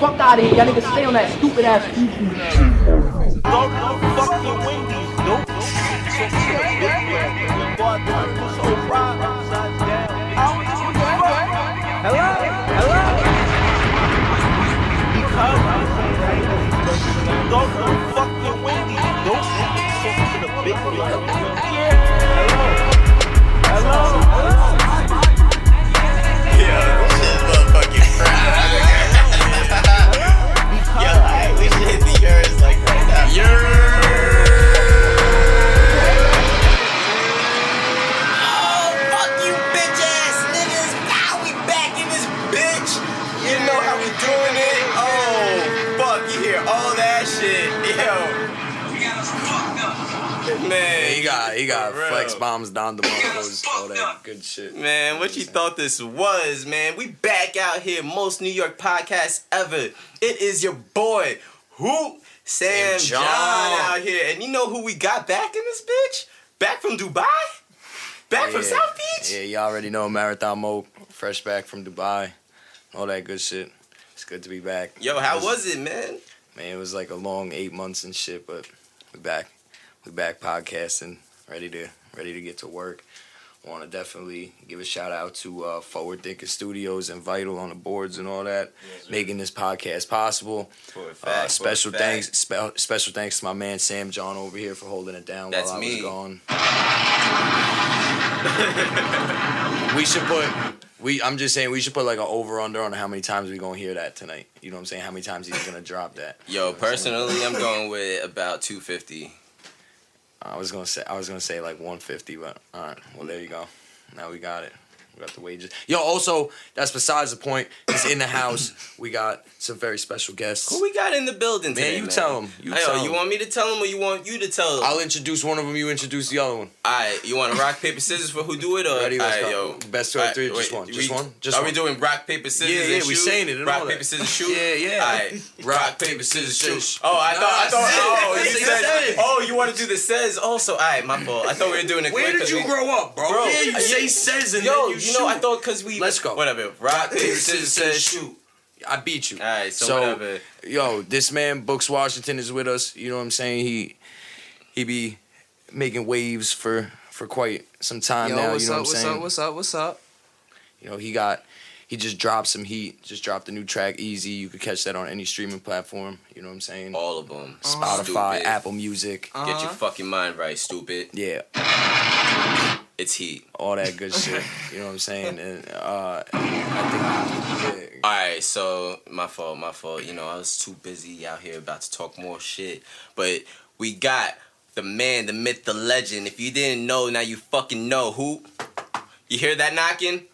fuck out of here. Y'all niggas stay on that stupid ass YouTube shit. Don't fucking Wendy's, nope. Hello? Hello? Because I'm that. Don't fucking Wendy's, nope. So to the big got For real. flex bombs down the motherfuckers, all that good shit. Man, what you thought this was, man? We back out here, most New York podcasts ever. It is your boy, who Sam, Sam John. John. out here, and you know who we got back in this bitch? Back from Dubai, back from South Beach. Yeah, you already know Marathon Mo, fresh back from Dubai, all that good shit. It's good to be back. Yo, how It was it, man? Man, it was like a long eight months and shit, but we back. We back podcasting, ready to ready to get to work. Want to definitely give a shout out to uh, Forward Thinking Studios and Vital on the boards and all that, making this podcast possible. Fact, Uh, special thanks, spe- special thanks to my man Sam John over here for holding it down That's while I me. was gone. we should put we. I'm just saying we should put like an over under on how many times we gonna hear that tonight. You know what I'm saying? How many times he's gonna drop that? Yo, personally, I'm going with about 250. I was gonna say I was gonna say like 150, but all right. Well, there you go. Now we got it. Got the wages. Yo, also that's besides the point. Cause in the house we got some very special guests. Who we got in the building Man, today, you tell 'em. You Hey, yo, tell you want me to tell them or you want you to tell them? I'll introduce one of them. You introduce the other one. Alright, you want to rock paper scissors for who do it or Ready? Let's Alright, go. yo. Best two out of Alright, three. Just wait, one. Just we- one. Just are one. we doing rock paper scissors? Yeah, and yeah, we shoot? saying it and rock all paper that. scissors shoot. Yeah, yeah. Alright, rock paper scissors shoot. Oh, I Nah, thought I thought oh, oh you said oh you want to do the says also. Alright, my fault. I thought we were doing it. Where did you grow up, bro? Yeah, you say says and Yo, then you, you know I thought because we Let's go. whatever rock paper scissors says shoot. I beat you. Alright, so, So, whatever. Yo, this man Books Washington is with us. You know what I'm saying? He he be making waves for for quite some time Yo, now. what's you know up? what I'm What's saying? up? What's up? What's up? You know, he got he just dropped some heat. Just dropped a new track, Easy. You could catch that on any streaming platform. You know what I'm saying? All of them. Spotify, Stupid. Apple Music. Get your Uh-huh. fucking mind right, stupid. Yeah, It's heat. all that good shit. You know what I'm saying? And uh, I think yeah, All right, so my fault, my fault. You know, I was too busy out here about to talk more shit. But we got the man, the myth, the legend. If you didn't know, now you fucking know who. You hear that knocking?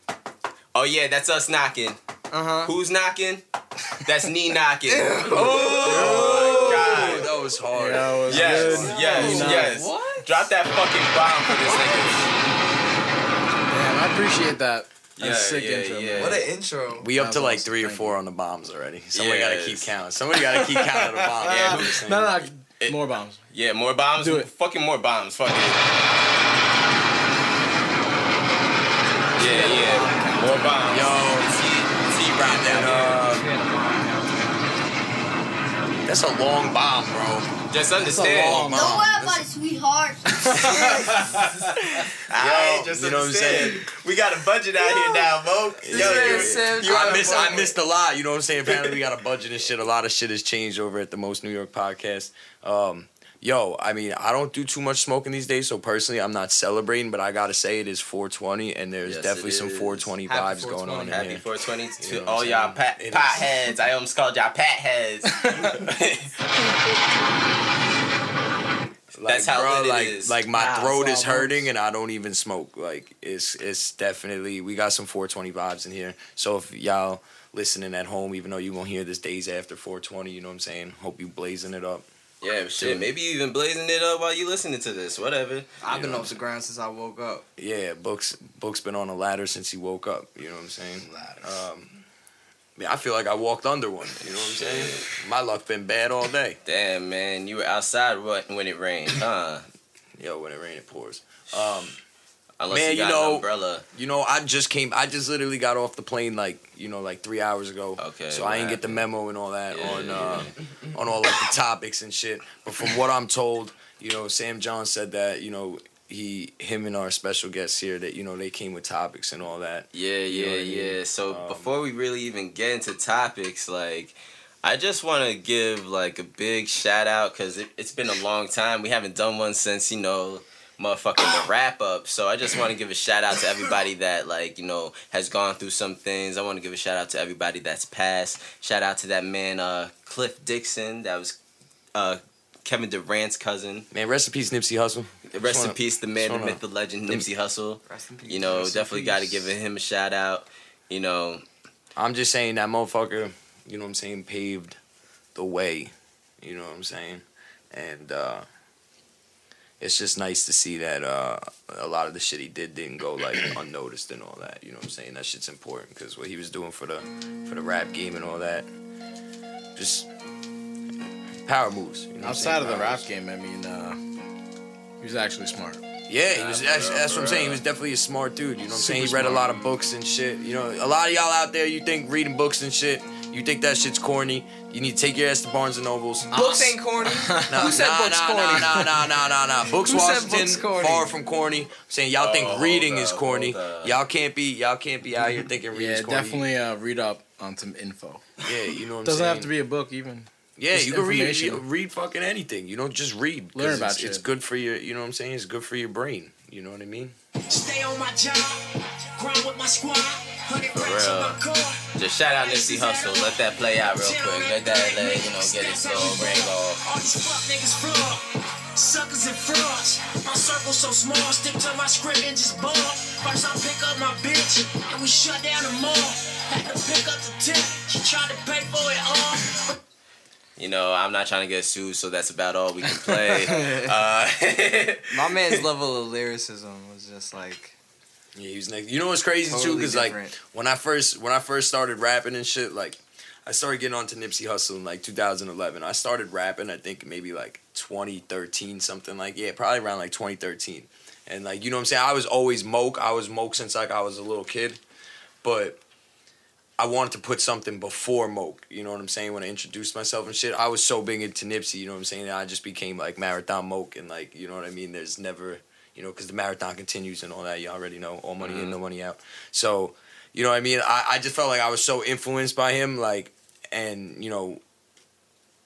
Oh yeah, that's us knocking. Uh huh. Who's knocking? That's knee knocking. Oh, God. that was hard. Yes, yes, yes. What? Drop that fucking bomb for this nigga. Damn, I appreciate that. That's Yeah, a sick yeah, intro, yeah. man. What an intro. We up to like three or four on the bombs already. Somebody gotta keep Yes. count. Somebody gotta keep count of the bombs. Yeah, who- what I'm saying? No, no, no. It- More bombs. Yeah, more bombs. Do it. Fucking more bombs. Fuck it. Yeah, yeah. More bombs. Yo, It's heat. It's heat right down That's a long bomb, bro. here. Just long understand. bomb. Don't worry about it, sweetheart. Alright, just you know what I'm understand. saying? We got a budget out here now, folks. Yo, man you, said- you I on a miss I missed a lot. You know what I'm saying? Apparently we got a budget and shit. A lot of shit has changed over at the Most New York podcast. Um, yo, I mean, I don't do too much smoking these days, so personally, I'm not celebrating. But I gotta say, it is 420, and there's Yes, definitely some 420 Happy vibes going on in Happy here. 420 You to know all y'all saying? pat, pot heads. I almost called y'all pat heads. Like, That's how bro, lit like, is. Like my Nah, throat is hurting, and I don't even smoke. Like it's it's definitely we got some 420 vibes in here. So if y'all listening at home, even though you gonna hear this days after 420, you know what I'm saying? Hope you blazing it up. Yeah, shit. Maybe you even blazing it up while you listening to this. Whatever. I've been know. off the ground since I woke up. Yeah, Book's Book's been on a ladder since he woke up. You know what I'm saying? Um, yeah, I feel like I walked under one. You know what I'm saying? My luck been bad all day. Damn, man, you were outside when when it rained, huh? Yo, when it rains, it pours. Um, Unless Man, you you know- umbrella. You know, I just came. I just literally got off the plane like you know like three hours ago. Okay, So I ain't get the memo and all that Yeah, on yeah, uh, on all like the topics and shit. But from what I'm told, you know, Sam John said that you know he him and our special guests here that you know they came with topics and all that. Yeah, You know yeah, I mean? yeah. So Um, before we really even get into topics, like, I just want to give like a big shout out because it, it's been a long time. We haven't done one since you know, motherfucking the wrap up. So I just want to give a shout out to everybody that like you know has gone through some things. I want to give a shout out to everybody that's passed. Shout out to that man, uh, Cliff Dixon. That was, uh. Kevin Durant's cousin. Man, rest in peace, Nipsey Hussle. Rest in wanna- peace, the man, the wanna- myth, the legend, Nipsey Hussle. Rest in peace. You know, Rest definitely got to give him a shout out. You know, I'm just saying that motherfucker, you know what I'm saying, paved the way. You know what I'm saying? And uh it's just nice to see that uh a lot of the shit he did didn't go like unnoticed and all that. You know what I'm saying? That shit's important because what he was doing for the for the rap game and all that, just power moves. You know Outside of the Power rap moves. game, I mean, uh, he was actually smart. Yeah, he was. That's, that's what I'm saying. He was definitely a smart dude. You know what I'm saying? He read a lot of books and shit. You know, a lot of y'all out there, you think reading books and shit, you think that shit's corny. You need to take your ass to Barnes and Nobles. Books ain't corny. Nah, Who said nah, books nah, corny? Nah, nah, nah, nah, nah. Books Who Washington, books corny? far from corny. I'm saying y'all think Oh, reading hold is corny. Y'all can't be, y'all can't be out here thinking reading Yeah, corny. definitely uh, read up on some info. Yeah, you know what I'm saying. Doesn't have to be a book even. Yeah, just you can read, information. you read fucking anything. You don't just read. 'cause Learn it's, about It's shit. good for your, you know what I'm saying? It's good for your brain. You know what I mean? Stay on my job, grind with my squad, hundred For real. just shout out Nipsey Hussle. Let that play out real quick. Let that, let, you know, get its little ring off. All these fuck niggas fraud, suckers and frauds. My circle so small, stick to my script and just ball. First I pick up my bitch, and we shut down the mall. Had to pick up the tip, she tried to pay for it all. You know, I'm not trying to get sued, so that's about all we can play. uh, My man's level of lyricism was just like Yeah, he was next. You know what's crazy too? Because like when I first when I first started rapping and shit, like I started getting onto Nipsey Hussle in like 2011. I started rapping, I think maybe like 2013, something like yeah, probably around like 2013. And like you know what I'm saying, I was always moke. I was moke since like I was a little kid, but I wanted to put something before Moke. You know what I'm saying? When I introduced myself and shit, I was so big into Nipsey. You know what I'm saying? That I just became like Marathon Moke, and like you know what I mean. There's never, you know, because the marathon continues and all that. You already know, all money in, mm-hmm. no money out. So, you know what I mean? I, I just felt like I was so influenced by him, like, and you know,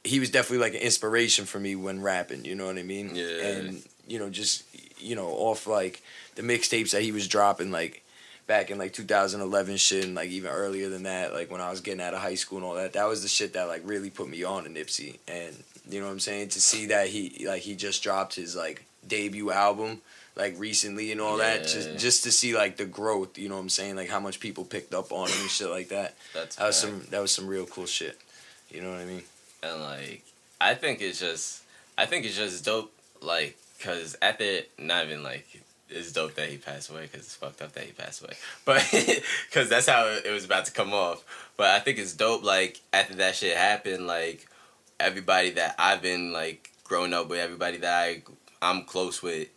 he was definitely like an inspiration for me when rapping. You know what I mean? Yeah. And you know, just you know, off like the mixtapes that he was dropping, like back in like 2011 shit and like even earlier than that like when i was getting out of high school and all that that was the shit that like really put me on to nipsey and you know what i'm saying to see that he like he just dropped his like debut album like recently and all that just Yeah. just to see like the growth you know what i'm saying? Like how much people picked up on him and shit like that. That's that was fact. some that was some real cool shit. You know what i mean? And like I think it's just I think it's just dope like cuz at the not even like it's dope that he passed away because it's fucked up that he passed away. But because that's how it, it was about to come off. But I think it's dope like after that shit happened like everybody that I've been like growing up with everybody that I I'm close with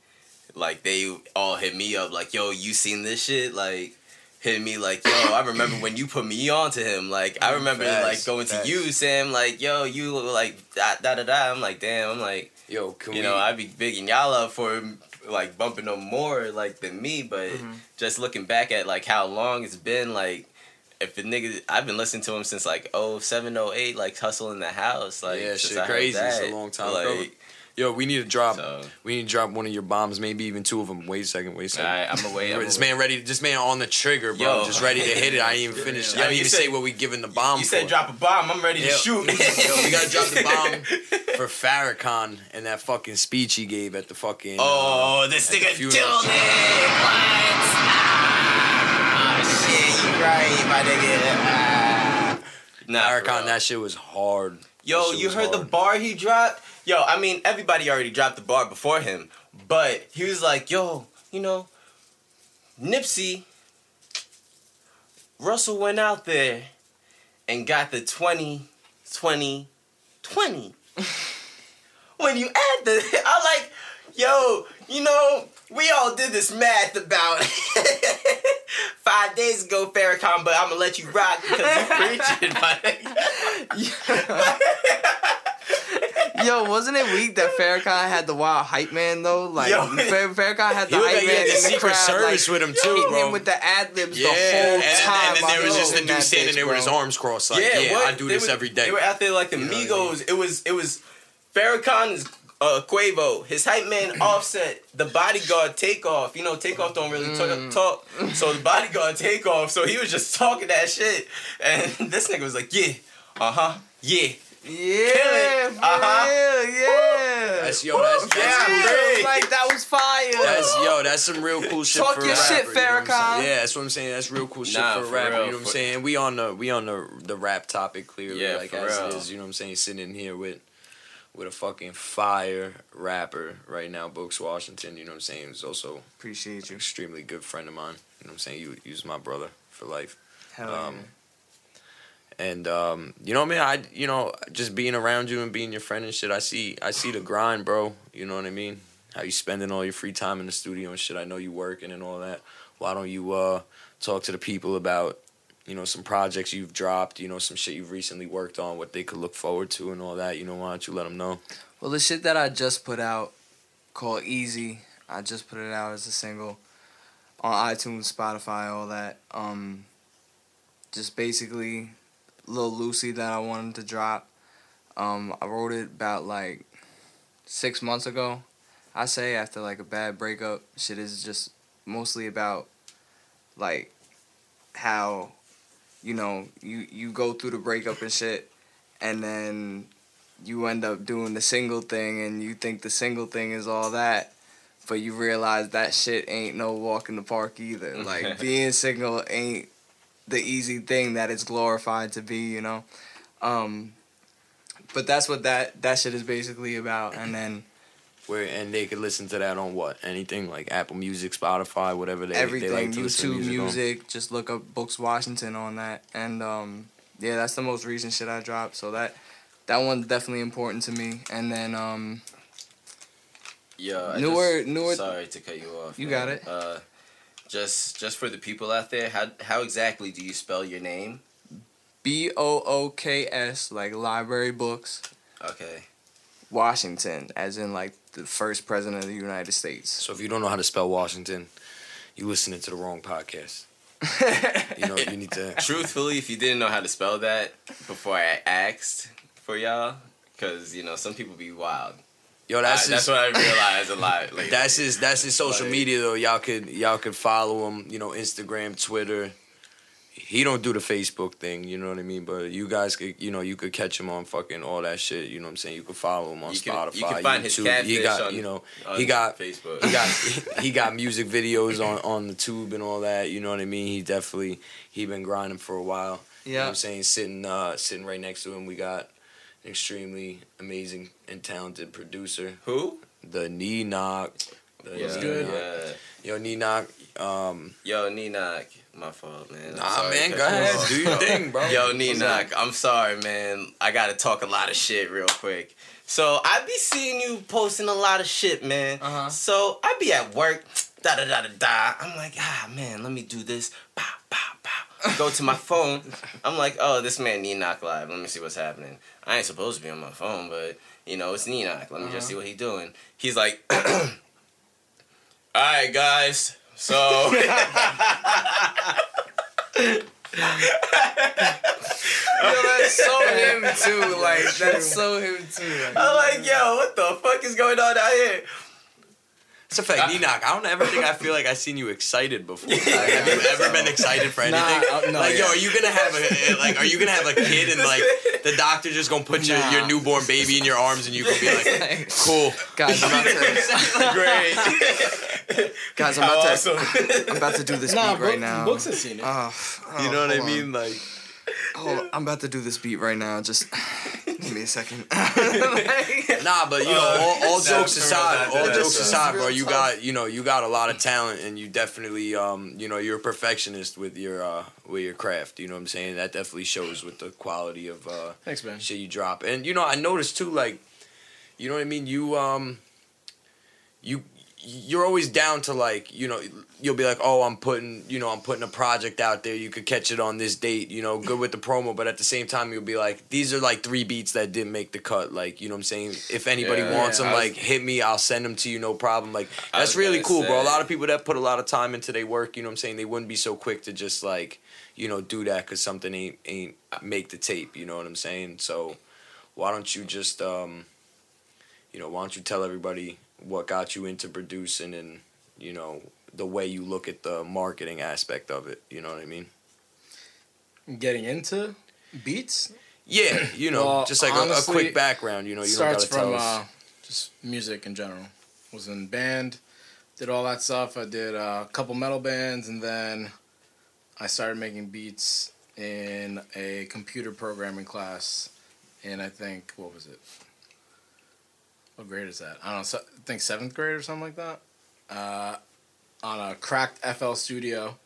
like they all hit me up like yo you seen this shit like hit me like yo I remember when you put me on to him like I remember Facts, like going facts. to you Sam like yo you like da da da da I'm like damn I'm like yo you we know I'd be bigging y'all up for like bumping them more like than me but Mm-hmm. just looking back at like how long it's been like if the nigga I've been listening to him since like 07, 08, like Hussle in the House like Yeah, shit crazy. It's a long time ago. Yo we need to drop so we need to drop one of your bombs maybe even two of them wait a second wait a second I'm away I'm this away. man ready. This man on the trigger, bro. Yo. Just ready to hit it. I ain't even finished. Yo, I didn't even said- say what we giving the bomb. you said drop a bomb I'm ready to shoot Yo, we gotta drop the bomb for Farrakhan and that fucking speech he gave at the fucking. Oh, this nigga killed it. What? Ah, shit, you right, my nigga. Ah. Nah, Farrakhan, that shit was hard. Yo, you heard the bar he dropped? Yo, I mean, everybody already dropped the bar before him, but he was like, yo, you know, Nipsey, Hussle went out there and got the 20, 20, 20. when you add the, I'm like, Yo, you know, we all did this math about five days ago, Farrakhan, but I'm gonna let you rock because you're preaching, my Yo, wasn't it weak that Farrakhan had the wild hype man though? Like Yo. Farrakhan had the hype like, man had the in the Secret crowd, Service like, with him too, hitting bro. him with the ad libs Yeah, the whole and, time. and, and then there was just the in dude standing bitch, there with his arms crossed, like, yeah, what? I do this were- every day. They were out there like the You know what I Migos. It was it was Farrakhan's uh, Quavo, his hype man Offset, the bodyguard Takeoff. You know, Takeoff don't really Mm. talk, talk. So the bodyguard Takeoff. So he was just talking that shit, and this nigga was like, yeah, uh huh, yeah. Yeah, for Uh-huh. real, yeah. That's yo, that's, that's Yeah, cool. like that was fire. That's yo, that's some real cool shit Talk for a your rapper. shit, you know what I'm Farrakhan. saying? Yeah, that's what I'm saying. That's real cool shit Nah, for a for rapper. real, you know what I'm saying? We on the we on the the rap topic clearly, Yeah, like for as real. it is. You know what I'm saying? Sitting in here with with a fucking fire rapper right now, Books Washington. You know what I'm saying? He's also Appreciate an you. extremely good friend of mine. You know what I'm saying? You you's my brother for life. Hell Um, yeah. And um, you know, man, I you know, just being around you and being your friend and shit, I see I see the grind, bro. You know what I mean? How you spending all your free time in the studio and shit. I know you working and all that. Why don't you uh talk to the people about, you know, some projects you've dropped, you know, some shit you've recently worked on, what they could look forward to and all that. You know, why don't you let them know? Well, the shit that I just put out called Easy, I just put it out as a single on iTunes, Spotify, all that. Um, just basically Lil Lucy that I wanted to drop. Um, I wrote it about like six months ago. I say after like a bad breakup, shit is just mostly about like how you know you you go through the breakup and shit, and then you end up doing the single thing and you think the single thing is all that but you realize that shit ain't no walk in the park either like being single ain't the easy thing that it's glorified to be you know um but that's what that that shit is basically about and then Where and they could listen to that on what? Anything like Apple Music, Spotify, whatever they everything they like to listen to youtube music. on. music just look up books washington on that and um yeah that's the most recent shit i dropped so that that one's definitely important to me and then um Yeah, I Newer- just- newer- Sorry to cut you off. You man. got it. Uh, just just for the people out there, how how exactly do you spell your name? B O O K S, like library books, Okay. Washington, as in like the first president of the United States. So if you don't know how to spell Washington, you listening to the wrong podcast. You know, you need to. Truthfully, if you didn't know how to spell that before I asked for y'all, because you know some people be wild. Yo, That's, that's that's what I realized a lot. Lately. That's his. That's his social Like- media though. Y'all could y'all could follow him. You know, Instagram, Twitter. He don't do the Facebook thing. You know what I mean. But you guys could. You know, you could catch him on fucking all that shit. You know what I'm saying. You could follow him on You can- Spotify. you can find his YouTube. catfish He got. on- you know. he got. Facebook. He got. he got music videos on on the tube and all that. You know what I mean. He definitely. He been grinding for a while. You know what Yeah. I'm saying? Sitting uh sitting right next to him, we got an extremely amazing and talented producer, Who? the Knee Knock. The Yeah, Knee good. Knock. yeah. Yo, Knee Knock. Um, Yo, Ninak. My fault, man. I'm nah, sorry man, go ahead, do your thing, bro. Yo, What's Ninak, I'm sorry, man. I gotta talk a lot of shit real quick. So I be seeing you posting a lot of shit, man. Uh-huh. So I be at work, da da da da da. I'm like, ah man, let me do this. Pow pow pow. Go to my phone. I'm like, oh, this man Ninak live. Let me see what's happening. I ain't supposed to be on my phone, but you know it's Ninak. Let me just uh-huh. see what he's doing. He's like, all right, guys. So. Yo, that's so him too. Like that's so him too. Like, I'm like, yo, what the fuck is going on out here? It's a fact, uh, Knee Knock. I don't ever think I feel like I've seen you excited before. Like, have you ever been excited for anything? Nah, uh, no, like, yo, are you gonna have a eh, like? Are you gonna have a kid and like the doctor just gonna put your, Nah. your newborn baby in your arms and you gonna be like, cool. guys, I'm about to, Great. guys, I'm How about awesome. to, I'm about to do this Nah, beat right now. Books has seen it. Oh, You oh, know what I hold on. mean? Like, Hold on, I'm about to do this beat right now. Just give me a second. Nah, but you know, all, all jokes aside, that- all jokes real. aside, bro, you got you know you got a lot of talent, and you definitely um you know you're a perfectionist with your uh with your craft. You know what I'm saying? That definitely shows with the quality of uh Thanks, man. shit you drop. And you know, I noticed too, like, you know what I mean? You um, you you're always down to like you know you'll be like oh i'm putting you know i'm putting a project out there. You could catch it on this date you know good with the promo. But at the same time you'll be like these are like three beats that didn't make the cut. Like you know what i'm saying? If anybody Yeah, wants yeah, them was- like hit me i'll send them to you no problem. Like that's really cool bro. A lot of people that put a lot of time into their work you know what i'm saying? They wouldn't be so quick to just like you know do that because something ain't ain't make the tape you know what i'm saying? So why don't you just um you know why don't you tell everybody what got you into producing and you know the way you look at the marketing aspect of it you know what i mean Getting into beats yeah you know Well, just like a, a quick background you know you starts don't gotta from tell us uh, just music in general. Was in band, did all that stuff. I did uh, a couple metal bands, and then I started making beats in a computer programming class. In I think what was it? What grade is that? I don't know. se- I think seventh grade or something like that. Uh, on a cracked FL Studio,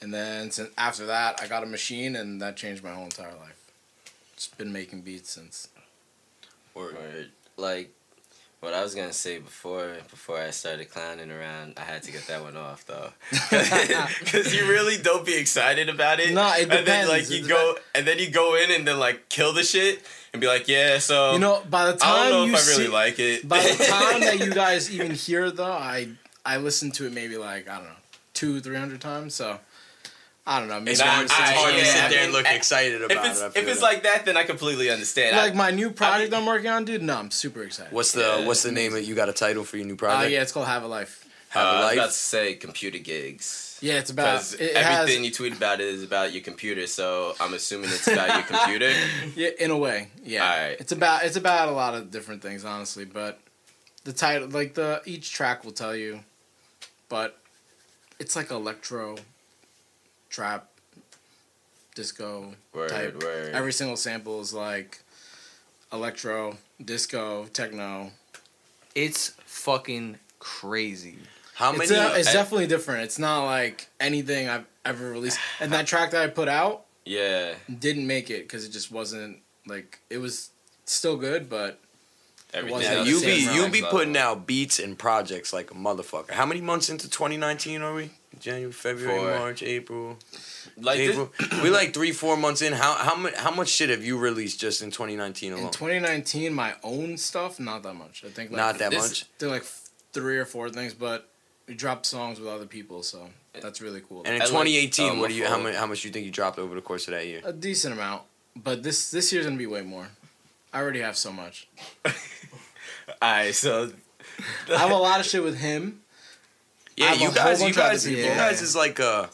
and then since after that, I got a machine, and that changed my whole entire life. Just been making beats since. Word. Like what I was gonna say before before I started clowning around, I had to get that one off though, because you really don't be excited about it. Nah, it And then depends. like you go and then you go in and then like kill the shit and be like, yeah. So You know, by the I time don't know you if I really see, like it. by the time that you guys even hear it, though, I I listened to it maybe like I don't know two three hundred times. So I don't know. Maybe it's Nah, hard, it's I- hard to yeah, sit I there and look I- excited if about it's it if it's like that, then I completely understand. I- like my new project I, am working on, dude. No, I'm super excited. what's the Yeah. what's the name of you got a title for your new Uh, project yeah, it's called Have a Life. uh, have I a was life about to say computer gigs. Yeah, it's about Because it, it everything has you tweet about it is about your computer, so I'm assuming it's about your computer. yeah in a way yeah. Alright. It's about it's about a lot of different things, honestly. But the title, like the each track will tell you, but it's like electro, trap, disco Word, type. word. Every single sample is like electro, disco, techno. It's fucking crazy. how It's, many a- it's I- definitely different. It's not like anything I've ever released. And that track that I put out yeah, didn't make it because it just wasn't like it was still good, but everything. Yeah, Now, else you is be you be level. putting out beats and projects like a motherfucker. How many months into 2019 are we? January, February, Four. March, April, like this, April. we like three, four months in. How how much how much shit have you released just in 2019 alone? in 2019 my own stuff not that much. I think like Not that this- much. I think like three or four things, but we dropped songs with other people, so that's really cool. And in I like, 2018, um, what do you how much how much you think you dropped over the course of that year? a decent amount, but this this year's gonna be way more. I already have so much. Alright, so I have a lot of shit with him. Yeah, you guys, you bunch of other guys, you guys is like uh,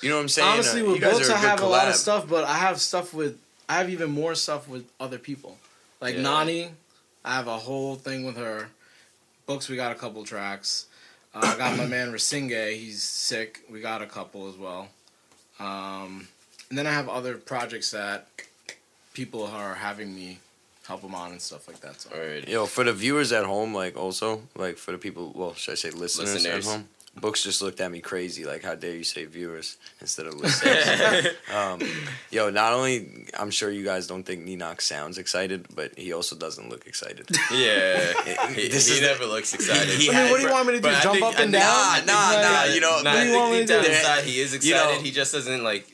you know what I'm saying? Honestly, Uh, with you guys books, are a I good have a lot of stuff, but I have stuff with. I have even more stuff with other people, like Yeah. Nani. I have a whole thing with her. Books, we got a couple tracks. Uh, I got my man Rasinge. He's sick. We got a couple as well. Um, and then I have other projects that people are having me help them on and stuff like that. So Word. Yo, for the viewers at home, like also, like for the people, well, should I say listeners, Listeners. at home? Books just looked at me crazy, like how dare you say viewers instead of listeners? um, yo, not only I'm sure you guys don't think Ninok sounds excited, but he also doesn't look excited. Yeah, he, This he is the- never looks excited. he I mean, what do you want me to do? Jump think- up and I- down? Nah, nah, nah, you know, Nah, What do I you think want me to do? inside he is You know- excited. he just doesn't like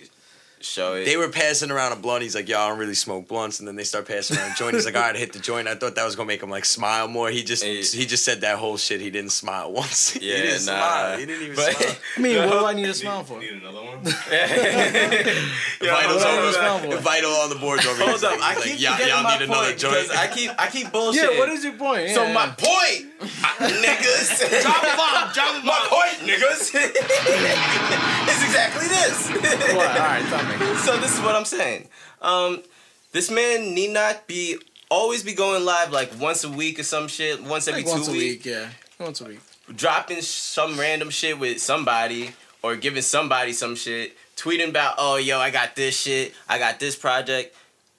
show it. They were passing around a blunt. He's like, "Yo, I don't really smoke blunts." And then they start passing around a joint. He's like, "All right, hit the joint." I thought that was gonna make him like smile more. He just Hey. he just said that whole shit. He didn't smile once. yeah, he didn't nah. smile. He didn't even But- smile. I mean, what do I need to smile for? Need another one? Yo, Vital's what I over. up, smiling for? Vital on the boards over. Hold here. up, I keep like, "Y'all- y'all my need another point joint. I keep I keep bullshitting. Yeah, what is your point? So Yeah. my point, niggas. drop a bomb, drop a bomb. My point, niggas, is exactly this. what? All right, tell me. so this is what I'm saying. Um, this man need not be always be going live like once a week or some shit, once every Like once two a weeks, week, yeah, once a week. dropping some random shit with somebody or giving somebody some shit, tweeting about, oh yo, I got this shit, I got this project,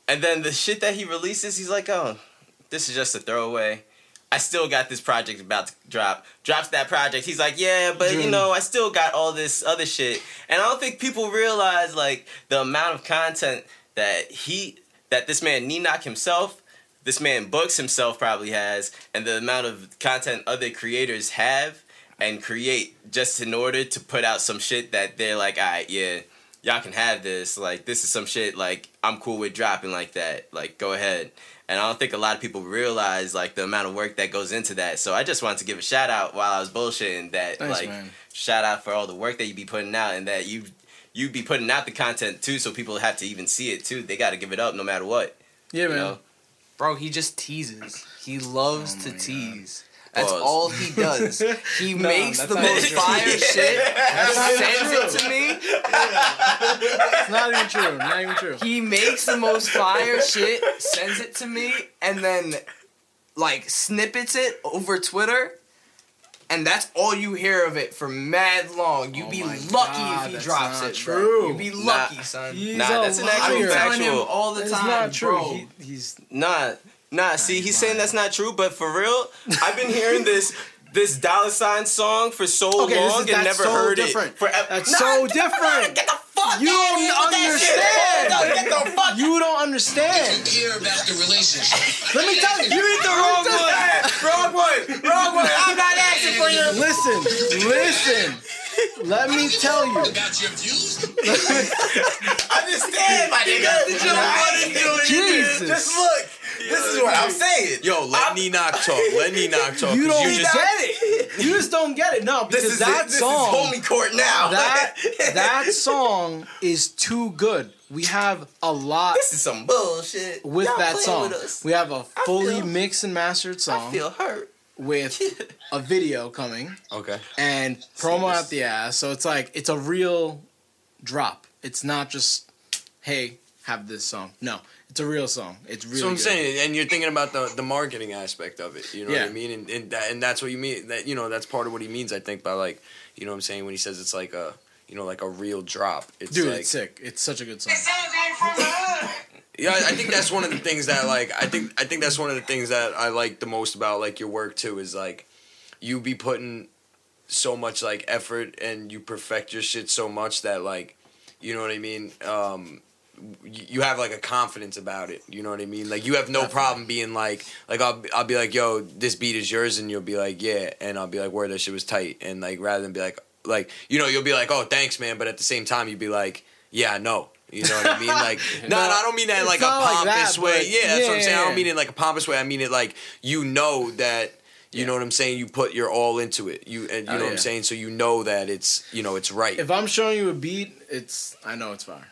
and then the shit that he releases, he's like, oh, this is just a throwaway. I still got this project about to drop. Drops that project. He's like, yeah, but you know, I still got all this other shit. And I don't think people realize like the amount of content that he that this man Ninok himself this man books himself probably has, and the amount of content other creators have and create just in order to put out some shit that they're like, all right, yeah, y'all can have this. Like, this is some shit like I'm cool with dropping like that. Like, go ahead. And I don't think a lot of people realize like the amount of work that goes into that. So I just wanted to give a shout out while I was bullshitting that Thanks, like man. shout out for all the work that you be putting out and that you you be putting out the content too so people have to even see it too. They got to give it up no matter what. Yeah, You man. know? Bro, he just teases. He loves Oh to tease. God. That's Pause. all he does. He No, makes the most fire shit, not sends it to me. It's not even true. Not even true. He makes the most fire shit, sends it to me, and then like snippets it over Twitter. And that's all you hear of it for mad long. You Oh be lucky God, if he drops it. true. Bro. You be Nah. lucky, son. He's Nah, that's an actual I'm telling him factual. all the time, not true. bro. He, he's Nah, nah. See, he's he's saying that's not true, but for real, I've been hearing this this dollar sign song for so Okay, long is- and never so heard different. it. Forever. That's Nah, so get the fuck- different. Get the fuck You outta don't here with that shit. understand. Hold on, Get the fuck. you don't understand. Hear about the relationship. Let me tell you. You hit the wrong one. wrong one. Wrong one. I'm not asking for your. Listen, listen. Let me tell you. About your views? Understand, my nigga. Jesus. Just look. This is what I'm saying. Yo, let Enoch talk. Let Enoch talk. You 'cause don't you just, get it. You just don't get it. No, because This is that it. This song. is homie court now. that that song is too good. We have a lot this is some bullshit. with Y'all that playing song. With us. We have a fully feel- mixed and mastered song I feel hurt. With a video coming okay. and promo Serious. out the ass. So it's like it's a real drop. It's not just hey, have this song. No, it's a real song. It's really. So I'm good. saying, and you're thinking about the the marketing aspect of it. You know what I mean? And and, that, and that's what you mean. That you know that's part of what he means. I think by like, you know what I'm saying when he says it's like a you know like a real drop. It's dude, like, it's sick. It's such a good song. Yeah, I think that's one of the things that like I think I think that's one of the things that I like the most about like your work too is like you be putting so much like effort and you perfect your shit so much that like you know what I mean? Um you have like a confidence about it you know what I mean? Like you have no problem being like like I'll I'll be like yo this beat is yours and you'll be like yeah and I'll be like where that shit was tight and like rather than be like like you know you'll be like oh thanks man but at the same time you'd be like yeah I know you know what I mean? Like, no, no, I don't mean that in like a not like pompous that, way. but- Yeah, that's what I'm yeah, saying. I don't mean it in like a pompous way. I mean it like you know that you know what I'm saying. You put your all into it. You and you Oh, know what. I'm saying. So you know that it's you know it's right. If I'm showing you a beat, it's I know it's fire.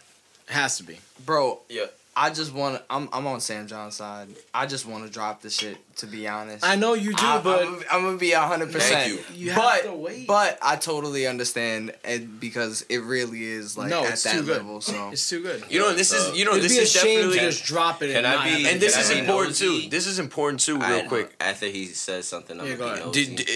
It has to be. Bro, Yeah. I just want to. I'm, I'm on Sam John's side. I just want to drop the shit, to be honest. I know you do, I, but I'm, I'm gonna be hundred percent. Thank you have but to wait. but I totally understand, and because it really is like no, at it's that too good. level. So It's too good. you know, this So- is you know It'd this be a is shame definitely just drop it. Can and I be- and this is I important nosy? too. This is important too, I- real quick. After he says something, I'm Yeah, gonna be Did, did,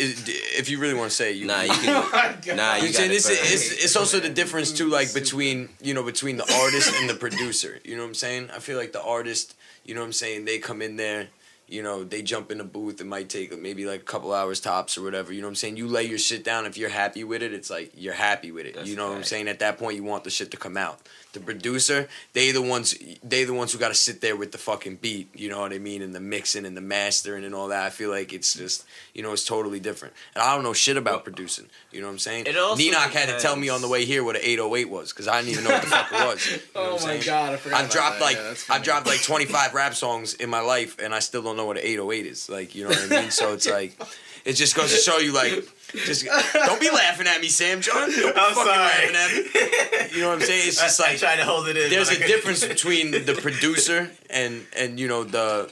if you really want to say you Nah, you Oh can. nah, you You got saying it this it's, it's also the difference too, like between you know between the artist and the producer. You know what I'm saying? I feel like the artist, you know what I'm saying, they come in there, you know, they jump in the booth. It might take maybe like a couple hours tops or whatever. You know what I'm saying? You lay your shit down. If you're happy with it, it's like you're happy with it. That's you know what I'm saying? At that point, you want the shit to come out. The producer, they the ones, they the ones who got to sit there with the fucking beat. You know what I mean? And the mixing and the mastering and all that. I feel like it's just, you know, it's totally different. And I don't know shit about producing. You know what I'm saying? It also Ninoc had to tell me on the way here what an 808 was because I didn't even know what the fuck it was. You know Oh I'm my saying? god, I forgot. I've about dropped that. like Yeah, I've dropped like 25 rap songs in my life, and I still don't know what an 808 is. Like, you know what I mean? So it's like, it just goes to show you, like, just don't be laughing at me, Sam John. Don't be I'm fucking sorry. laughing at me. You know what I'm saying? It's just I, I like try to hold it in. there's a difference between the producer and and you know the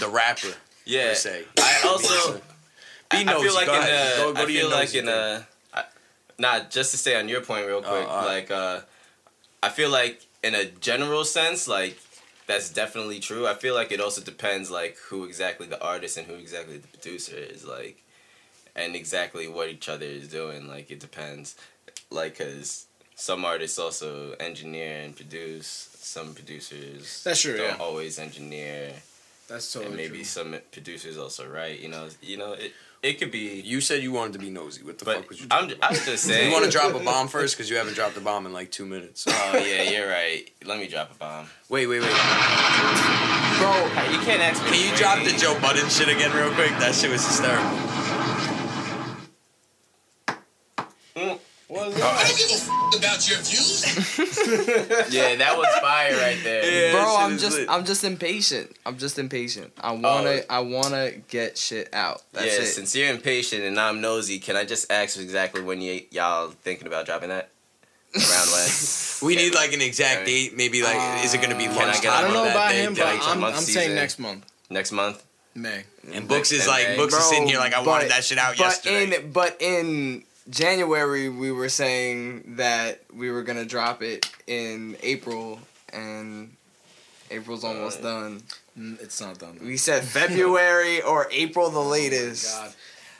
the rapper. Yeah. I also. Be I, I feel like Go in ahead. a, Go- go I feel like in a, I, not just to stay on your point real quick. all right. Like, uh, I feel like in a general sense, like that's definitely true. I feel like it also depends like who exactly the artist and who exactly the producer is, like, and exactly what each other is doing. Like, it depends. Like, cause some artists also engineer and produce. Some producers That's true, don't yeah. always engineer That's totally and maybe true. some producers also write. You know, you know it. It could be. You said you wanted to be nosy. What the But fuck was you? I'm. talking I about? was just saying. You want to drop a bomb first because you haven't dropped a bomb in like two minutes. Oh yeah, you're right. Let me drop a bomb. Wait, wait, wait. Bro, You can't ask me. Can you drop the Joe Budden shit again real quick? That shit was hysterical. What is I that? don't give a f- about your views. Yeah, that was fire right there. Yeah, bro, I'm just lit. I'm just impatient. I'm just impatient. I oh. wanna Oh. I wanna get shit out. That's yeah, it. since you're impatient and I'm nosy, can I just ask exactly when y- y'all thinking about dropping that? Around when? We need like an exact Yeah. date. Maybe like, is it gonna be Can I get I don't on know that about day? him, till but it's a I'm, I'm saying next month, Next month? May. And Books is And like, then- Books is sitting here like, I but- wanted that shit out but yesterday. in but in January we were saying that we were gonna drop it in April and April's almost done. Mm, It's not done. We said February or April the latest. God,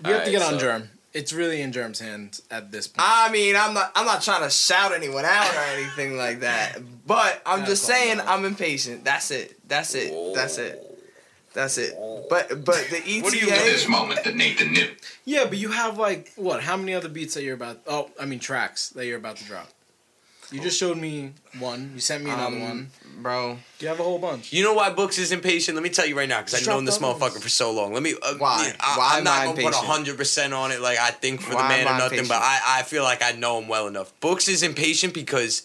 we have to get Alright, on so- Germ. It's really in Germ's hands at this point. I mean, I'm not I'm not trying to shout anyone out or anything like that. But I'm Gotta just saying. I'm impatient. That's it. That's it. That's it. That's it. But but the ETA What do you- At this moment, that Nathan knew. yeah, but you have like what? How many other beats that you're about? Oh, I mean tracks that you're about to drop. You just showed me one. You sent me another Um, one. bro. You have a whole bunch. You know why Books is impatient? Let me tell you right now, because I've known this the others. motherfucker for so long. Let me. Uh, Why? I, Why I'm am not I gonna put impatient? hundred percent on it. Like I think for Why the man am or I nothing, but impatient? I, I feel like I know him well enough. Books is impatient because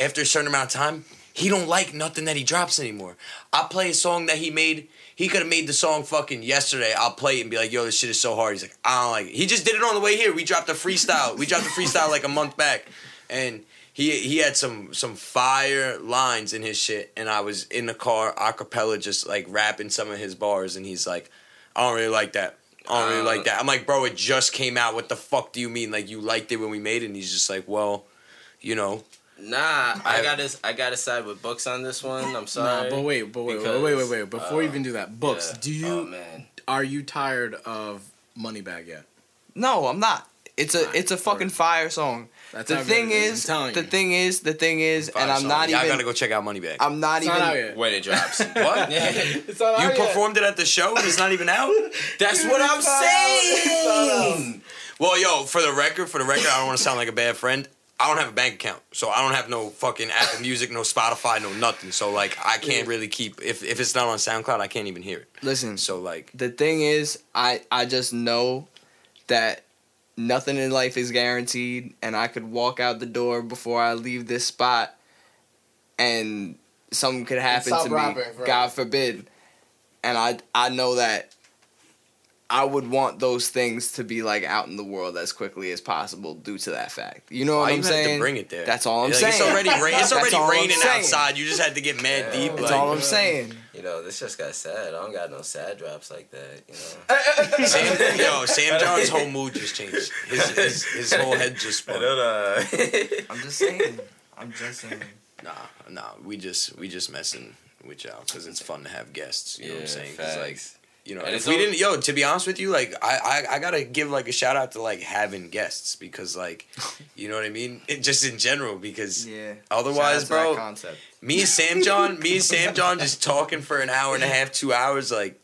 after a certain amount of time, he don't like nothing that he drops anymore. I play a song that he made. He could have made the song fucking yesterday. I'll play it and be like, "Yo, this shit is so hard." He's like, "I don't like it." He just did it on the way here. We dropped a freestyle. we dropped a freestyle like a month back, and he he had some some fire lines in his shit. And I was in the car a cappella, just like rapping some of his bars, and he's like, "I don't really like that." I don't really Uh, like that. I'm like, bro, it just came out. What the fuck do you mean? Like, you liked it when we made it? And he's just like, well, you know, Nah, I, I- gotta I gotta side with books on this one. I'm sorry. Nah, but wait, but wait, Because, wait, wait, wait, wait. Before you uh, even do that, books. Yeah. Do you Oh man. are you tired of Moneybag yet? No, I'm not. It's a Alright, it's a fucking fire song. That's The thing is, I'm the thing is, the thing is, and I'm not Y'all even. gotta go check out Moneybag. I'm not It's even. not out yet. When it drops. what? It's not You out yet. performed it at the show and it's not even out? That's what I'm saying. Well, yo, for the record, for the record, I don't want to sound like a bad friend. I don't have a bank account, so I don't have no fucking Apple Music, no Spotify, no nothing. So like, I can't really keep if if it's not on SoundCloud, I can't even hear it. Listen, So like, the thing is, I I just know that nothing in life is guaranteed, and I could walk out the door before I leave this spot, and something could happen to me. rapping forever. God forbid. And I I know that I would want those things to be like out in the world as quickly as possible due to that fact. You know what I'm you saying? had to bring it there? That's all I'm Like, saying. It's already rain, it's already raining outside. You just had to get mad deep. That's like, all I'm saying. You know, this just got sad. I don't got no sad drops like that. You know. Sam, yo, Sam John's whole mood just changed. His his, his whole head just I spun. don't know. I'm just saying. I'm just saying. Nah, nah, we just we just messing with y'all because it's fun to have guests. You know what I'm saying? 'Cause, like, facts. You know, And if we al- didn't, yo, to be honest with you, like, I, I I gotta give like a shout out to like having guests because like, you know what I mean? It, just in general because Yeah. otherwise, Shout out to that bro, concept. me and Sam John, me and Sam John just talking for an hour and a half, two hours, like.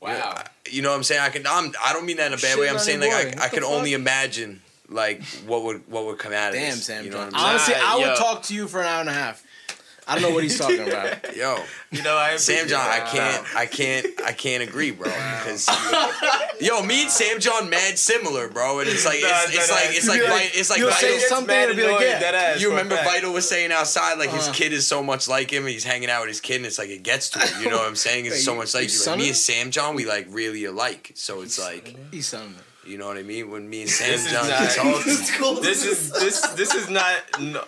you know, Wow. I- You know what I'm saying? I can. I'm. I don't mean that in a bad Shit way. I'm saying your like boy. I, I What the can only imagine like what would what would come out of Damn, this. Sam you know John. what I'm saying? Honestly, I Nah, would yo. talk to you for an hour and a half. I don't know what he's talking about. Yo, You know, I Sam John, I can't, I can't, I can't agree, bro. Because yo, me and Sam John, mad similar, bro. And it's like, it's, Nah, it's like, it's like, You'll be Vi- like- it's like you'll Vital. say something and be like, yeah. That ass You remember fact. Vital was saying outside, like his Uh-huh. kid is so much like him, and he's hanging out with his kid, and it's like it gets to him. You know what I'm saying? It's so much like you you. Like, me and Sam John, we like really alike. So it's like, He's something. you know what I mean? When me and Sam This is John talk, This is this this is not no.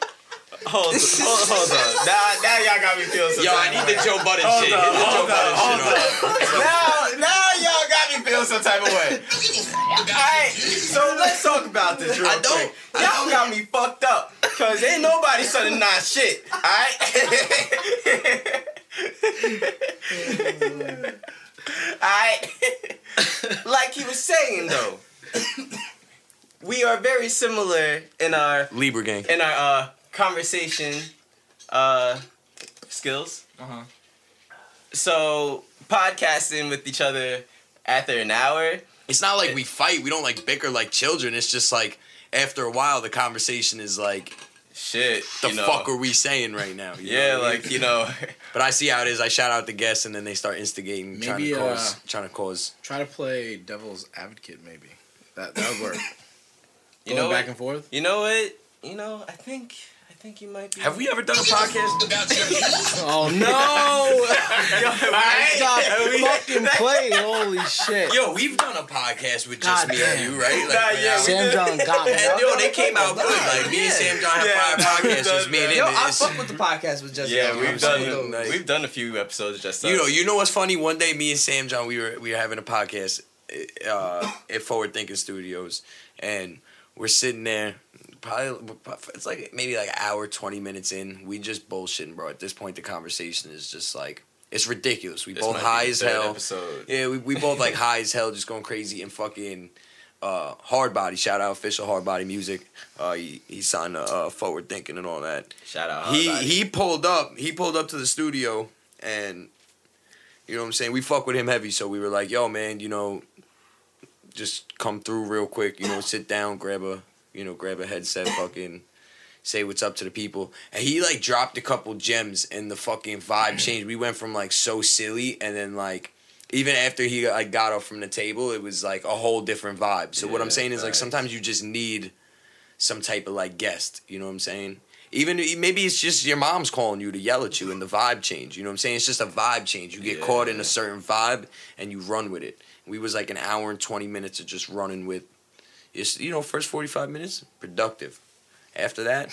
Hold, hold, hold on. Now, now y'all got me feeling some yo, I type need of the way. Joe Budden Hold shit. on, Hit the Joe hold on, Budden hold shit on. Now, now y'all got me feeling some type of way. Alright, so let's talk about this real I don't. quick. Y'all got me fucked up. Cause ain't nobody selling not shit. Alright? Alright. like he was saying though. We are very similar in our Libra gang. in our uh conversation uh skills. Uh-huh. So podcasting with each other after an hour. It's not like we fight. We don't like bicker like children. It's just like after a while, the conversation is like, Shit, the you know. fuck are we saying right now? You know Yeah, what I mean? like you know. But I see how it is. I shout out the guests, and then they start instigating, trying to cause, uh, trying to cause. Try to play devil's advocate, maybe. That that would work. You Going know back what? and forth. You know what? You know, I think I think you might be. Have we ever done a podcast? About your? Oh no! Stop fucking playing! Holy shit! Yo, we've done a podcast with just God me and you, right? Like, Nah, yeah, Sam. John got me. And yo, they came out good. Like me and Sam John have Yeah, five we've podcasts, just me and that. him. Yo, I It's- fuck with the podcast with just Yeah, Yo, we've done. Nice. we've done a few episodes just. You know, you know what's funny? One day, me and Sam John, we were we were having a podcast uh, at Forward Thinking Studios, and we're sitting there. Probably, it's like maybe like an hour, twenty minutes in. We just bullshitting, bro. At this point, the conversation is just like it's ridiculous. We This both high as hell. Episode. Yeah, we, we both like high as hell, just going crazy and fucking uh, hard body. Shout out official hard body music. Uh, he, he signed uh, uh, forward thinking and all that. Shout out. he Body. he pulled up. He pulled up to the studio, and you know what I'm saying. We fuck with him heavy, so we were like, "Yo, man, you know, just come through real quick. You know, sit down, grab a you know, grab a headset, fucking." Say what's up to the people, and he like dropped a couple gems, and the fucking vibe changed. We went from like so silly, and then like even after he like got up from the table, it was like a whole different vibe. So what I'm saying is like sometimes you just need some type of like guest. You know what I'm saying? Even maybe it's just your mom's calling you to yell at you and the vibe change. You know what I'm saying? It's just a vibe change. You get Yeah. caught in a certain vibe and you run with it. We was like an hour and 20 minutes of just running with, it's, you know, first 45 minutes, productive. After that,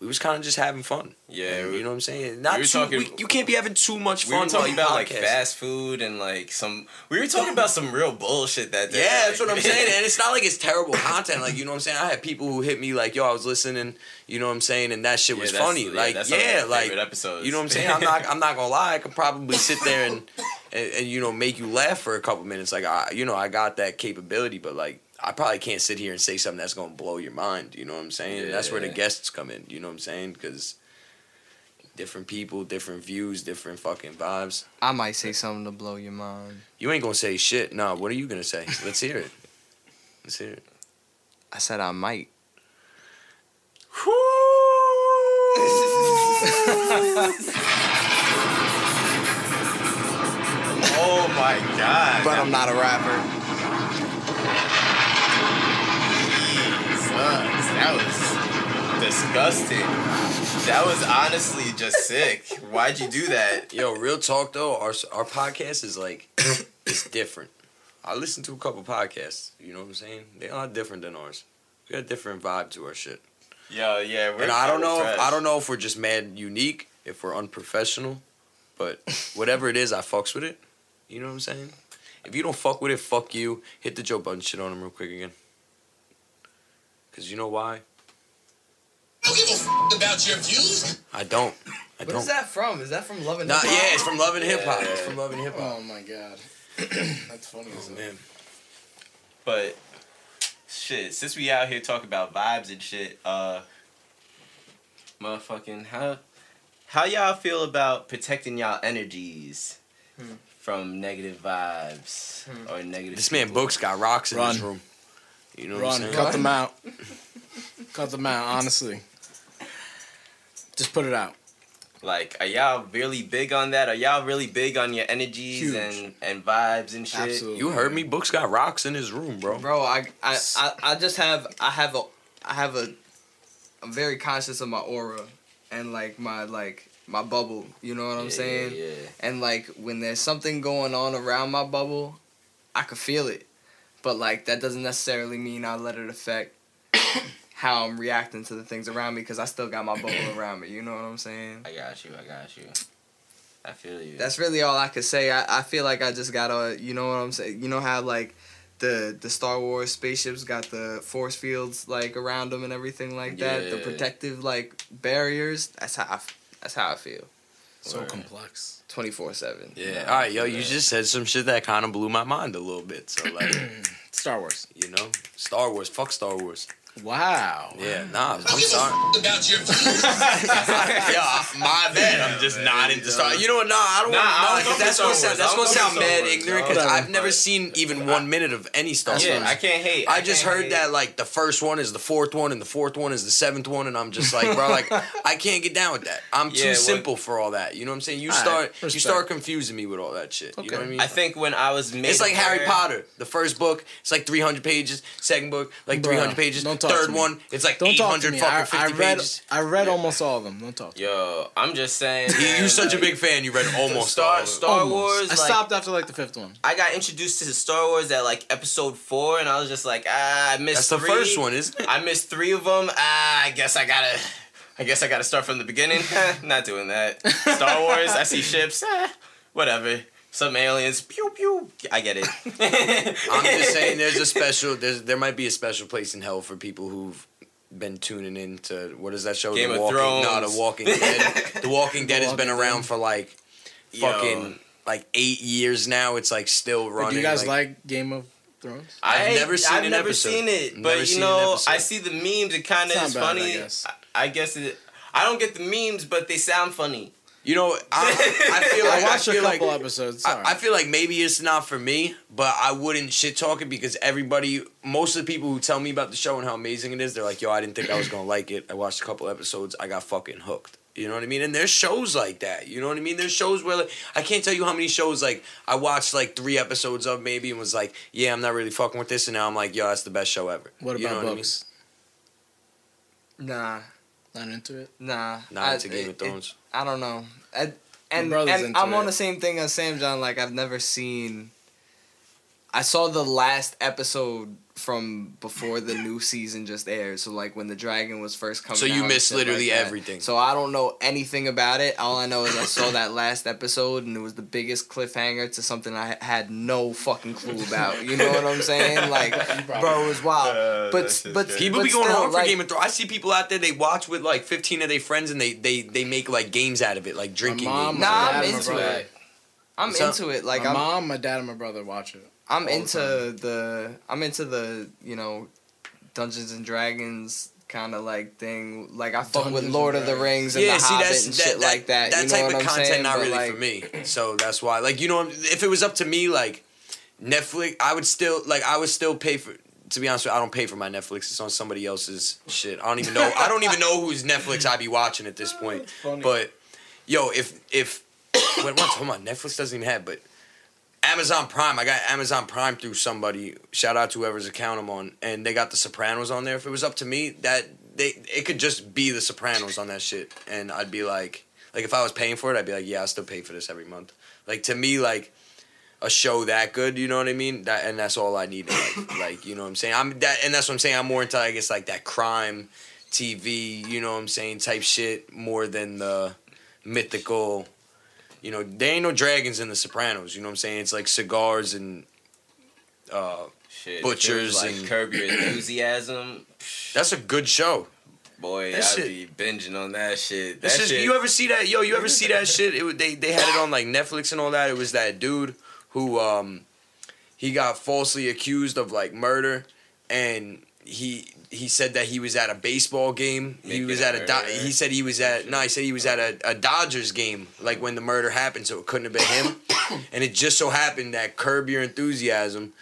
we was kind of just having fun. Yeah, you know what I'm saying? Not were too, talking- we- you can't be having too much fun. we were talking about like fast food and like some. We were talking about some real bullshit that day. Yeah, that's what I'm saying. And it's not like it's terrible content. Like, you know what I'm saying? I had people who hit me like, yo, I was listening, you know what I'm saying? And that shit was that's- funny. yeah, like, yeah, like, episodes. you know what I'm saying? I'm not, I'm not gonna lie. I could probably sit there and, and, and, you know, make you laugh for a couple minutes. Like, I, you know, I got that capability, but like, I probably can't sit here and say something that's gonna blow your mind. You know what I'm saying? And that's where the guests come in. You know what I'm saying? Because different people, different views, different fucking vibes. I might say something to blow your mind. You ain't gonna say shit. No, what are you gonna say? Let's hear it. Let's hear it. I said I might. Oh my god. But I'm not a rapper. That was disgusting. That was honestly just sick. Why'd you do that? Yo, real talk though, our our podcast is like it's different. I listen to a couple podcasts. You know what I'm saying? They are different than ours. We got a different vibe to our shit. Yo, yeah, we're and I don't know. If. I don't know if we're just mad unique, if we're unprofessional, but whatever it is, I fucks with it. You know what I'm saying? If you don't fuck with it, fuck you. Hit the Joe Budden shit on him real quick again. Cause you know why? I don't give a f- about your views. I don't. I What don't. is that from? Is that from Love and Hip Hop? yeah, it's from Love and Hip Hop. Yeah. It's from Love and Hip Hop. Oh my god, that's funny as hell. Man, But shit, since we out here talking about vibes and shit, uh motherfucking how how y'all feel about protecting y'all energies Hmm. from negative vibes or negative this man? Books got rocks in Run. his room. You know what Run, I'm saying? cut them out. cut them out. Honestly, just put it out. Like, are y'all really big on that? Are y'all really big on your energies Huge. and and vibes and shit? Absolutely. You heard me. Books got rocks in his room, bro. Bro, I, I, I, I just have I have a I have a I'm very conscious of my aura and like my like my bubble. You know what I'm Yeah, saying? Yeah. And like when there's something going on around my bubble, I could feel it. But like that doesn't necessarily mean I let it affect how I'm reacting to the things around me because I still got my bubble around me. You know what I'm saying? I got you. I got you. I feel you. That's really all I could say. I, I feel like I just gotta, you know what I'm saying? You know how like the the Star Wars spaceships got the force fields like around them and everything like that, the protective like barriers. That's how I, that's how I feel. So Word. complex. Twenty four seven. Yeah. All right, yo. You just said some shit that kind of blew my mind a little bit. So like, Star Wars. you know, Star Wars. Fuck Star Wars. Wow. Yeah, nah, I'm Don't give sorry. about your yeah, my bad. I'm just not into Star. You know what? Nah, I don't Nah, I want don't to. That's fuck gonna with sound. That's Wars. gonna I sound don't fuck with mad Wars. ignorant because I've never but- seen even one minute of any Star Wars. Yeah, I can't hate. I just can't heard hate. that like the first one is the fourth one and the fourth one is the seventh one, and I'm just like, bro, like I can't get down with that. I'm too Yeah, what- simple for all that. You know what I'm saying? You Alright, start you start confusing me with all that shit. You know what I mean? I think when I was made it's like Harry Potter. The first book, it's like 300 pages. Second book, like 300 pages. don't talk Third me. one, it's like Don't talk 800 fucking I, 50 I read. pages. I read almost all of them. Don't talk. To me. Yo, I'm just saying. You- man, You're such a big fan. You read almost all Star of it. Star Almost. Wars. I like, stopped after like the fifth one. I got introduced to Star Wars at like episode four, and I was just like, ah, I missed. That's the first one, isn't it? I missed three of them. Ah, I guess I gotta. I guess I gotta start from the beginning. Not doing that. Star Wars. I see ships. Eh, whatever. Some aliens. Pew pew. I get it. I'm just saying, there's a special. There's there might be a special place in hell for people who've been tuning in to what is that show? Game the of Walking, Thrones. No, The Walking Dead. the Walking Dead has been around Dead. for like Yo. fucking like eight years now. It's like still running. Do you guys like, like Game of Thrones? I've I- never seen it. I've an never episode. seen it, Never but you know. I see the memes. It kind of is not bad, I funny. guess. I, I guess it. I don't get the memes, but they sound funny. You know, I, I feel like I, watched a feel like couple episodes. Sorry. I, I feel like maybe it's not for me, but I wouldn't shit talk it because everybody, most of the people who tell me about the show and how amazing it is, they're like, "Yo, I didn't think I was gonna like it. I watched a couple episodes, I got fucking hooked." You know what I mean? And there's shows like that. You know what I mean? There's shows where like, I can't tell you how many shows like I watched like three episodes of maybe and was like, "Yeah, I'm not really fucking with this," and now I'm like, "Yo, that's the best show ever." what You about know what I mean? Nah, Not into it. nah. Not I- into Game of it- Thrones. I don't know. I, and and I'm on the same thing as Sam John. Like I've never seen. I saw the last episode from before the new season just aired. So like when the dragon was first coming. So you out missed literally like everything. So I don't know anything about it. All I know is I saw that last episode and it was the biggest cliffhanger to something I had no fucking clue about. You know what I'm saying? Like, bro, it was wild. but but People but be going still, hard for like, Game of Thrones. I see people out there they watch with like 15 of their friends and they they they make like games out of it, like drinking mom- games. Nah, I'm dad and my into it. I'm What's up? into it. Like my I'm mom, my dad, and my brother watch it. I'm the into the I'm into the you know Dungeons and Dragons kind of like thing. Like I fuck with Lord of the Rings and yeah, the see Hobbit that's and that, shit that, like that. That you know type what of I'm content saying? not But, really like, for me. So that's why, like you know, if it was up to me, like Netflix, I would still like I would still pay for. To be honest, with you, I don't pay for my Netflix. It's on somebody else's shit. I don't even know. I don't even know whose Netflix I be watching at this point. funny. But yo, if if wait, what? Hold on, Netflix doesn't even have, but Amazon Prime. I got Amazon Prime through somebody. Shout out to whoever's account I'm on, and they got The Sopranos on there. If it was up to me, that they it could just be The Sopranos on that shit, and I'd be like, like if I was paying for it, I'd be like, yeah, I still pay for this every month. Like to me, like a show that good, you know what I mean? That and that's all I need. Like, like you know what I'm saying? I'm that, and that's what I'm saying. I'm more into I guess like that crime TV, you know what I'm saying, type shit more than the mythical. You know, there ain't no dragons in The Sopranos. You know what I'm saying? It's like cigars and. Uh, Shit, Butchers if it was, like and- curb your enthusiasm. that's a good show. Boy, That I'd shit- be binging on that shit. That That's just shit. you ever see that? Yo, you ever see that shit? It they they had it on like Netflix and all that. It was that dude who um he got falsely accused of like murder, and he he said that he was at a baseball game. he was at a Do- he said he was at no, he said he was at a, a Dodgers game like when the murder happened, so it couldn't have been him. and it just so happened that Curb Your Enthusiasm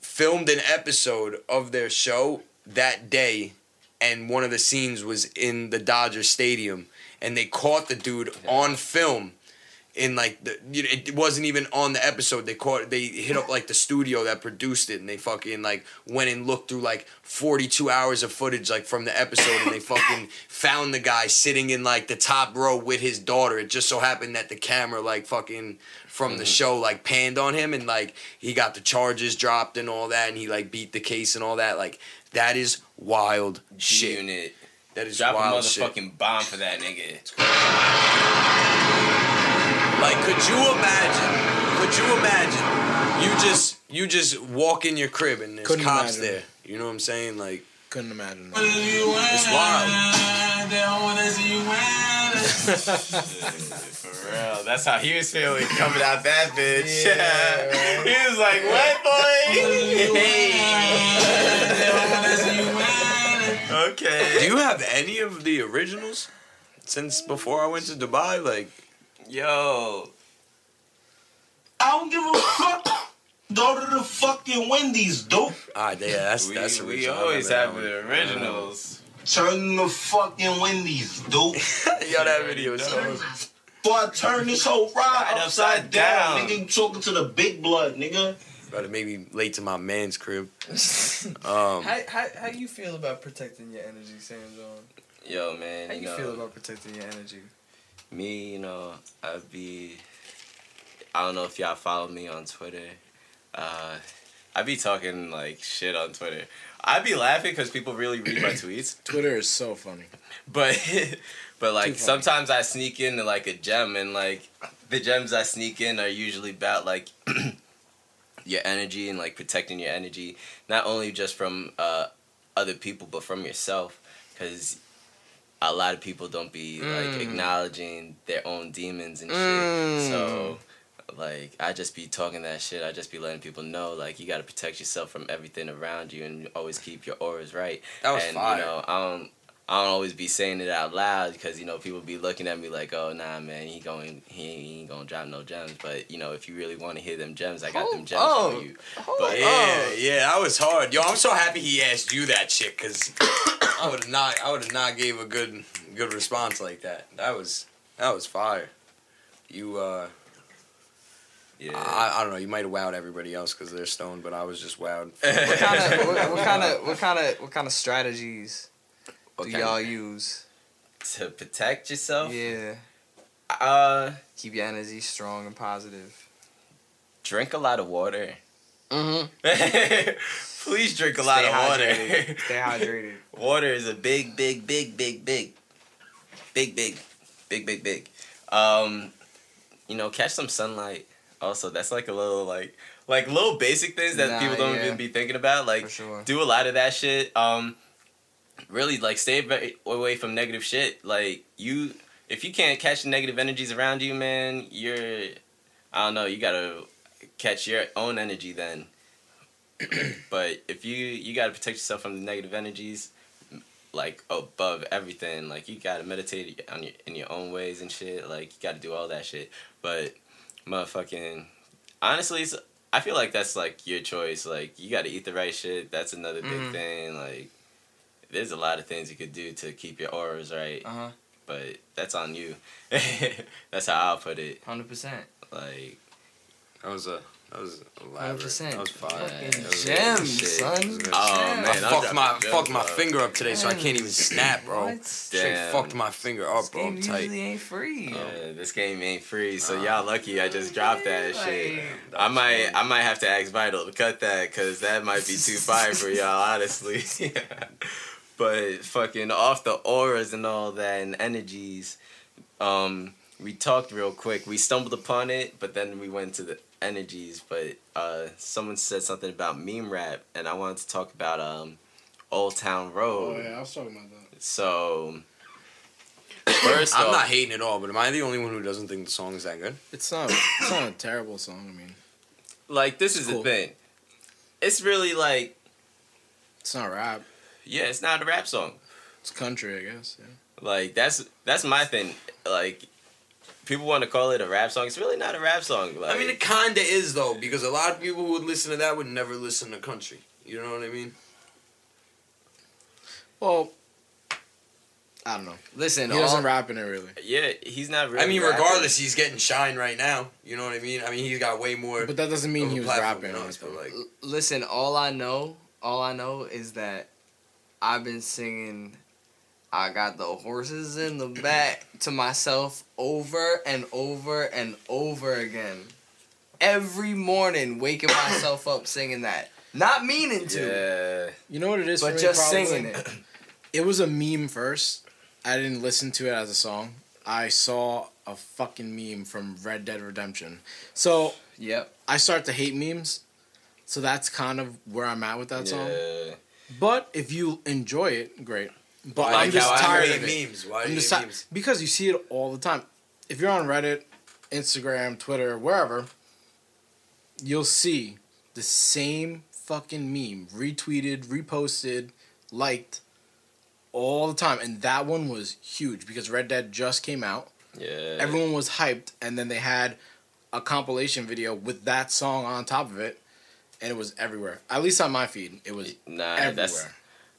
filmed an episode of their show that day and one of the scenes was in the Dodger Stadium, and they caught the dude on film. In like the, you know, it wasn't even on the episode. They caught, they hit up like the studio that produced it, and they fucking like went and looked through like forty two hours of footage like from the episode, and they fucking found the guy sitting in like the top row with his daughter. It just so happened that the camera like fucking from the mm-hmm. show like panned on him, and like he got the charges dropped and all that, and he like beat the case and all that. Like that is wild shit. unit. That is Drop a wild shit. motherfucking bomb for that nigga. Like, could you imagine? Could you imagine? You just you just walk in your crib and there's Couldn't cops imagine. there. You know what I'm saying? Like, Couldn't imagine that. it's wild. For real. That's how he was feeling coming out that bitch. Yeah. he was like, what, boy? hey. Do you have any of the originals since before I went to Dubai? Like, Yo, I don't give a fuck. Go to the fucking Wendy's, dope. ah, yeah, that's we, that's original. I always have the originals. Turn the fucking Wendy's, dope. Yo, that video is so. Before I turn this whole ride Right upside, upside down, down. nigga, talking to the big blood, nigga. About to make me late to my man's crib. Um, How, how, how you feel about protecting your energy, Sam John? Yo, man, How you you know, feel about protecting your energy? Me, you know, I'd be. I don't know if y'all follow me on Twitter. Uh, I be talking like shit on Twitter. I be laughing because people really read my tweets. Twitter is so funny. But but like sometimes I sneak into like a gem and like the gems I sneak in are usually about like your energy and like protecting your energy not only just from uh other people but from yourself cuz a lot of people don't be like Mm. acknowledging their own demons and shit. Mm. So like I just be talking that shit. I just be letting people know like you got to protect yourself from everything around you and always keep your auras right that was and fire. you know I don't I don't always be saying it out loud because you know people be looking at me like oh nah man he going he, he ain't gonna drop no gems but you know if you really want to hear them gems I got them gems on. for you Hold But- yeah, yeah, that was hard. Yo, I'm so happy he asked you that shit because I would have not, I would have not gave a good, good response like that. That was, that was fire. You, uh, yeah I, I don't know. You might have wowed everybody else because they're stoned, but I was just wowed. What kind of what, what kind of what kind of what kind of strategies What do y'all of- use? to protect yourself Yeah, uh keep your energy strong and positive. drink a lot of water Mm-hmm. please drink a lot Stay of water. Stay hydrated. Water is a big, big, big, big, big, big, big, big, big, big. Um, you know, catch some sunlight. Also, that's like a little like like little basic things that Nah, people don't yeah. even be thinking about. Like sure. do a lot of that shit. Um, really like stay away from negative shit. Like you, if you can't catch the negative energies around you, man, you're I don't know. You gotta catch your own energy then. but if you you gotta protect yourself from the negative energies, like above everything. Like you gotta meditate on your in your own ways and shit. Like you gotta do all that shit. But motherfucking honestly, it's, I feel like that's like your choice. Like you gotta eat the right shit. That's another big Mhm. thing. Like there's a lot of things you could do to keep your auras right, Uh huh. but that's on you. that's how I'll put it. Hundred percent. Like That was a, that was elaborate. 100%. That was fire. Fucking That was gems, shit. son. Oh, Gems. man, I fucked my gems, fucked my finger up today, so I can't even snap, bro. What? Straight Damn. fucked my finger up, This bro. game I'm tight. usually ain't free. Yeah, this game ain't free, so y'all lucky I just dropped that shit. I might I might have to ask Vital to cut that because that might be too fire for y'all, honestly. but fucking off the auras and all that and energies, um, we talked real quick. We stumbled upon it, but then we went to the energies. But uh, someone said something about meme rap, and I wanted to talk about um, Old Town Road. Oh yeah, I was talking about that. So first I'm off, not hating at all, but am I the only one who doesn't think the song is that good? It's not. It's not a terrible song. I mean, like this is Cool. the thing. It's really like it's not rap. Yeah, it's not a rap song. It's country, I guess. Yeah. Like that's that's my thing. Like people want to call it a rap song. It's really not a rap song. Like I mean, it kinda is though, because a lot of people who would listen to that would never listen to country. You know what I mean? Well, I don't know. Listen, He doesn't all, rap in it really. yeah, he's not. Really I mean, rapping. regardless, he's getting shine right now. You know what I mean? I mean, he's got way more. But that doesn't mean he was platform rapping than on us, it. but like, l- listen. All I know, all I know is that I've been singing. I got the horses in the back to myself over and over and over again. Every morning, waking myself up singing that. Not meaning to, Yeah, You know what it is for but me, just probably? singing it. It was a meme first. I didn't listen to it as a song. I saw a fucking meme from Red Dead Redemption. So Yep. I start to hate memes. So that's kind of where I'm at with that song. But if you enjoy it, great. But Why I'm just tired of it. memes. Why I'm you just ti- memes? because you see it all the time. If you're on Reddit, Instagram, Twitter, wherever, you'll see the same fucking meme retweeted, reposted, liked all the time, and that one was huge because Red Dead just came out. Yeah. Everyone was hyped, and then they had a compilation video with that song on top of it, and it was everywhere. At least on my feed, it was Nah, everywhere. that's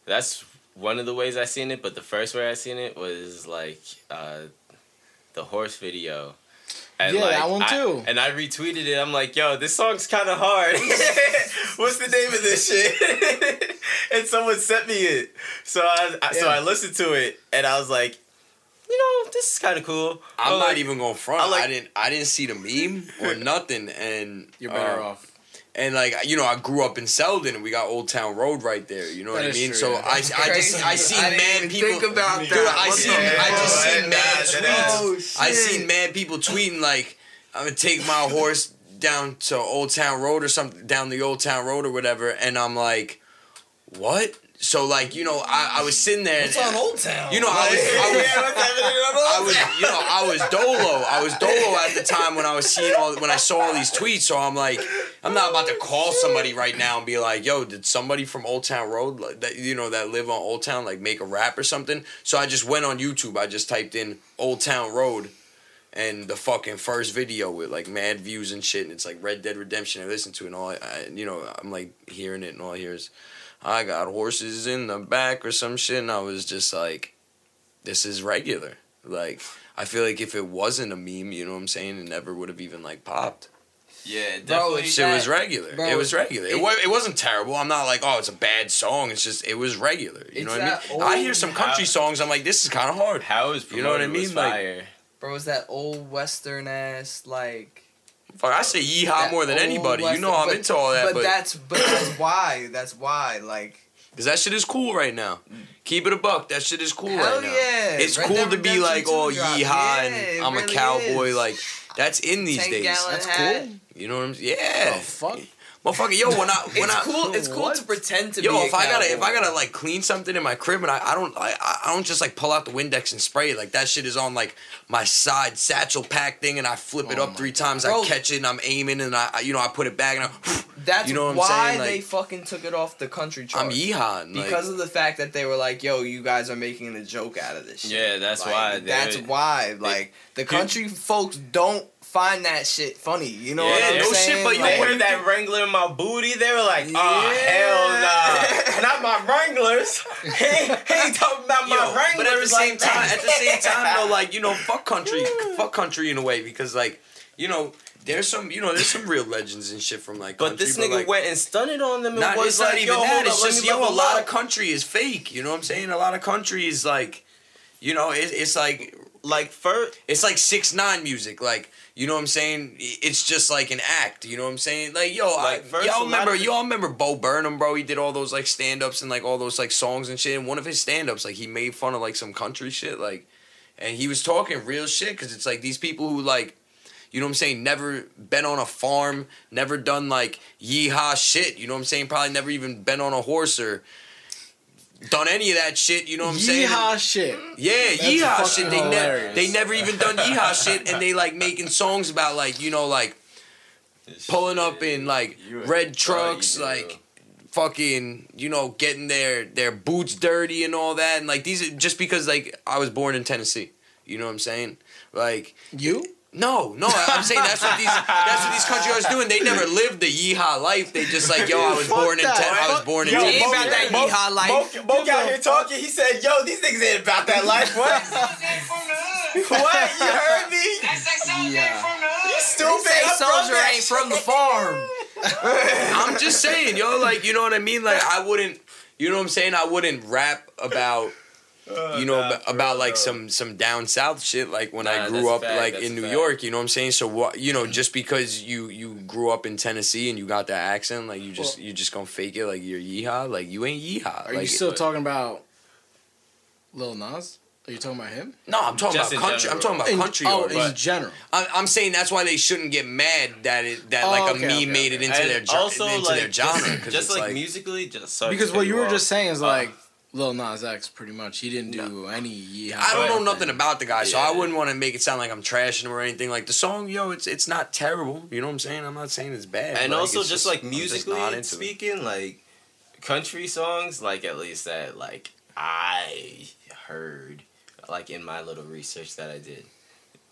that's one of the ways I seen it, but the first way I seen it was like uh, the horse video. And Yeah, like, that one I- too. and I retweeted it. I'm like, yo, this song's kind of hard. What's the name of this shit? and someone sent me it. So I, I so I listened to it, and I was like, you know, this is kind of cool. I'm I not like- even going front. I like- I didn't. I didn't see the meme or nothing, and You're better uh, off. And like you know, I grew up in Selden, and we got Old Town Road right there. You know what I mean? true, so yeah. I, I just I seen I mad people. think about Dude, that. I seen I just seen oh, mad That- that Oh, tweets. I seen mad people tweeting like I'm gonna take my horse down to Old Town Road or something down the Old Town Road or whatever, and I'm like, what? So like you know, I, I was sitting there. It's on Old Town. You know, I was, I was, I was, you know, I was dolo. I was dolo at the time when I was seeing all, when I saw all these tweets. So I'm like, I'm not about to call somebody right now and be like, yo, did somebody from Old Town Road like, that you know that live on Old Town like make a rap or something? So I just went on YouTube. I just typed in Old Town Road. And the fucking first video with like mad views and shit, and it's like Red Dead Redemption. I listen to it and all, I, you know, I'm like hearing it, and all I hear is, I got horses in the back or some shit, and I was just like, this is regular. Like, I feel like if it wasn't a meme, you know what I'm saying, it never would have even like popped. Yeah, Bro, definitely. it's- Shit that- was regular. bro, it was regular. It, it- it wasn't terrible. I'm not like, oh, it's a bad song. It's just, it was regular. You know what I mean? that I hear some country songs. I'm like, this is kind of hard. How is You know what I promoted was mean? Like- fire. Bro, it's that old western ass like. Fuck, I say yeehaw that more than anybody. You know I'm but- into all that, But, but that's but that's why that's why like because that shit is cool right now. Keep it a buck. That shit is cool hell right now. yeah. It's Red cool Dead to be like, 2 oh, yeehaw, Yeah, and I'm a cowboy. is. Like, that's in these days. That's hat. cool. You know what I'm saying? Yeah. Oh fuck. Motherfucker, yo, when I when It's I cool. It's cool What? to pretend to Yo, be. Yo, if I I gotta if I gotta like clean something in my crib and I, I don't I, I don't just like pull out the Windex and spray it like that shit is on like my side satchel pack thing and I flip it Oh up my three times Bro. I catch it and I'm aiming and I I- you know I put it back and I, that's you know what I'm why saying? they fucking took it off the country chart. I'm yeehawing like, because of the fact that they were like, "Yo, you guys are making a joke out of this shit." Yeah, that's Like, why. they- That's why. Like the country folks don't find that shit funny. You know Yeah, what I'm no saying? shit, but you They Like, heard that Wrangler in my booty. They were like, "Oh Yeah. hell nah, not my Wranglers. hey, ain't- he ain't talking about my Wranglers." but at the same like time, at the same time though, like you know, fuck country, fuck country in a way because like you know, there's some you know, there's some real legends and shit from like. But this nigga like, went and stunted on them and Not, was it's like, not even "Yo, that. It's up, just me yo, a lot up." of country is fake. You know what I'm saying? A lot of country is like, you know, it, it's like like first. it's like six nine music. Like you know what I'm saying? It's just like an act. You know what I'm saying? Like yo, Like, I, first, y'all remember y'all remember Bo Burnham, bro? He did all those like stand ups and like all those like songs and shit. And one of his stand ups, like he made fun of like some country shit, like, and he was talking real shit because it's like these people who like. You know what I'm saying? Never been on a farm, never done like yeehaw shit. You know what I'm saying? Probably never even been on a horse or done any of that shit. You know what I'm saying? Yeehaw shit. Yeah, That's yeehaw shit. They never they never even done yeehaw shit, and they like making songs about like you know like pulling up in like You red trucks, you do. like fucking you know getting their their boots dirty and all that, and like these are just because like I was born in Tennessee. You know what I'm saying? Like You? No, no, I'm saying that's what these that's what these country artists doing. They never lived the yeehaw life. They just like yo, I was Fuck born in that. Ten- I was born in Yo, He ain't about that Mo- yeehaw life. Mo, Mo out here talking. He said, "Yo, these niggas ain't about that life." What? what? You heard me? Yeah. You stupid. Say I'm from soldier ain't from the farm. I'm just saying, yo, like you know what I mean. Like I wouldn't, you know what I'm saying. I wouldn't rap about, you know, nah, ab- about like some some down south shit. Like when Nah, I grew up, fact, like in New fact. York. You know what I'm saying. So what, you know, just because you you grew up in Tennessee and you got that accent, like you just you just gonna fake it like you're yeehaw. Like you ain't yeehaw. Are like, you still talking about Lil Nas? Are you talking about him? No, I'm talking Just about in country. I'm talking about In- country oh, artists. in general. I- I'm saying that's why they shouldn't get mad that it that Oh, like a okay, meme okay, made it into And their jo- also into like their genre. 'cause just it's like, musically, just sorry Because what cut you were off. just saying is Uh, like Lil Nas X, pretty much. He didn't do any yeehaw. I don't know thing. nothing about the guy, so I wouldn't want to make it sound like I'm trashing him or anything. Like the song, yo, it's it's not terrible. You know what I'm saying? I'm not saying it's bad. and Like, also it's just, like I'm just musically not into it. speaking, like country songs, like at least that like I heard, like in my little research that I did,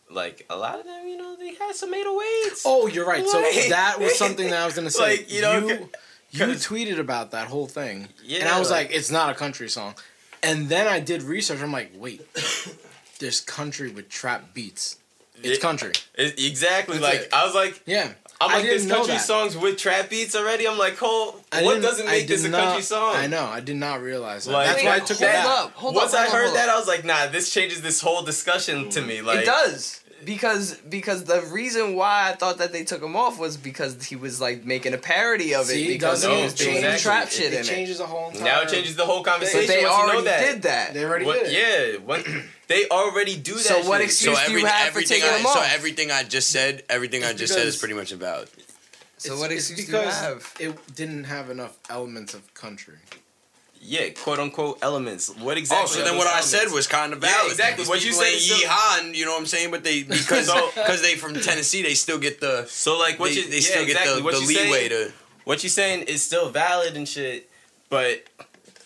like a lot of them, you know, they had some 808s. Oh, you're right. So that was something that I was gonna say. Like, you know, you, you 'cause- tweeted about that whole thing, Yeah, and I was like- like, it's not a country song. And then I did research. I'm like, wait, there's country with trap beats. It's It- country. It- exactly. That's like it. I was like, Yeah. I'm I like, didn't this country that. songs with trap beats already. I'm like, I what doesn't make this a not- country song? I know. I did not realize that. Like, That's why I took hold that. up, hold Once up, I hold up, heard hold that, up. I was like, nah, this changes this whole discussion to me. Like, it does because because the reason why I thought that they took him off was because he was like making a parody of it See, because he it was doing change- trap It, shit it in changes the whole entire. now it changes the whole conversation. But they once you already know that. did that. They already What, did it. yeah, when, they already do that. So what excuse So do you have for everything taking I, them so everything I just said, everything I just said is pretty much invalid. So It's- what excuse do you because have? it didn't have enough elements of country. Yeah, quote unquote elements. What exactly? Oh, so are then those what I said was kind of valid. Yeah, valid. exactly. What you people said ain't yeehaw, you know what I'm saying? But they because So- because they from Tennessee, they still get the So like, what they, you they yeah, still exactly. get the, what the you leeway saying, to. What you saying is still valid and shit, but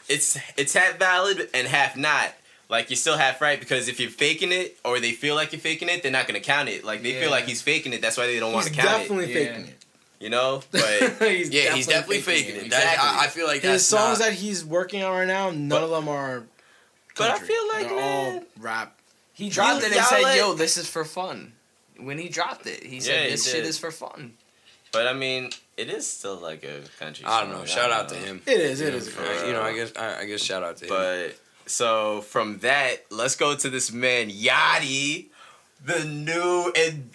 it's it's half valid and half not. Like you're still half right because if you're faking it or they feel like you're faking it, they're not gonna count it. Like they Yeah. feel like he's faking it, that's why they don't want to count it. definitely faking it. it. You know, but he's Yeah, he's definitely faking it. That- I, I feel like His that's songs not, that he's working on right now, none But- of them are. But I feel like, They're all rap. He dropped You- it and said, let- "Yo, this is for fun." When he dropped it, he said, Yeah, he "This shit is for fun." but I mean, it is still like a country. I don't song. know. Shout out to him. It is. It Yeah, is. for you know, I guess I, I guess shout out to him. But so from that, let's go to this man Yachty, the new and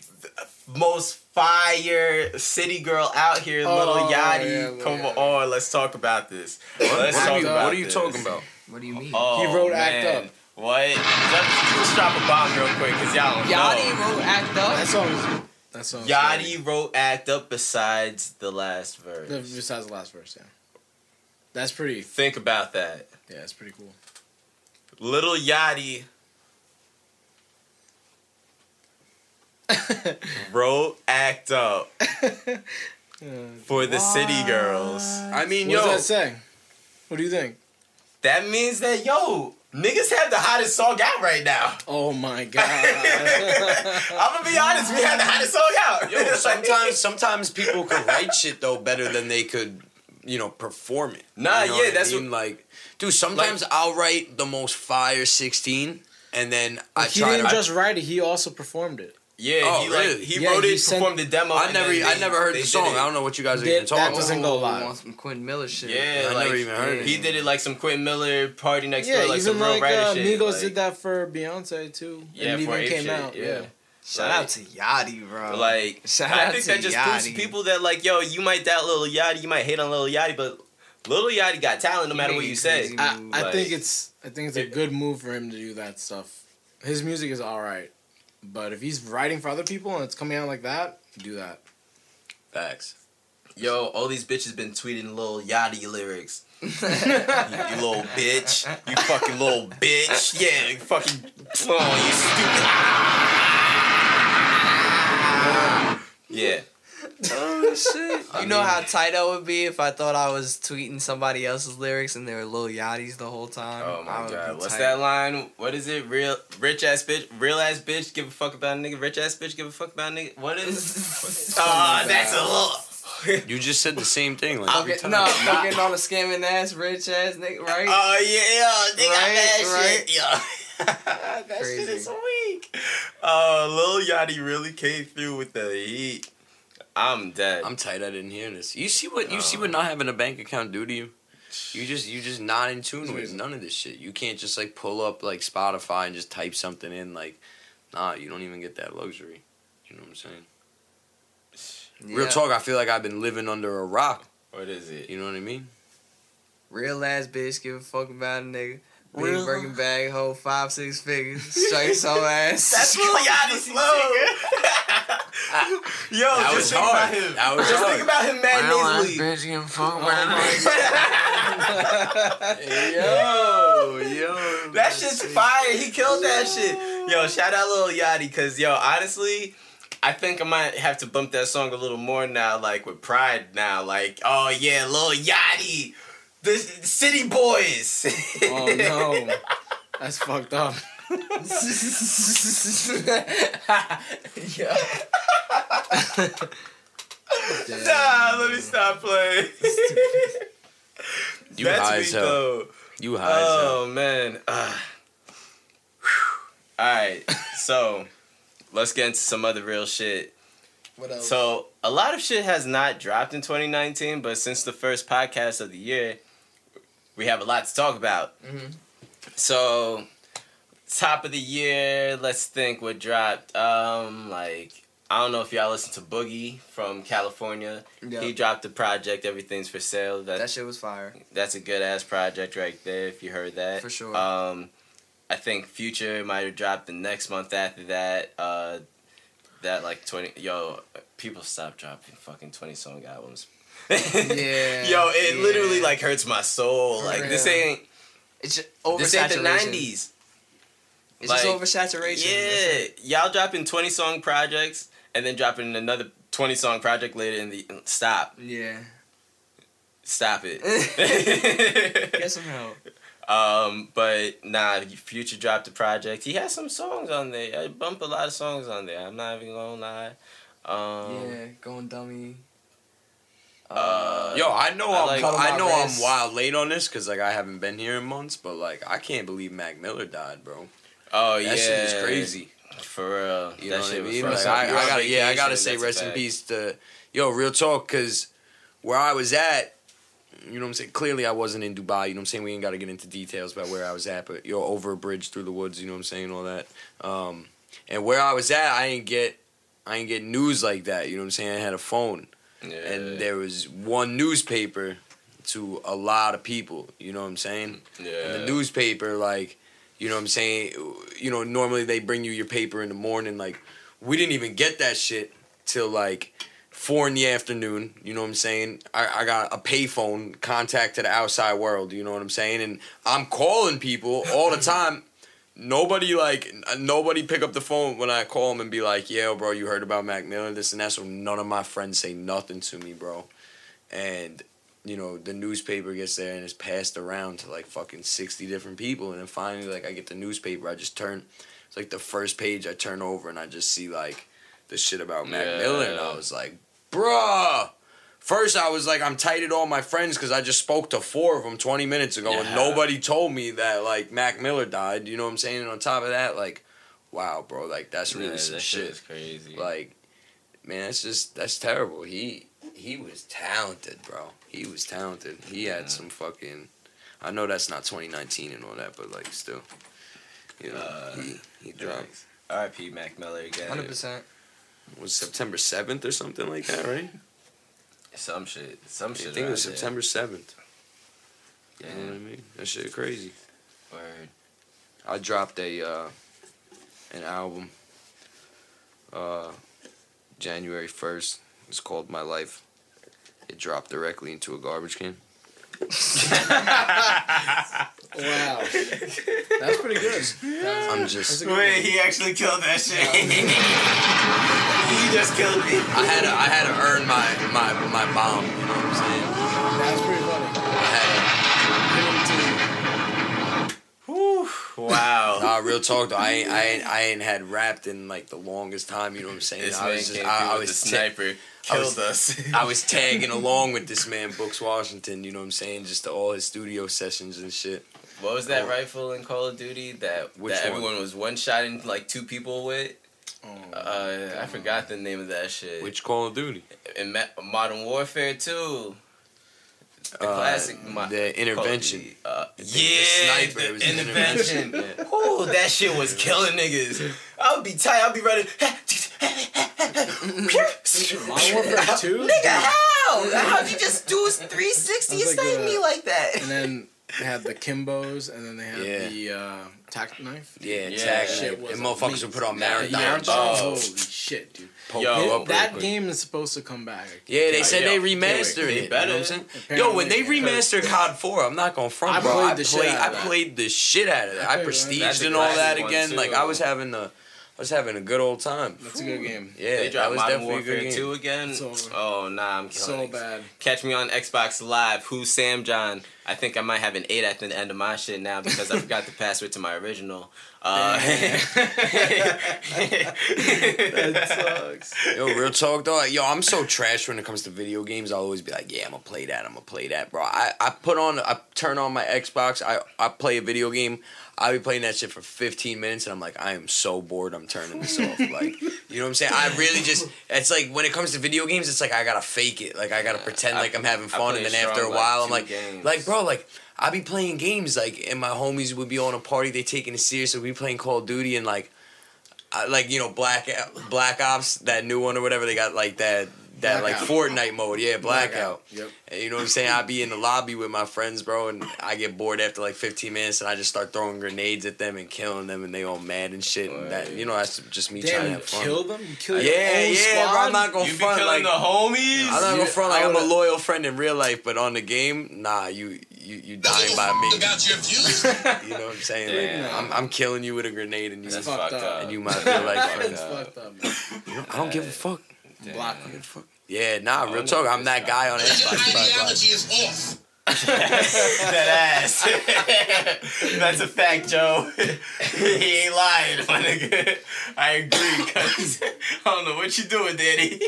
most fire city girl out here, Oh, little Yachty. yeah, Come Yachty. on, let's talk about this. Let's what, talk are you, about what are you this. talking about? What do you mean? Oh, He wrote Act. Up. What? Let's, let's drop a bomb real quick, cause y'all don't Yachty know. wrote "Act Up." That song is. That song. Yachty wrote Act Up besides the last verse. The, besides the last verse, yeah. That's pretty. Think about that. Yeah, it's pretty cool. Little Yachty wrote Act Up for the City Girls. I mean, yo. What yo, does that say? What do you think? That means that, yo, niggas have the hottest song out right now. Oh my god. I'm gonna be honest, we have the hottest song out. yo, sometimes sometimes people could write shit though better than they could, you know, perform it. Nah, You know yeah, what I that's mean? like, dude. Sometimes I'll write the most fire sixteen, and then I he try didn't to. just write it; he also performed it. Yeah, Oh, he like really? he Yeah, wrote he it, sent- performed the demo. I never, then I never heard the song. I don't know what you guys are That- even talking that doesn't go live. want some Quentin Miller shit. Yeah, I like, never even heard it. He did it like some Quentin Miller party next Yeah, door, like even some real like writer uh, shit. Migos like, did that for Beyonce too. Yeah, and for even came shit, out. yeah. Yeah. Shout Like- out to Yachty, bro. Like, Shout I think to that just proves people that like, yo, you might doubt Little Yachty, you might hate on Little Yachty, but Little Yachty got talent no matter what you say. I, moves. I Like- think it's I think it's a good move for him to do that stuff. His music is all right, but if he's writing for other people and it's coming out like that, do that. Facts. Yo, all these bitches been tweeting little Yachty lyrics. you, you little bitch. You fucking little bitch. Yeah, you fucking. Oh, you stupid. Ah. Yeah. Oh shit! You know how tight that would be if I thought I was tweeting somebody else's lyrics and they were Lil Yachty's the whole time. Oh my god. What's tight. that line? What is it? Real rich ass bitch, real ass bitch, give a fuck about a nigga. Rich ass bitch, give a fuck about a nigga. What is? Ah, that's a little. You just said the same thing like three Fucking, times. no, fucking on a scamming ass, rich ass nigga, right? Oh yeah, they got Right, that right. shit. Yeah. that shit is weak. Uh, Lil Yachty really came through with the heat. I'm dead. I'm tight. I didn't hear this. You see what you see Uh. what not having a bank account do to you? You just you just not in tune with none of this shit. You can't just like pull up like Spotify and just type something in. Like, nah, you don't even get that luxury. You know what I'm saying? Real talk. I feel like I've been living under a rock. what is it? You know what I mean? Real ass bitch, give a fuck about a nigga. Big Real- Birkin bag, hold five, six figures. Straight so ass. That's Lil Yachty's flow. Yo, That just think hard. about him. That was just hard. think about him mad Real ass nasally. bitch, give a fuck Oh my. Yo, yo. That shit's fire. He killed that shit. Yo, shout out Lil Yachty, cause yo, honestly, I think I might have to bump that song a little more now, like with pride now. Like, oh yeah, Lil Yachty. The City Boys. Oh no, that's fucked up. Yeah. Nah, let me stop playing. You That's high me as hell. though. You high as hell. Oh man. Ah. All right, so let's get into some other real shit. What else? So a lot of shit has not dropped in 2019, but since the first podcast of the year, we have a lot to talk about. Mhm. So top of the year, let's think what dropped. Um, like I don't know if y'all listen to Boogie from California. Yep. He dropped the project Everything's for Sale. That, that shit was fire. That's a good ass project right there if you heard that. For sure. Um I think Future might have dropped the next month after that. Uh that like 20 yo people stop dropping fucking 20 song albums. yeah. yo, it yeah. literally like hurts my soul. For like real. this ain't it's just over this ain't the 90s. It's like, just oversaturation. Yeah, y'all dropping twenty song projects and then dropping another twenty song project later in the stop. Yeah. Stop it. Get some help. Um, but nah, Future dropped the project. He has some songs on there. I bump a lot of songs on there. I'm not even gonna lie. Um, yeah, going dummy. Uh, yo, I know I am like, I know I'm wild late on this because like I haven't been here in months, but like I can't believe Mac Miller died, bro oh That yeah, shit is crazy. for real. You that know what I shit was mean? Like. I, I gotta, yeah, I gotta say rest in peace to, yo, real talk, cause where I was at, you know what I'm saying? Clearly I wasn't in Dubai, you know what I'm saying? We ain't gotta get into details about where I was at, but yo, over a bridge through the woods, you know what I'm saying? All that. Um, and where I was at, I ain't get, I ain't get news like that, you know what I'm saying? I had a phone, Yeah. and there was one newspaper to a lot of people, you know what I'm saying? yeah. And the newspaper, like, you know what I'm saying? You know, normally they bring you your paper in the morning. Like, we didn't even get that shit till like four in the afternoon. You know what I'm saying? I, I got a payphone contact to the outside world. You know what I'm saying? And I'm calling people all the time. Nobody like nobody pick up the phone when I call them and be like, "Yeah, bro, you heard about Mac Miller, this and that." So none of my friends say nothing to me, bro. And you know, the newspaper gets there and it's passed around to like fucking 60 different people. And then finally, like, I get the newspaper. I just turn, it's like the first page I turn over and I just see like the shit about Mac Yeah. Miller. And I was like, bruh. First, I was like, I'm tight at all my friends because I just spoke to four of them 20 minutes ago and nobody told me that like Mac Miller died. You know what I'm saying? And on top of that, like, wow, bro, like, that's really yeah, some that shit. is crazy. Like, man, that's just that's terrible. He he was talented, bro. He was talented. He Yeah. had some fucking. I know that's not 2019 and all that, but like still, you know, Uh, he he dropped. R.I.P. Mac Miller again. Hundred percent. Was September 7th or something like that, right? Some shit. Some shit. I think it was there. September 7th. Yeah. You know what I mean? That shit crazy. Word. I dropped a uh, an album uh, January 1st. It's called My Life. It dropped directly into a garbage can. Wow, that's pretty good. I'm just Wait, he actually killed that shit. he just killed me. I had to, I had to earn my my my bomb. You know what I'm saying? That's pretty Wow. nah, real talk though. I ain't I ain't I ain't had rapped in like the longest time. You know what I'm saying? This I man was just came I, I was the ta- sniper. I Killed was- us. I was tagging along with this man, Books Washington. You know what I'm saying? Just to all his studio sessions and shit. What was that Oh. rifle in Call of Duty that Which that one? everyone was one shotting like two people with? Oh, Uh, I forgot the name of that shit. Which Call of Duty? in Ma- Modern Warfare 2. The Uh, classic mo- the intervention. Duty. Uh, The- yeah, the sniper, the intervention. intervention. Ooh, that shit was killing niggas. I would be tight. I'd be ready. Modern Warfare 2? Nigga, how? How'd you just do 360 and That's like me like that? And then they had the Kimbos, and then they had Yeah. the uh, tac knife. Yeah, Yeah. Shit And motherfuckers would put on marathon. Marathon? Oh. Holy shit, dude. Poke Yo, It- that quick. game is supposed to come back. Yeah, they said yo, they they- remastered they it. You know what I'm? Yo, when they remastered COD 4, I'm not gonna front, I bro. played I the shit played, out I of played the shit out of it. I I prestiged and all that again. too. Like I was having a, was having a good old time. That's a good game. Yeah, they dropped was Modern definitely a good Warfare game. 2 again. Oh nah, I'm killing So it. bad. Catch me on Xbox Live. Who's Sam John? I think I might have an eight at the end of my shit now because I forgot the password to my original. Uh, That sucks. Yo, real talk though. Yo, I'm so trash when it comes to video games. I'll always be like, yeah, I'm gonna play that. I'm gonna play that, bro. I, I put on, I turn on my Xbox. I, I play a video game. I'll be playing that shit for 15 minutes, and I'm like, I am so bored. I'm turning this off. Like, you know what I'm saying? I really just. It's like when it comes to video games, it's like I gotta fake it. Like I gotta pretend I- like I'm having fun, and then after a while, like, I'm like, games. like, bro, like. I be playing games like, and my homies would be on a party. They taking it serious. So we playing Call of Duty and like, I, like you know Black Black Ops that new one or whatever they got like that that Blackout. like Fortnite mode yeah blackout. Yep. And you know what I'm saying I'd be in the lobby with my friends bro and I get bored after like 15 minutes and I just start throwing grenades at them and killing them and they all mad and shit and that you know that's just me trying to have fun kill them? You kill your yeah own yeah bro? I'm not gonna you be front killing like the homies. I'm not gonna front like I I'm a loyal friend in real life but on the game nah you you you dying by me Got your views. you know what I'm saying Damn. like, I'm, I'm killing you with a grenade and you That's fucked fucked up. up. and you might feel like Fucked friends. up. Fucked up, man. I don't give a fuck Damn. Block I don't them. give a fuck yeah nah real talk I'm that guy on Your Xbox but, like, ideology is off. that ass. That's a fact, Joe. he ain't lying, my nigga. I agree, cause I don't know what you doing, Daddy.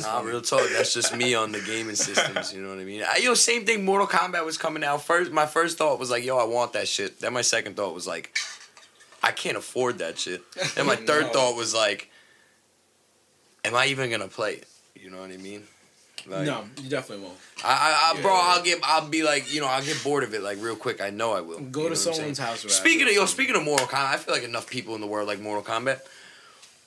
Nah, real talk. That's just me on the gaming systems. You know what I mean? I, yo, same thing. Mortal Kombat was coming out first. My first thought was like, yo, I want that shit. Then my second thought was like, I can't afford that shit. Then my third No. thought was like, am I even gonna play it? You know what I mean? Like, no, you definitely won't. I, I, I bro, Yeah. I'll get, I'll be like, you know, I'll get bored of it like real quick. I know I will. Go You to know someone's house. Right Speaking of yo, speaking of Mortal Kombat, I feel like enough people in the world like Mortal Kombat.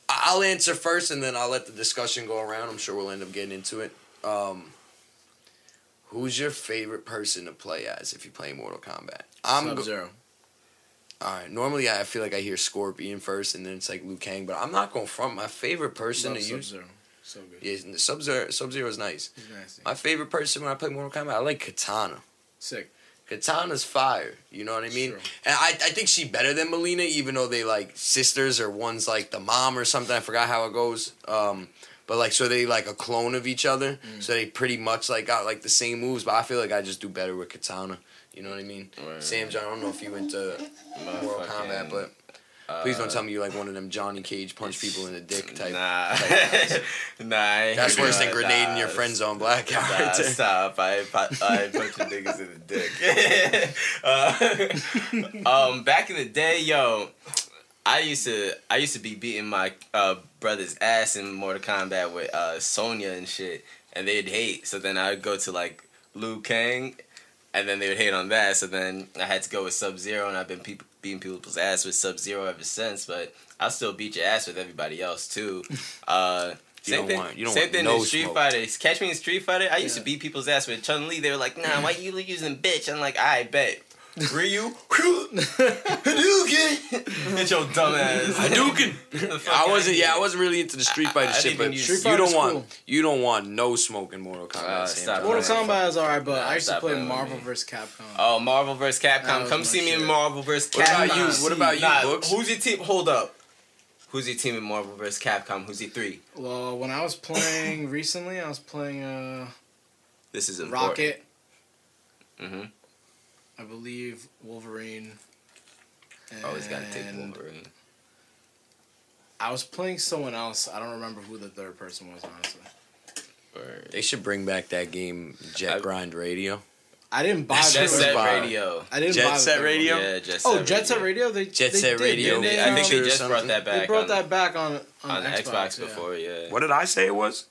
I'll answer first, and then I'll let the discussion go around. I'm sure we'll end up getting into it. Um, who's your favorite person to play as if you play Mortal Kombat? I'm Sub go- Zero. all right. Normally, I feel like I hear Scorpion first, and then it's like Liu Kang. But I'm not going front. My favorite person to Sub use, Zero. So good. yeah, Sub Zero. Sub Zero is nice. Nasty. My favorite person when I play Mortal Kombat, I like Kitana. Sick. Kitana's fire. You know what I mean? Sure. And I, I think she better than Mileena, even though they like sisters or one's like the mom or something. I forgot how it goes. Um, but like so they like a clone of each other. Mm. So they pretty much like got like the same moves. But I feel like I just do better with Kitana. You know what I mean? Sam John, I don't know if you into Mortal Kombat, but please don't tell me you like one of them Johnny Cage punch people in the dick type. Nah, type nah. That's worse than nah, grenading your friend zone blackout. Nah, right stop. I I punching niggas in the dick. uh, um, back in the day, yo, I used to I used to be beating my uh, brother's ass in Mortal Kombat with uh, Sonya and shit, and they'd hate. So then I'd go to like Liu Kang, and then they would hate on that. So then I had to go with Sub Zero, and I've been peop beating people's ass with Sub Zero ever since. But I'll still beat your ass with everybody else too. Uh, You same thing. want- you don't same want thing no in Street smoke. Fighter. Catch me in Street Fighter. I used to beat people's ass with Chun Li. They were like, "Nah, why you using bitch?" I'm like, "I bet." Ryu, Hadouken, get your dumb ass. Hadouken. I wasn't. Yeah. I wasn't really into the Street I- Fighter I shit, didn't but even you Street don't Fighter's want cool. you don't want no smoke in Mortal Kombat. Uh, Sam. stop Mortal Yeah. Kombat is alright, but Nah, I used to stop play playing with Marvel me. vs. Capcom. Oh, Marvel vs. That Capcom. was Come my see me shit. in Marvel vs. What Capcom. about you? What about you, Nah, Books? Who's your team? Hold up. Who's your team in Marvel vs. Capcom? Who's your three? Well, when I was playing recently, I was playing uh, This is important. Rocket, Mm-hmm. I believe Wolverine. Always gotta take Wolverine. I was playing someone else. I don't remember who the third person was, honestly. Word. They should bring back that game Jet I- Grind Radio. I didn't buy That's Jet Jet Set one. Radio. I didn't Jet buy the Set Radio? one. Yeah, Jet Set Oh, Jet Set Radio. They Jet they Set did, Radio didn't they, Yeah, I think they just brought that back They brought on, that back on on, on Xbox, Xbox, yeah. before, yeah. What did I say it was?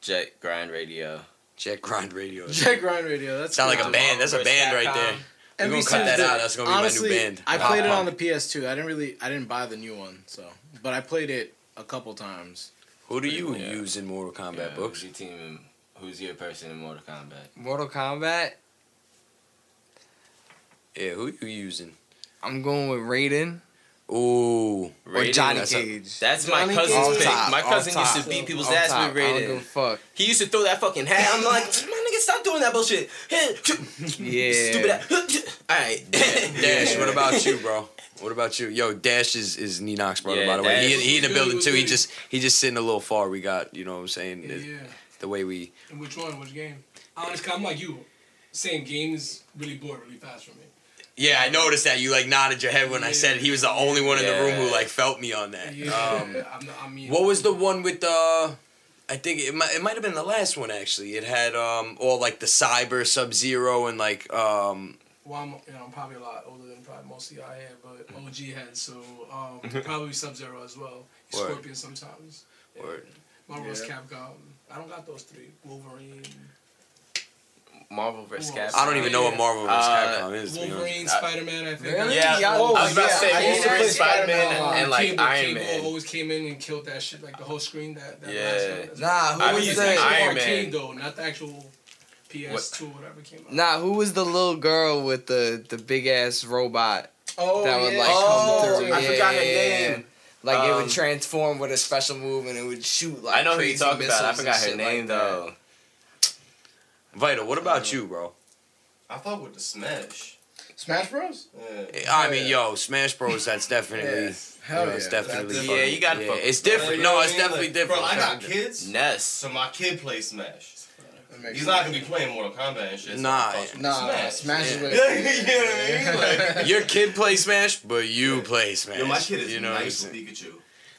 Jet Grind Radio. Jet Grind Radio. Jet Grind Radio. That's Sound like a band. That's a band right there. We're gonna cut that did- out. That's gonna be honestly, my new band. I Pop played it on the PS2. I didn't really, I didn't buy the new one, so, but I played it a couple times. Who do you Yeah. use in Mortal Kombat Yeah, books? Who's your team? in- Who's your person in Mortal Kombat? Mortal Kombat. Yeah, who you using? I'm going with Raiden Ooh, or Johnny that's a- Cage. That's Johnny my cousin's Off pick. top, My cousin used to top. beat people's ass top, with I don't give a fuck. He used to throw that fucking hat. I'm like, my nigga, stop doing that bullshit. Yeah. Stupid ass. Alright. Dash. What about you, bro? What about you? Yo, Dash is is Ninox brother. Yeah, by the way, he, he in the building too. He just he just sitting a little far. We got you know what I'm saying Yeah, the, yeah. the way we. And which one? Which game? Honestly, I'm like you. Saying games really bored really fast for me. Yeah, I noticed that you like nodded your head when I said it. he was the only one in the room who like felt me on that. Yeah, Um, I'm I mean, What was the one with the? I think it might, it might have been the last one actually. It had um all like the cyber Sub Zero and like um Well, I'm, you know, I'm probably a lot older than probably most of y'all here, but Mm-hmm. OG had so um, probably Sub Zero as well. Word. Scorpion sometimes. Yeah. Word. Marvel's Yeah. Capcom. I don't got those three. Wolverine. Marvel vs. Capcom. I don't even know what Marvel vs. Uh, Capcom is. to be honest. Wolverine, Uh, Spider Man. I think. Really? Yeah, Yeah, oh, I was about to say yeah, used to Wolverine, play Spider-Man, Spider-Man and like Cable, Iron Cable Man. always came in and killed that shit, like the whole screen. That, that Yeah. last one. Nah, who I was was the using the Iron arcade Man. though, not the actual PS2 or whatever came out. Nah, who was the little girl with the the big ass robot Oh, that would yeah. like Oh, come through? I Yeah, forgot her yeah, yeah. name. Like it Um, would transform with a special move and it would shoot like I know who crazy you talking about. I forgot her name like that. though. Vital, what about you, bro? I thought with the Smash. Smash Bros. Yeah. I mean, yo, Smash Bros. That's definitely. Hell you know, It's yeah. definitely. That's Yeah, you gotta yeah, fuck It's different. No, it's what I mean? definitely Like, different. Bro, I got kids, Ness. so my kid plays Smash. He's not gonna be playing Mortal Kombat and shit. Nah, I'm Nah, Smash. Smash is Yeah. you know what I mean? Like, Your kid plays Smash, but you play Smash. yo, my kid is you know what I'm nice with saying? Pikachu.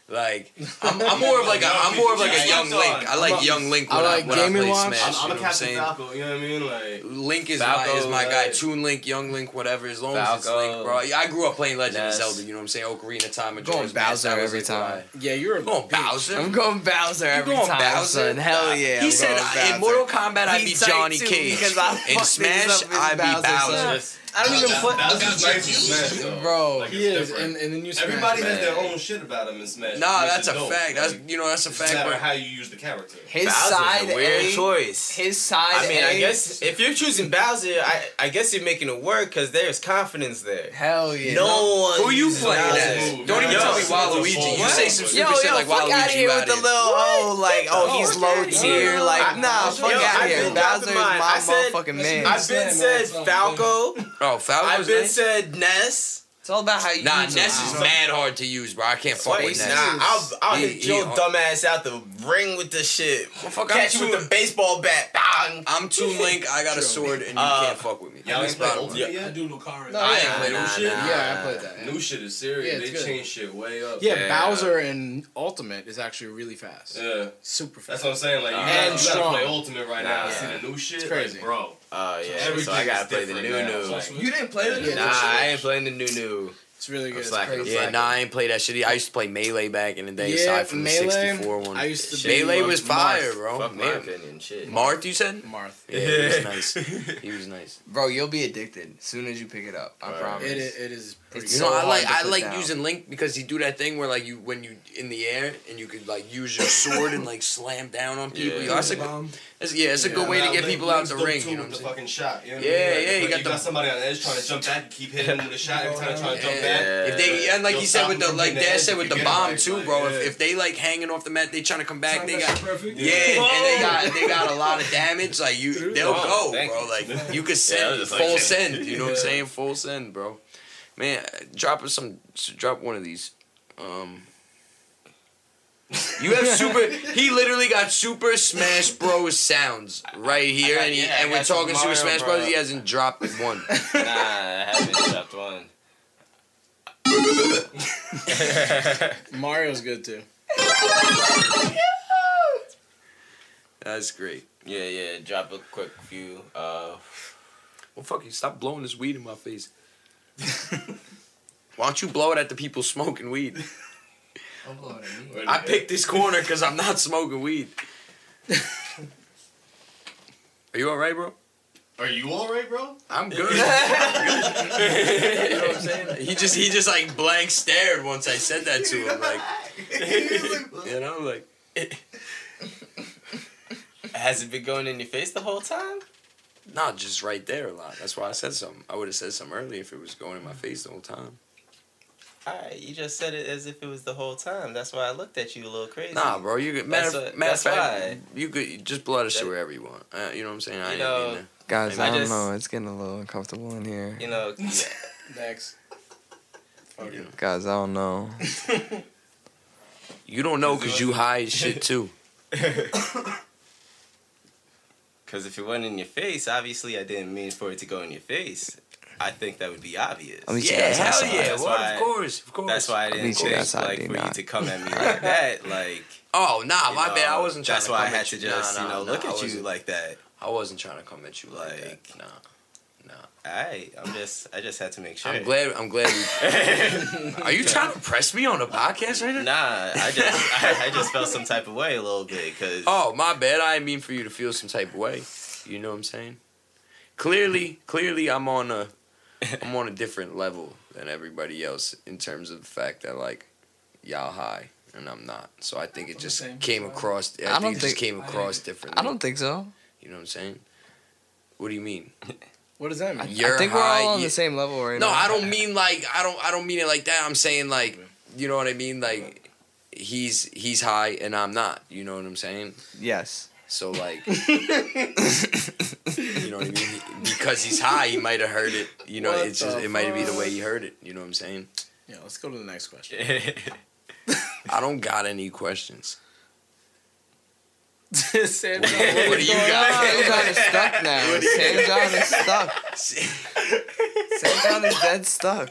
Like, I'm, I'm more of like a, I'm more of like a young Link. I like young Link I when I, like when I play Watch. Smash. I'm, I'm you a know what I'm Captain saying? Falco, you know what I mean? Like, Link is Falco, my is my guy. like- Toon Link, Young Link, whatever. As long as it's Link, bro. Yeah, I grew up playing Legend Yes. of Zelda. You know what I'm saying? Ocarina of Time. Going Majora's Mask, Bowser that every like, time. what Yeah, you're a I'm going bitch. Bowser. I'm going Bowser every going time, Bowser? son. Hell yeah. He I'm said going in Mortal Kombat I'd be Johnny too, Cage. because In Smash I'd be Bowser, Bowser. son. I don't even put. Bowser's nice with Smash, though. Bro, Like, He is, different. and, and the new Smash. Everybody has their own shit about him in Smash. Nah, that's a dope. fact. That's you know that's a it's fact. matter how you use the character. his Bowser's side a weird A, choice. his side I mean, A. I guess if you're choosing Bowser, I, I guess you're making it work because there's confidence there. Hell yeah. No one. who you playing Bowser. as? Don't even Yo, tell me it's a Waluigi. You say some Yo, stupid Yo, shit yo, like fuck Waluigi. out of here you with the oh, outta little oh, like oh he's low tier, like nah, fuck I've out of here. Bowser is my I motherfucking man. I've been Sam, said Falco. Falco's I've been nice. said Ness. It's all about how you Nah, use Ness it. is mad hard to use, bro. I can't fuck Wait, with nah, Ness. I'll, I'll He- hit he- your dumb ass out the ring with the shit. Well, fuck, Catch I'm you too- with the baseball bat. Bang. I'm Toon Link. I got a sword, and you Uh, can't fuck with me. Y'all ain't That's played about it. Ultimate I yet? do Lucario. No, I ain't yeah. played Nah, no shit. nah. Yeah, I played that. New shit is serious. Yeah, it's they good. changed shit way up. Yeah, Yeah. Bowser and Ultimate is actually really fast. Yeah. Super fast. That's what I'm saying. Like, you gotta, and you gotta strong. play Ultimate right now. Nah. See the new shit, crazy. bro. Oh yeah, Everything so I gotta play the new now. new. Like, You didn't play the new Nah, I ain't playing the new new. It's really I'm good. It's crazy. I'm Yeah, nah, I ain't played that shit. I used to play Melee back in the day, Yeah, aside from the 64 one. I used to Shit, Melee Marth. was fire, bro. Fuck my Man. opinion, shit. Marth, you said? Marth. Yeah, he was nice. He was nice. Bro, you'll be addicted as soon as you pick it up. I Right. promise. It, is- it is pretty It's You good. know, so I like I like down. using Link because he do that thing where like you when you in the air and you could like use your sword and like slam down on people. Yeah. Yo, that's a good, that's, yeah, it's a good way to get people out the ring. You know what I'm the saying? fucking shot. You know what Yeah, I mean? Yeah, you you got got, the- somebody on the edge trying to jump back and keep hitting them with a shot every time they're trying to jump back. If they yeah, and like You'll he said with the like Dad said with the bomb too, bro. If, if they like hanging off the mat, they trying to come back. They got yeah, and they got they got a lot of damage. Like you, they'll go, bro. Like you could send full send. You know what I'm saying? Full send, bro. Man, drop us some. Drop one of these. Um. You have super. he literally got Super Smash Bros. sounds right here, got- and, he, yeah, and we're got some talking Super Smash Bros. Bros. He hasn't dropped one. Nah, I haven't dropped one. Mario's good too. That's great. Yeah, yeah. Drop a quick few. Uh, Well, fuck you. Stop blowing this weed in my face. Why don't you blow it at the people smoking weed? Don't blow it at me. I picked this corner because I'm not smoking weed. Are you all right, bro? Are you alright, bro? I'm good. you know what I'm saying? He just he just like blank stared once I said that to him, like you know, like has it been going in your face the whole time? Not just right there a lot. That's why I said something. I would have said something earlier if it was going in my face the whole time. Alright, you just said it as if it was the whole time. That's why I looked at you a little crazy. Nah, bro, you could matter, That's what- matter of that's fact, why. you could just blow that shit wherever you want. Uh, you know what I'm saying? I You ain't know, mean that. Guys, I I, don't just- know. It's getting a little uncomfortable in here. You know, Next. Fuck it. Guys, I don't know. You don't know because you high as shit too. Because if it went in your face, obviously I didn't mean for it to go in your face. I think that would be obvious. I'll meet you Yeah, hell outside. yeah. That's Well, why- of course, of course. That's why I didn't meet you think outside, like do for you to come at me like that. Like, Oh nah, my know, bad. I wasn't trying That's why I had to just Nah, you know nah, look nah, at you like that. I wasn't trying to come at you like, Like- that. Nah. Nah. Alright, I'm just I just had to make sure. I'm glad. I'm glad. We, are you trying to press me on the podcast right now? Nah, I just I, I just felt some type of way a little bit because Oh, my bad. I didn't mean for you to feel some type of way. You know what I'm saying? Clearly, clearly, I'm on a, I'm on a different level than everybody else in terms of the fact that like, y'all high and I'm not. So I think it just came across. I, I think don't it just think- came across differently. I don't think so. You know what I'm saying? What do you mean? What does that mean? You're I think we're high, all on you- the same level right No, now. I don't mean like I don't I don't mean it like that. I'm saying like you know what I mean like he's he's high and I'm not. You know what I'm saying? Yes. So like you know what I mean? Because he's high, he might have heard it. You know, What it's just the it might be the way he heard it. You know what I'm saying? Yeah, let's go to the next question. I don't got any questions. Sam, What do you- what do you got? Sam John is stuck now. Sam John is stuck. Sam John is dead stuck.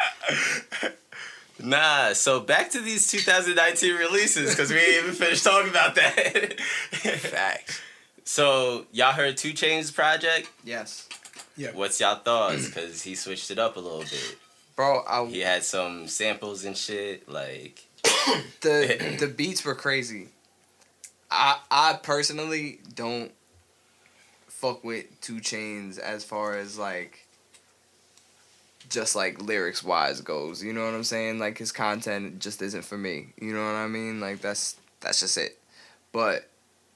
Nah, so back to these 2019 releases because we ain't even finished talking about that. Facts. so y'all heard 2 Chainz project? Yes. Yeah. What's y'all thoughts? Because he switched it up a little bit. Bro, I, He had some samples and shit. Like, the the beats were crazy. I I personally don't fuck with 2 Chainz as far as like just like lyrics wise goes. You know what I'm saying? Like his content just isn't for me. You know what I mean? Like that's that's just it. But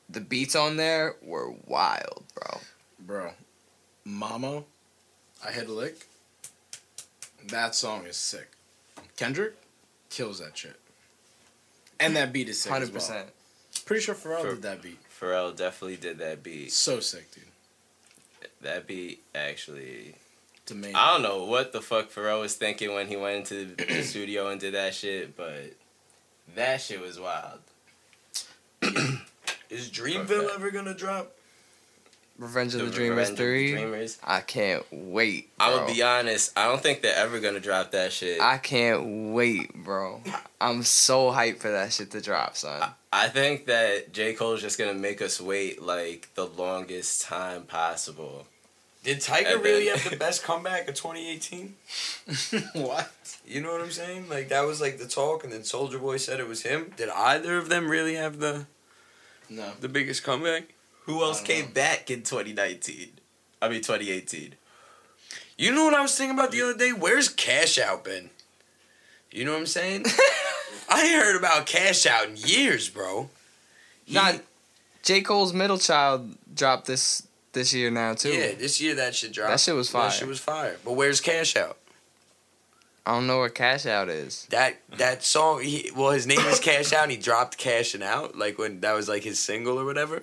the beats on there were wild, bro. Bro, Mama, I hit a lick. That song is sick. Kendrick kills that shit. And that beat is sick. Hundred percent. Pretty sure Pharrell For- did that beat. Pharrell definitely did that beat. So sick, dude. That beat actually. It's amazing. I don't know what the fuck Pharrell was thinking when he went into the studio and did that shit, but that shit was wild. Is Dreamville ever gonna drop? Revenge of the, The Dreamers Revenge of the three. Dreamers. I can't wait. I'm gonna be honest. I don't think they're ever gonna drop that shit. I can't wait, bro. I'm so hyped for that shit to drop, son. I think that J Cole's just gonna make us wait like the longest time possible. Did Tiger And really have the best comeback of 2018? what? You know what I'm saying? Like that was like the talk, and then Soulja Boy said it was him. Did either of them really have the No. the biggest comeback? Who else came back in 2019? I mean 2018. You know what I was thinking about the other day? Where's Cash Out been? You know what I'm saying? I ain't heard about Cash Out in years, bro. He- Not J. Cole's middle child dropped this this year now too. Yeah, this year that shit dropped. That shit was fire. That shit was fire. But where's Cash Out? I don't know where Cash Out is. That that song. He, well, his name is Cash Out. and He dropped Cashing Out, like when that was like his single or whatever.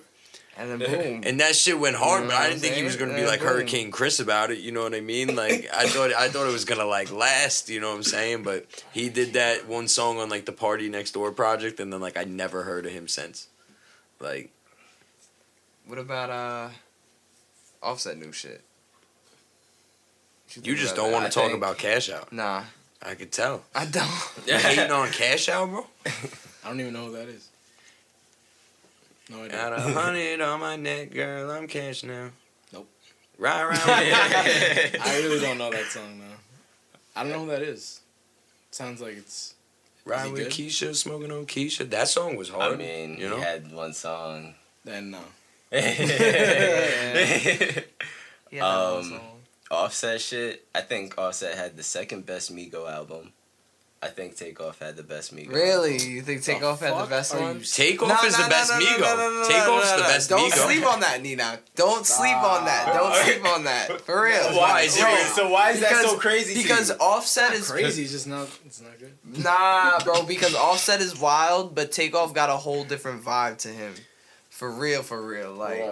And then boom. And that shit went hard, You know but I didn't think he was gonna be Yeah, like boom. Hurricane Chris about it. You know what I mean? Like I thought, I thought it was gonna like last. You know what I'm saying? But he did that one song on like the PartyNextDoor project, and then like I never heard of him since. Like what about uh Offset new shit? You just don't want to talk think- about Cash Out. Nah, I could tell. I don't. You hating on Cash Out, bro? I don't even know who that is. No idea. Got a hundred on my neck, girl. I'm cash now. Nope. Right around. I really don't know that song though. I don't know who that is. Sounds like it's Ride with good? Keisha, smoking on Keisha. That song was hard. I mean, you know. he had one song. then no. Yeah, that one Um, song. Offset shit. I think Offset had the second best Migo album. I think Takeoff had the best Migo. Really? You think The Takeoff had the best one? Takeoff No, is no, the best no, no, Migo. no, no, no, Takeoff's the no. best Don't Migo. sleep on that, Nina. Don't sleep on that. Don't sleep on that. For real. Why? Is it- so why is that so crazy? to Because you? Offset is Crazy, it's just not. It's not good. Nah, bro, because Offset is wild, but Takeoff got a whole different vibe to him. For real, for real. Like,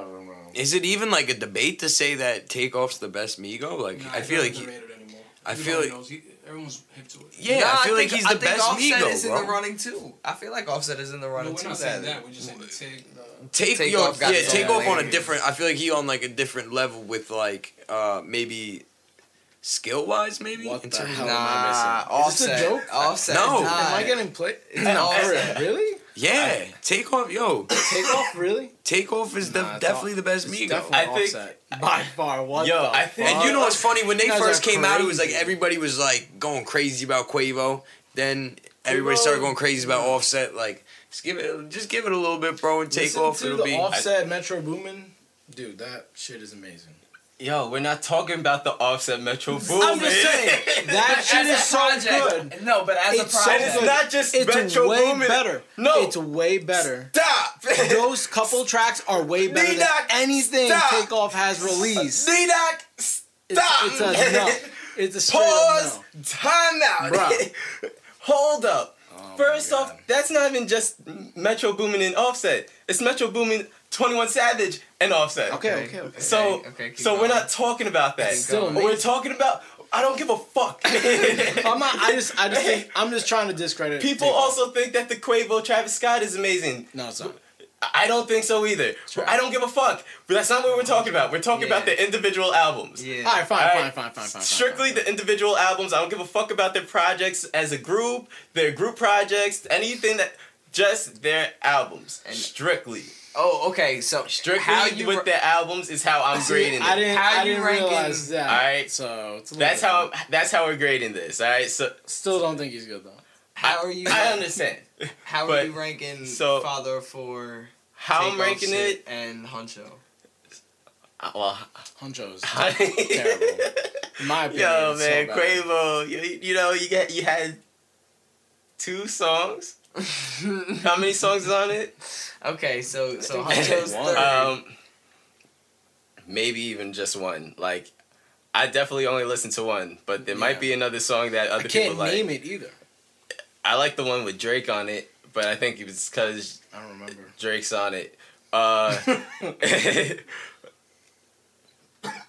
Is it even like a debate to say that Takeoff's the best Migo? Like Nah, I feel not like he, underrated anymore. I Everybody feel like- knows he, Everyone's hip to it. Yeah, Nah, I feel like think- he's the I think best Offset Migo, is in bro. the running too. I feel like Offset is in the No, running we're too. not saying That that. We're just saying the take. The, Take, Take yo, off yeah, take off on a different. I feel like he on like a different level with like uh maybe skill wise maybe. What in the terms of- hell Nah, am I missing? Is this a Offset. joke? Offset. No. is Am I getting played? No, Offset. Really? Yeah, take off, yo, Take off, really? take off is Nah, it's definitely all- the best It's Migo. I think- by far. What Yo, I think- And you know what's funny? When they first are came out, it was like everybody was like going crazy about Quavo. Then everybody Quavo- started going crazy about Offset. Like, just give it, just give it a little bit, bro, and take Listen off. to It'll the be. Offset Metro Boomin. Dude, that shit is amazing. Yo, we're not talking about the offset Metro Boomin. I'm just saying that shit is so good. No, but as It's a so project, it's not just It's Metro way Boomin. better. No. it's way better. Stop. Those couple tracks are way better than D-Doc, anything stop. Takeoff has released. D-Doc, It's, stop. it's a no. It's a Pause. up Time out. Bruh. Hold up. Oh First off, that's not even just Metro Boomin and Offset. It's Metro Boomin, 21 Savage, and Offset. okay, okay, okay. So, Okay, okay, keep so we're not talking about that. It's still We're talking about. I don't give a fuck. I'm not. I just. I just think. I'm just trying to discredit. People Takeoff. also think that the Quavo Travis Scott is amazing. No, it's not. I don't think so either. right. I don't give a fuck. But that's not what we're talking about. We're talking about the individual albums. Yeah. All right, fine, All fine, right. fine, fine, fine, fine. Strictly fine. the individual albums. I don't give a fuck about their projects as a group, their group projects, anything that. Just their albums. And- strictly. Oh, okay. So Strictly how you with ra- their albums is how I'm See, grading I it. didn't. How I you didn't ranking- realize that. All right. So it's a That's how different. that's how we're grading this. All right. So Still don't think he's good though. how are you? I understand. How are you ranking so- Father for How I'm ranking it. and Huncho? uh, Well, Huncho's terrible. terrible. In my opinion. Yo, man, so bad. Quavo, you, you know, you get you had two songs. How many songs is on it? Okay, so so I think Huncho's one. third. Um, maybe even just one. Like, I definitely only listened to one, but there Yeah. might be another song that other people can't like. name it either. I like the one with Drake on it, but I think it was because I don't remember. Drake's on it. Uh,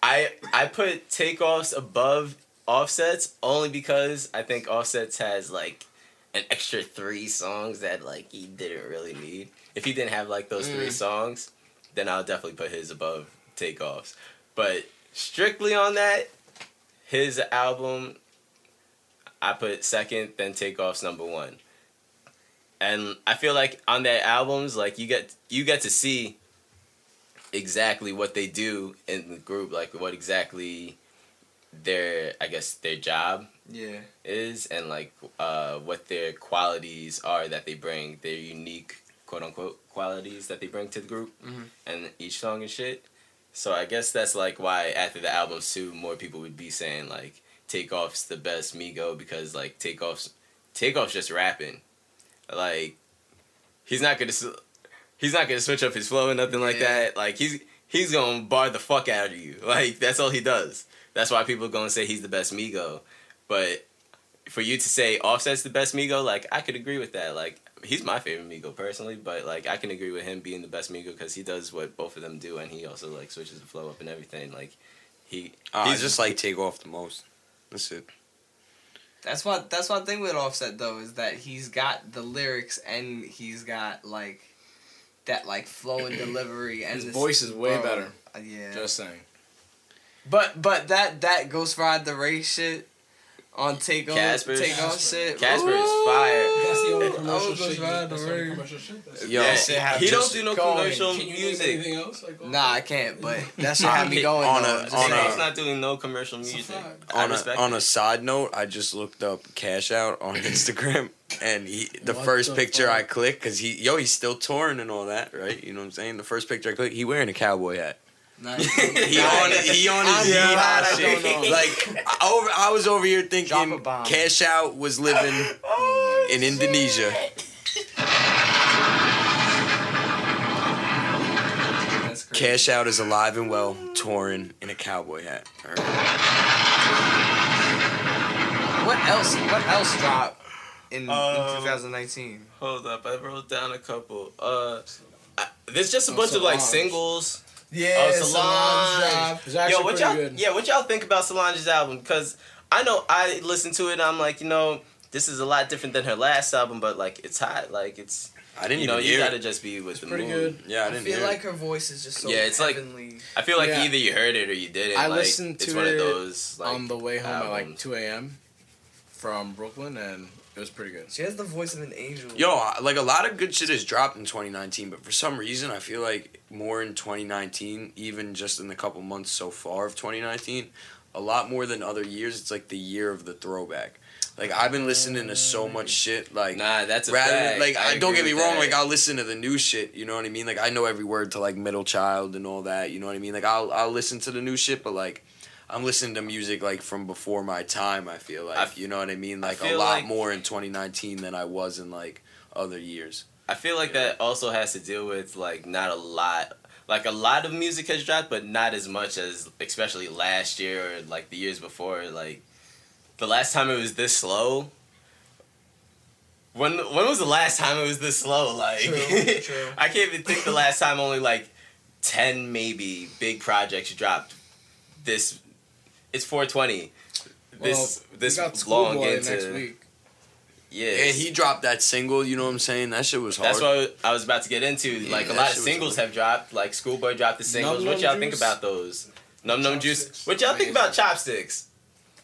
I I put takeoffs above offsets only because I think offsets has like an extra three songs that like he didn't really need. If he didn't have like those three Mm. songs, then I'll definitely put his above takeoffs. But strictly on that, his album I put second, then takeoffs number one. And I feel like on their albums, like you get you get to see exactly what they do in the group, like what exactly their I guess their job yeah. is and like uh, what their qualities are that they bring, their unique quote unquote qualities that they bring to the group Mhm. and each song and shit. So I guess that's like why after the albums too, more people would be saying like Takeoff's the best Migo because like Takeoff's Takeoff's just rapping, like he's not gonna s- he's not gonna switch up his flow and nothing like Yeah. that. Like he's he's gonna bar the fuck out of you. Like that's all he does. That's why people are gonna say he's the best Migo. But for you to say Offset's the best Migo, like I could agree with that. Like he's my favorite Migo personally, but like I can agree with him being the best Migo because he does what both of them do, and he also like switches the flow up and everything. Like he Uh, he's just like take off the most. That's it. That's what that's one thing with Offset though is that he's got the lyrics and he's got like that like flow and delivery and His this- voice is way bro, better. uh, yeah. Just saying. But but that that Ghost Ride the Race shit on take off Casper's- take off shit. Casper is Ooh. fire. That's the only commercial shit. riding That's the the only commercial shit. That's Yo, That shit had he don't do no going. commercial Can you name music. anything else? Like, Nah, I can't. But that shit had me going On though. a- on saying. He's not doing no commercial music. I on respect a, on a side note, I just looked up Cash Out on Instagram, and he the What first the picture fuck? I clicked because he yo he's still touring and all that, right? You know what I'm saying? The first picture I clicked, he wearing a cowboy hat. Nice. He on it. He on his I'm I shit. don't know. Like I, over, I was over here thinking bomb. Cash Out was living in Indonesia. Cash Out is alive and well, touring in a cowboy hat. All right. What else? What else dropped in, in Um, 2019? Hold up, I wrote down a couple. Uh, I, there's just a Oh, bunch of like Solange. singles. Yeah, Oh, Solange Solange. It's actually Yo, what pretty y'all? good. Yeah, what y'all think about Solange's album? Because I know I listened to it and I'm like, you know, this is a lot different than her last album, but like it's hot. Like it's I didn't you know, even you gotta it. just be with the pretty mood. good. Yeah, I I didn't feel hear like it. her voice is just so Yeah, it's like- heavenly. I feel like Yeah. either you heard it or you didn't. I like, listened it's to one it of those like on the way home at like 2 a.m. from Brooklyn, and it was pretty good. she has the voice of an angel. Yo, like a lot of good shit has dropped in 2019, but for some reason I feel like more in 2019, even just in the couple months so far of 2019, a lot more than other years. It's like the year of the throwback. Like I've been listening to so much shit. Like Nah, that's a rather fact. like I, don't get me wrong. that. Like I'll listen to the new shit. You know what I mean? Like I know every word to like Middle Child and all that. You know what I mean? Like I'll I'll listen to the new shit, but like. I'm listening to music like from before my time. I feel like I you know what I mean. Like a lot like- more in 2019 than I was in like other years. I feel like that also has to deal with like not a lot like a lot of music has dropped but not as much as especially last year or like the years before like the last time it was this slow when when was the last time it was this slow like True, true. I can't even think the last time only like 10 maybe big projects dropped this it's 420 this well, this long into next week. Yeah And he dropped that single, you know what I'm saying? That shit was hard. That's what I was about to get into. Yeah, like a lot of singles have dropped. Like Schoolboy dropped the singles. Num what y'all think about those? Num Num Juice. What y'all think about chopsticks?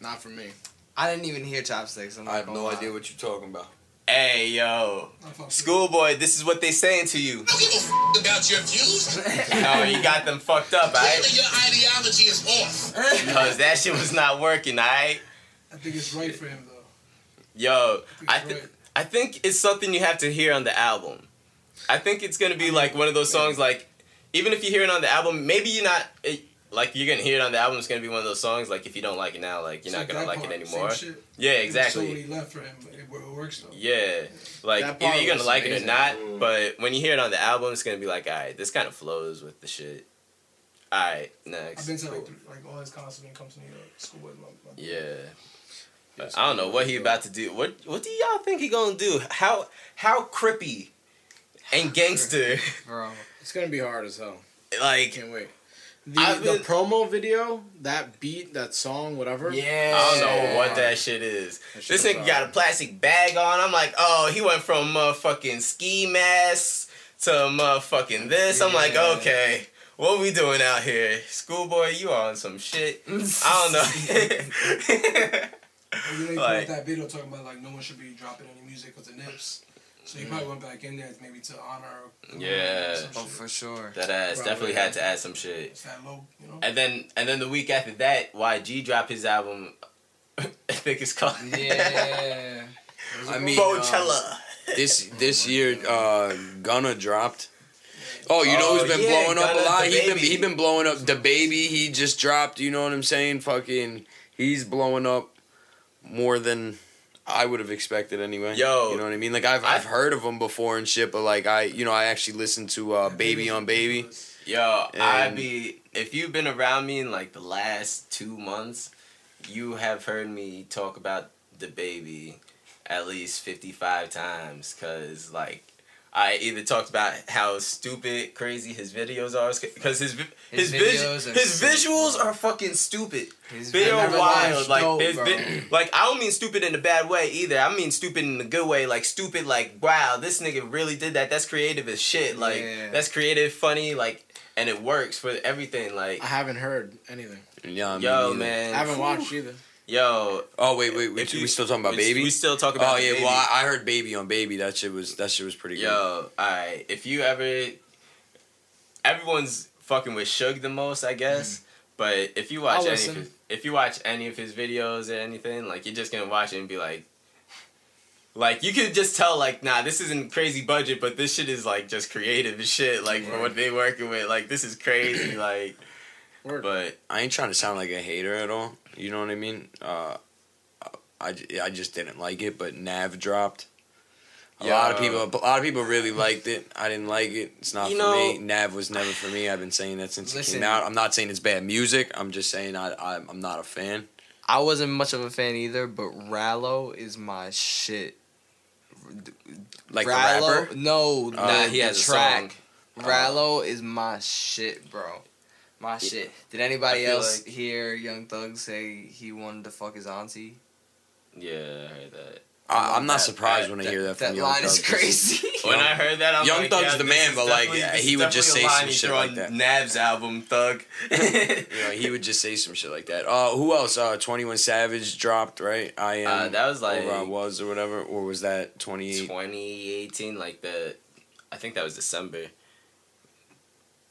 Not for me. I didn't even hear chopsticks. I'm I have no lie. idea what you're talking about. Hey yo, I fuck with Schoolboy, this is what they saying to you. don't give a f- about your views. no, you got them fucked up, alright? Clearly, your ideology is off. Cause that shit was not working, alright? I think it's right for him though. Yo, I think th- it's. I think it's something you have to hear on the album. I think it's gonna be like one of those songs. Like even if you hear it on the album, maybe you're not. It, like you're gonna hear it on the album. It's gonna be one of those songs. Like if you don't like it now, like you're So not gonna like part, it same anymore. shit. Yeah, There's exactly. So many left for him, but it, it works though. Yeah, like That either you're gonna was like it or not, Mm. but when you hear it on the album, it's gonna be like, all right, this kind of flows with the shit. All right, next. I've been to like, like all his concerts when he comes to New York. Schoolboy, my, my Yeah. But I don't know what he about to do. What What do y'all think he gonna do? How How crippy and gangster? Bro. It's gonna be hard as hell. I like can't wait. The, I've the promo video, that beat, that song, whatever. Yeah. I don't know what that shit is. That shit This was nigga got a plastic bag on. I'm like, oh, he went from motherfucking ski masks to motherfucking this. I'm like, okay, what we doing out here? Schoolboy, you on some shit. I don't know. You know, Like- that video talking about like no one should be dropping any music with the Nips. So he probably went back in there maybe to honor. Yeah. some Oh, shit. for sure. that ass Probably. definitely had to add some shit. It's that low, you know. And then and then the week after that, YG dropped his album. I think it's called Yeah. I mean, Coachella. this this year, uh, Gunna dropped. Oh, you know Oh, who's been yeah, blowing up a lot? the He been he been blowing up. DaBaby he just dropped. You know what I'm saying? Fucking, he's blowing up more than I would have expected anyway. Yo. you know what I mean? Like I've I've heard of them before and shit, but like I you know I actually listened to uh, Baby on Baby. Yo, I be if you've been around me in like the last two months, you have heard me talk about DaBaby at least fifty five times. Cause like I either talked about how stupid, crazy his videos are, because his vi- his His vis- videos are his visuals are fucking stupid. His They are videos wild. Like dope, his vi- like I don't mean stupid in a bad way either. I mean stupid in a good way. Like stupid, like wow, this nigga really did that. That's creative as shit. Like Yeah. that's creative, funny, like and it works for everything. Like I haven't heard anything. Yeah, yo, man. I haven't watched either. Yo, Oh wait, wait, we, you- we still talking about we, Baby? We still talking about. Baby. Oh yeah, baby. well I, I heard Baby on Baby. That shit was that shit was pretty good. Yo, alright. If you ever everyone's fucking with Suge the most, I guess. Mm-hmm. But if you watch I'll any of his, if you watch any of his videos or anything, like you're just gonna watch it and be like like you could just tell like nah this isn't crazy budget but this shit is like just creative as shit like for what they working with like this is crazy like Word. but I ain't trying to sound like a hater at all. You know what I mean? Uh, I, I just didn't like it, but Nav dropped. A lot of people, a lot of people really liked it. I didn't like it. It's not You for know- me. Nav was never for me. I've been saying that since it came out. I'm not saying it's bad music. I'm just saying I, I I'm not a fan. I wasn't much of a fan either, but Rallo is my shit. Like the Rallo, rapper. no, nah he the has a track. song Rallo is my shit, bro. My shit. Did anybody else like- hear Young Thug say he wanted to fuck his auntie? Yeah, I heard that. I, I'm not That- surprised when I hear that from That Young line is crazy. When I heard that, I'm Young like, Thug's yeah, the man, but, like, yeah, he would just say some shit like on that. Nav's album, Thug. you know, he would just say some shit like that. Uh, who else? Uh, Twenty One Savage dropped right. I am. Uh, that was like- over I was or whatever, or was that twenty eight? 2018, like the, I think that was December.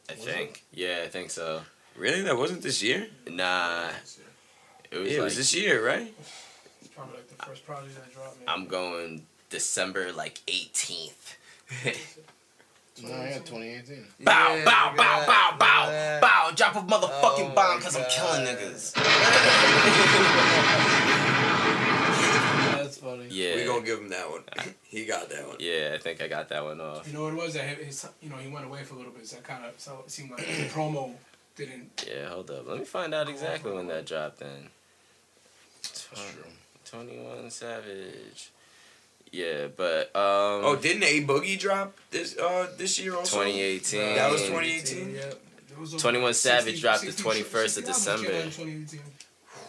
I think. Yeah, I think so. Really, that wasn't this year. Nah, it was Yeah, it was this year, right? It's probably like the first project that dropped, man. I'm going December like 18th. No, I got 2018. bow, Yeah, bow, look bow, bow, bow, look bow. Drop a motherfucking Oh bomb because I'm killing niggas. That's. Yeah. We gonna give him that one. he got that one. Yeah, I think I got that one off. You know what it was? That his, you know, he went away for a little bit, so it kind of so it seemed like the promo didn't. Yeah, hold up. Let me find out exactly when that dropped then. 21 Savage. Yeah, but um Oh, didn't A Boogie drop this uh this year also? 2018. That was 2018. Yeah. There was over 21 Savage 60 dropped the 21st of 60 albums December. came out in 2018.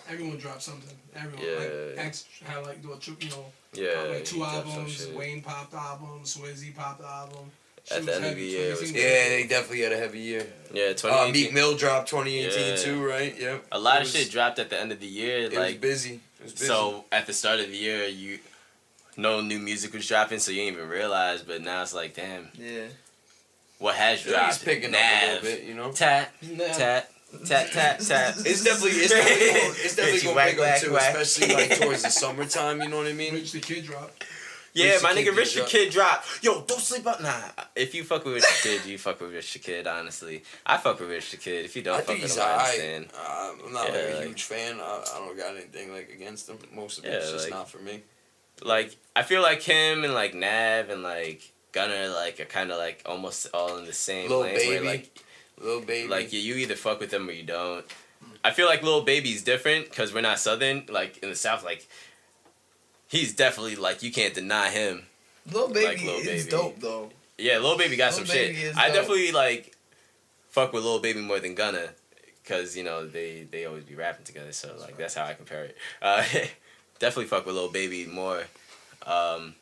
Everyone dropped something. Everyone Yeah. like X had like do a tr- you know Yeah, like two albums. Wayne popped the album. Swizzy popped the album. At She the end of the year, it was Yeah, they definitely had a heavy year. Yeah, Uh, 2018. Meek Mill dropped 2018 Yeah. too, right? Yep. a lot It of was- shit dropped at the end of the year. It was like busy. It was busy. so at the start of the year, you no new music was dropping, so you didn't even realize. But now it's like, damn, Yeah. what has Yeah, dropped? he's picking Nav. up a little bit, you know. Tap, tap, tap, tap, tap. It's definitely it's definitely gonna, it's definitely gonna Whack, pick up too, whack. especially like towards the summertime. You know what I mean? Rich the Kid drop. Yeah, Rich my nigga did Rich the. Kid drop. Yo, don't sleep up. Nah, if you fuck with Rich the Kid, you fuck with Rich the Kid. Honestly, I fuck with Rich the Kid. If you don't I fuck think with he's him, I alright. understand. Uh, I'm not like a like- huge fan. I, I don't got anything like against him. Most of Yeah, it's just like- not for me. Like, I feel like him and like Nav and like Gunna like are kind of like almost all in the same Lil lane. Where, Baby. like, Little baby. like you, you either fuck with them or you don't. I feel like little Baby's different because we're not Southern. Like in the South, like he's definitely like you can't deny him. Little Baby Like Lil is Baby. dope though. Yeah, little Baby got Lil some Baby shit. I definitely like fuck with little Baby more than Gunna, cause you know they they always be rapping together. So like that's how I compare it. Uh, definitely fuck with little Baby more. Um,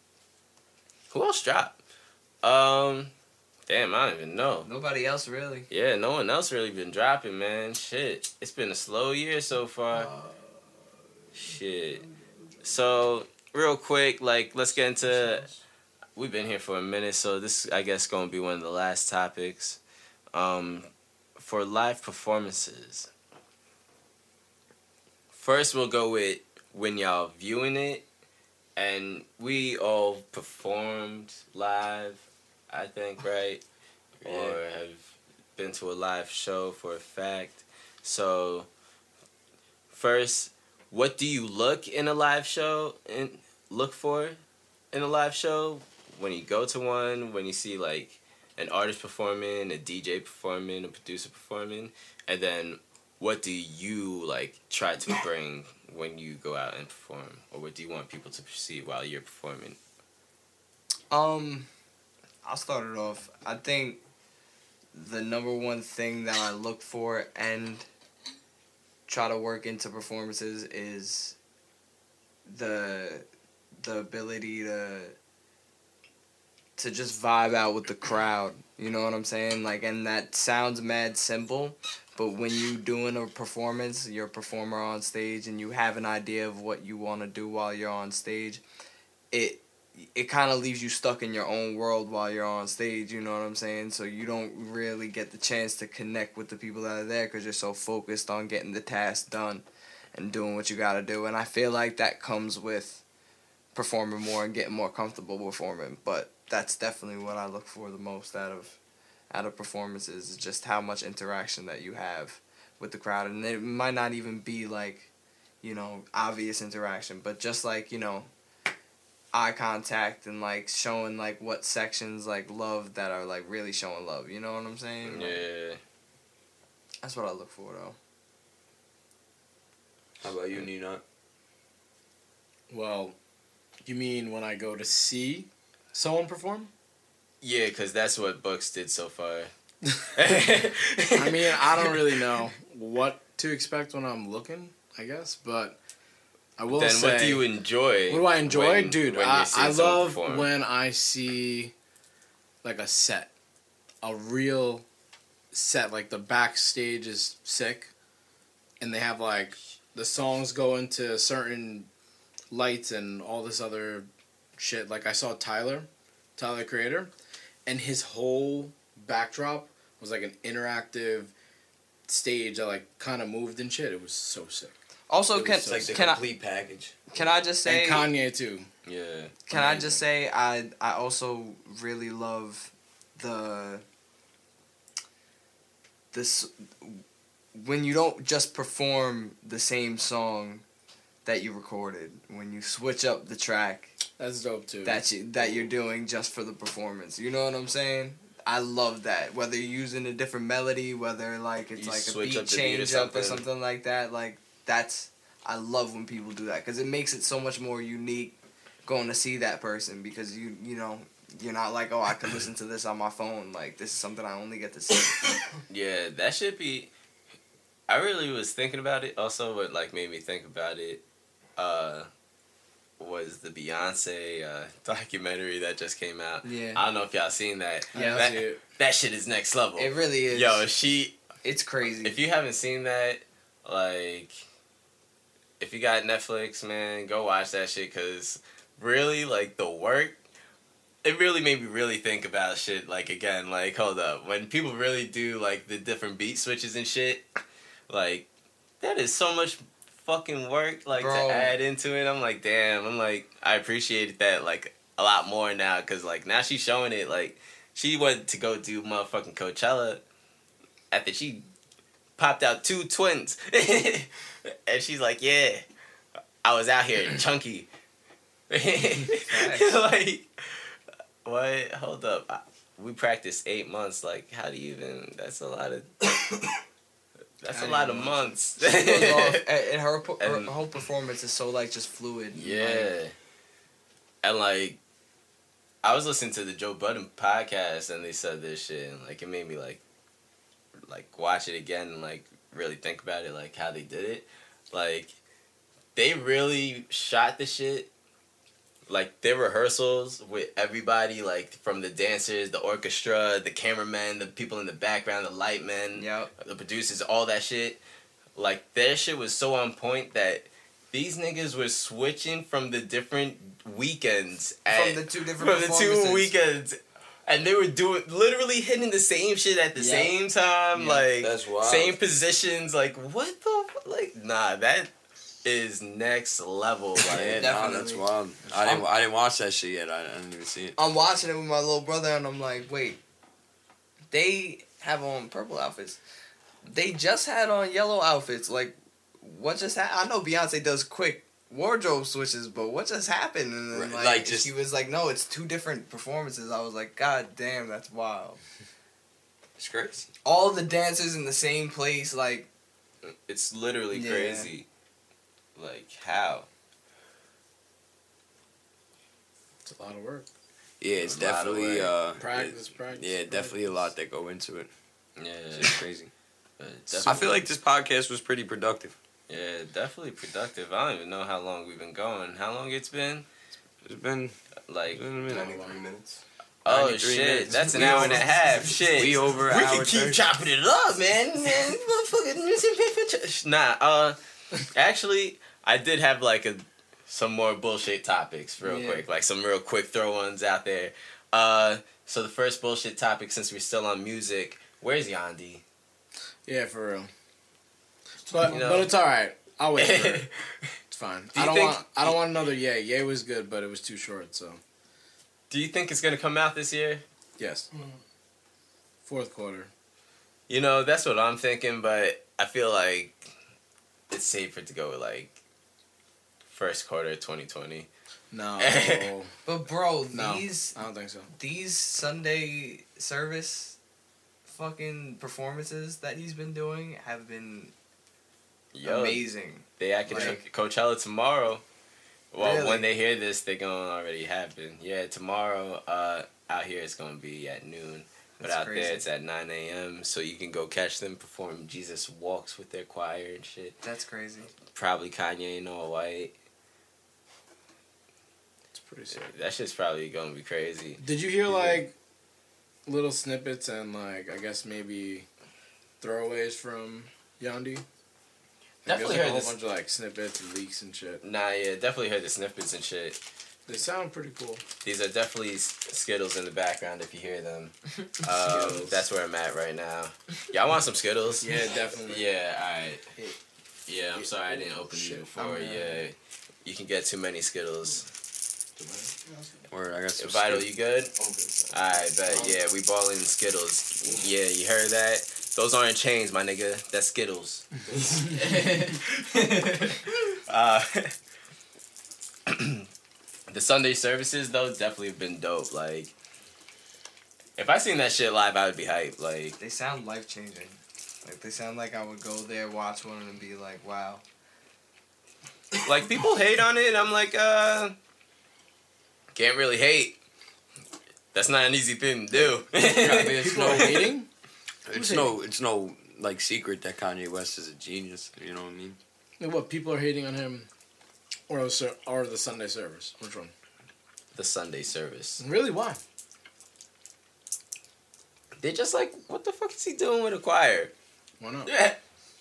who else dropped? Um, damn, I don't even know. Nobody else really. Yeah, no one else really been dropping, man. Shit, it's been a slow year so far. Shit. So real quick, like let's get into. We've been here for a minute, so this I guess gonna be one of the last topics. Um, for live performances. First, we'll go with when y'all viewing it, and we all performed live. I think right, or have been to a live show for a fact. So, first, what do you look in a live show and look for in a live show when you go to one? When you see like an artist performing, a DJ performing, a producer performing, and then what do you like try to bring when you go out and perform, or what do you want people to perceive while you're performing? Um, I'll start it off. I think the number one thing that I look for and try to work into performances is the the ability to to just vibe out with the crowd. You know what I'm saying? Like, and that sounds mad simple, but when you doing a performance, you're a performer on stage, and you have an idea of what you want to do while you're on stage. It it kind of leaves you stuck in your own world while you're on stage. You know what I'm saying? So you don't really get the chance to connect with the people that are there because you're so focused on getting the task done and doing what you got to do. And I feel like that comes with performing more and getting more comfortable performing. But that's definitely what I look for the most out of out of performances is just how much interaction that you have with the crowd and it might not even be like you know obvious interaction but just like you know eye contact and like showing like what sections like love that are like really showing love you know what i'm saying Like, Yeah. that's what i look for though How about you, Nina? Well, you mean when I go to see someone perform? Yeah, because that's what Bucks did so far. I mean, I don't really know what to expect when I'm looking. I guess, but I will then say. what do you enjoy? What do I enjoy, when- dude? when I, I love perform? when I see like a set, a real set. Like the backstage is sick, and they have like the songs go into certain lights and all this other shit. Like I saw Tyler, Tyler the Creator, and his whole backdrop was like an interactive stage that like kind of moved and shit. It was so sick. Also, can so It's like the can I complete package. can I just say and Kanye too. Yeah. Can I just say I I also really love the this when you don't just perform the same song that you recorded when you switch up the track That's dope too. that you that you're doing just for the performance. You know what I'm saying? I love that. Whether you're using a different melody, whether like it's You like a beat up the beat or change up or something. something like that, like that's I love when people do that because it makes it so much more unique going to see that person because you you know you're not like oh I can listen to this on my phone like this is something I only get to see. Yeah, that should be. I really was thinking about it. Also, what like made me think about it, uh, was the Beyonce uh, documentary that just came out. Yeah. I don't know if y'all seen that. Yeah, I that, that shit is next level. it really is. Yo, she. it's crazy. If you haven't seen that, like, if you got Netflix, man, go watch that shit. Cause really, like the work. It really made me really think about shit. Like again, like hold up, when people really do like the different beat switches and shit, like that is so much fucking work. Like Bro. to add into it, I'm like, damn. I'm like, I appreciated that like a lot more now. Cause like now she's showing it. Like she went to go do motherfucking Coachella after she popped out two twins. and she's like, Yeah, I was out here chunky. like, what? Hold up. I- We practiced eight months. Like, how do you even? That's a lot of. That's How a lot you of months. She goes off, and, and her, her And- whole performance is so like just fluid. Like, Yeah. And like I was listening to the Joe Budden podcast and they said this shit and like it made me like like watch it again and like really think about it like how they did it. Like they really shot the shit like their rehearsals with everybody like from the dancers, the orchestra, the cameramen, the people in the background, the light men, Yep. the producers, all that shit. Like their shit was so on point that these niggas were switching from the different weekends at, From the two different from the two weekends. And they were doing literally hitting the same shit at the Yeah. same time, Yeah. like That's wild. same positions. Like what the like? Nah, that is next level. Like Yeah, definitely. that's wild. I didn't. I didn't watch that shit yet. I, I didn't even see it. I'm watching it with my little brother, and I'm like, wait, they have on purple outfits. They just had on yellow outfits. Like, what just happened? I know Beyonce does quick wardrobe switches, but what just happened? And then, Right, like, like, just- she was like, no, it's two different performances. I was like, God damn, that's wild. It's crazy. All the dancers in the same place, like, it's literally Yeah. crazy. Like how? It's a lot of work. Yeah, it's A definitely. Uh, Practice, practice. yeah, definitely a lot that go into it. Yeah, It's crazy. but I feel like this podcast was pretty productive. Yeah, definitely productive. I don't even know how long we've been going. How long it's been? It's been, Like, it's been a minute. 93 minutes. oh shit, minutes. that's an We hour and a half. Shit, we over an We hour can keep 30. chopping it up, man. Man, motherfucking nah. Uh, actually, I did have like a some more bullshit topics real Yeah. quick, like some real quick throw ones out there. Uh, so the first bullshit topic, since we're still on music, where's Yandhi? Yeah, for real. But You know. but it's all right. I'll wait for it. It's fine. Do I don't think- want. I don't want another Ye. Ye was good, but it was too short. So Do you think it's gonna come out this year? yes, mm. fourth quarter. You know, that's what I'm thinking, but I feel like it's safer to go with like first quarter 2020. No, but bro, no, these I don't think so. these Sunday service fucking performances that he's been doing have been Yo, amazing. they acting Like- Coachella tomorrow. Well, Really? when they hear this, they're gonna already happen. Yeah, tomorrow uh, out here it's gonna be at noon, But That's out crazy. there, it's at 9 a.m. So you can go catch them perform Jesus Walks with their choir and shit. That's crazy. Probably Kanye and all white. It's pretty sick. That shit's probably gonna be crazy. Did you hear like little snippets and like I guess maybe throwaways from Yandhi? Like, Definitely like, heard a whole this. bunch of like snippets and leaks and shit. Nah, yeah, definitely heard the snippets and shit. They sound pretty cool. These are definitely Skittles in the background if you hear them. Um, that's where I'm at right now. Y'all want some Skittles? Yeah, definitely. Yeah, alright. Yeah, I'm sorry I didn't open these Shit, before. Uh, Yeah, you can get too many Skittles. Word, I got some Vital, skills. you good? Alright, bet. Yeah, we balling Skittles. Yeah, you heard that? Those aren't chains, my nigga. That's Skittles. uh, the Sunday services though definitely have been dope. Like, if I seen that shit live, I would be hyped. Like, They sound life changing. Like they sound like I would go there, watch one, and be like, "Wow." like people hate on it. I'm like, uh, can't really hate. That's not an easy thing to do. it's People are hating. It's no, it's no like secret that Kanye West is a genius. You know what I mean? And what people are hating on him, or the or the Sunday service? Which one? the Sunday service. Really? Why? They're just like, what the fuck is he doing with a choir? Why not? Yeah,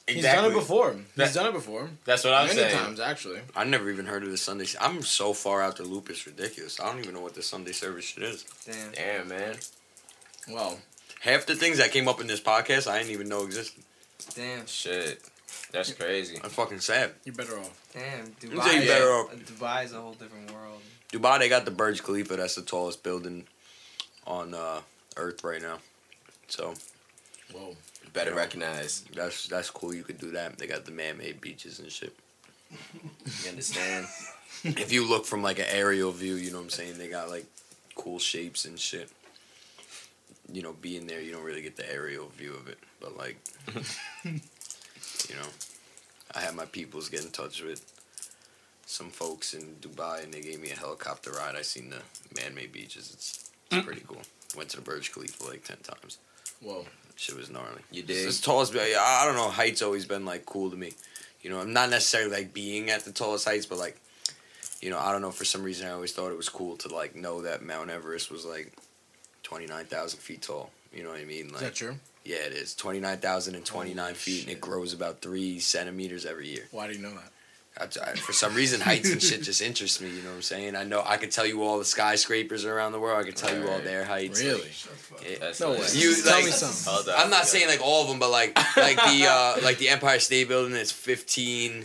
He's done it before. He's done it before. That's what I'm Many saying. times, actually. I never even heard of the Sunday. I'm so far out the loop. It's ridiculous. I don't even know what the Sunday service shit is. Damn. Damn, man. Well, Half the things that came up in this podcast, I didn't even know existed. Damn. Shit. That's crazy. I'm fucking sad. you're better off. Damn. say Dubai. you better off. Dubai is a whole different world. Dubai, they got the Burj Khalifa. That's the tallest building on uh, Earth right now. So Whoa. Better Yeah. recognize. that's that's cool. You could do that. They got the man-made beaches and shit. You understand? if you look from like an aerial view, you know what I'm saying? They got like cool shapes and shit. You know, being there, you don't really get the aerial view of it. But like, you know, I had my peoples get in touch with some folks in Dubai, and they gave me a helicopter ride. I seen the man-made beaches. It's, it's pretty cool. Went to the Burj Khalifa like ten times. Whoa. Shit was gnarly. You did. It's the tallest. I I don't know. Heights always been like cool to me. You know, I'm not necessarily like being at the tallest heights, but like, you know, I don't know. For some reason, I always thought it was cool to like know that Mount Everest was like twenty nine thousand feet tall. You know what I mean? Is that true? yeah, it is twenty nine thousand and twenty nine Holy feet, and it grows about three centimeters every year. Why do you know that? I, I- for some reason, heights and shit just interest me. You know what I'm saying? I know I could tell you all the skyscrapers around the world. I could tell you all their heights. Really? Like, yeah. No way. nice. You, Tell like- me something. I'm not saying like all of them, but like like the uh, like the Empire State Building is 15,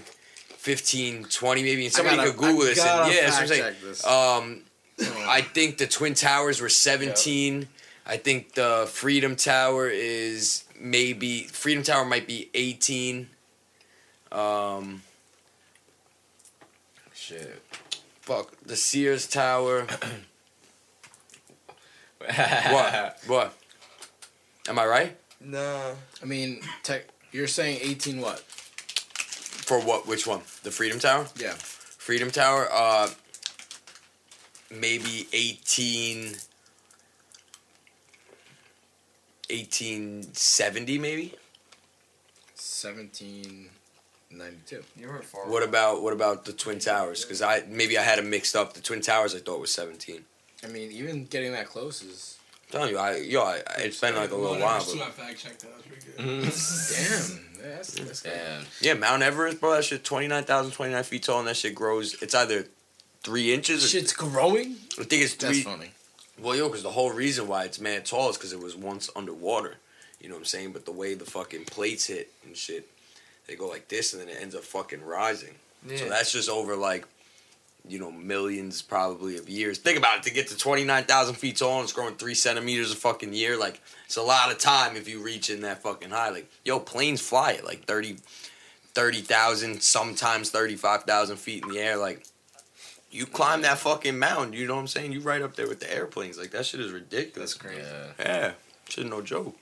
15, 20 maybe, and somebody gotta- could Google I this. And, yeah, that's what I'm saying. this. Um. I think the Twin Towers were 17. I think the Freedom Tower is maybe Freedom Tower might be 18. Um, Shit. fuck the Sears Tower. what? What? Am I right? No. I mean, tech. You're saying 18 what? For what? Which one? The Freedom Tower? Yeah. Freedom Tower, uh, maybe 18, 1870 maybe. 1792. You were far. What about what about the Twin Towers? Because I maybe I had them mixed up. The Twin Towers I thought was 17. I mean, even getting that close is. I'm telling you, I yo, I, it's been like a little while. Still But not fact checked that. That's pretty good. Mm-hmm. Damn. That's, that's good. Damn. yeah, Mount Everest, bro, that shit 29,000, 29 feet tall, and that shit grows. It's either three inches. Or, Shit's growing? I think it's three. That's funny. Well, yo, because the whole reason why it's mad tall is because it was once underwater. You know what I'm saying? But the way the fucking plates hit and shit, they go like this and then it ends up fucking rising. Yeah. So that's just over like, you know, millions probably of years. Think about it to get to 29,000 feet tall and it's growing three centimeters a fucking year. Like, it's a lot of time if you reach in that fucking high. Like, yo, planes fly at like 30, 30,000, sometimes 35,000 feet in the air. Like, you climb that fucking mountain, you know what I'm saying? You right up there with the airplanes. Like, that shit is ridiculous. That's crazy. Yeah. Yeah, shit, no joke.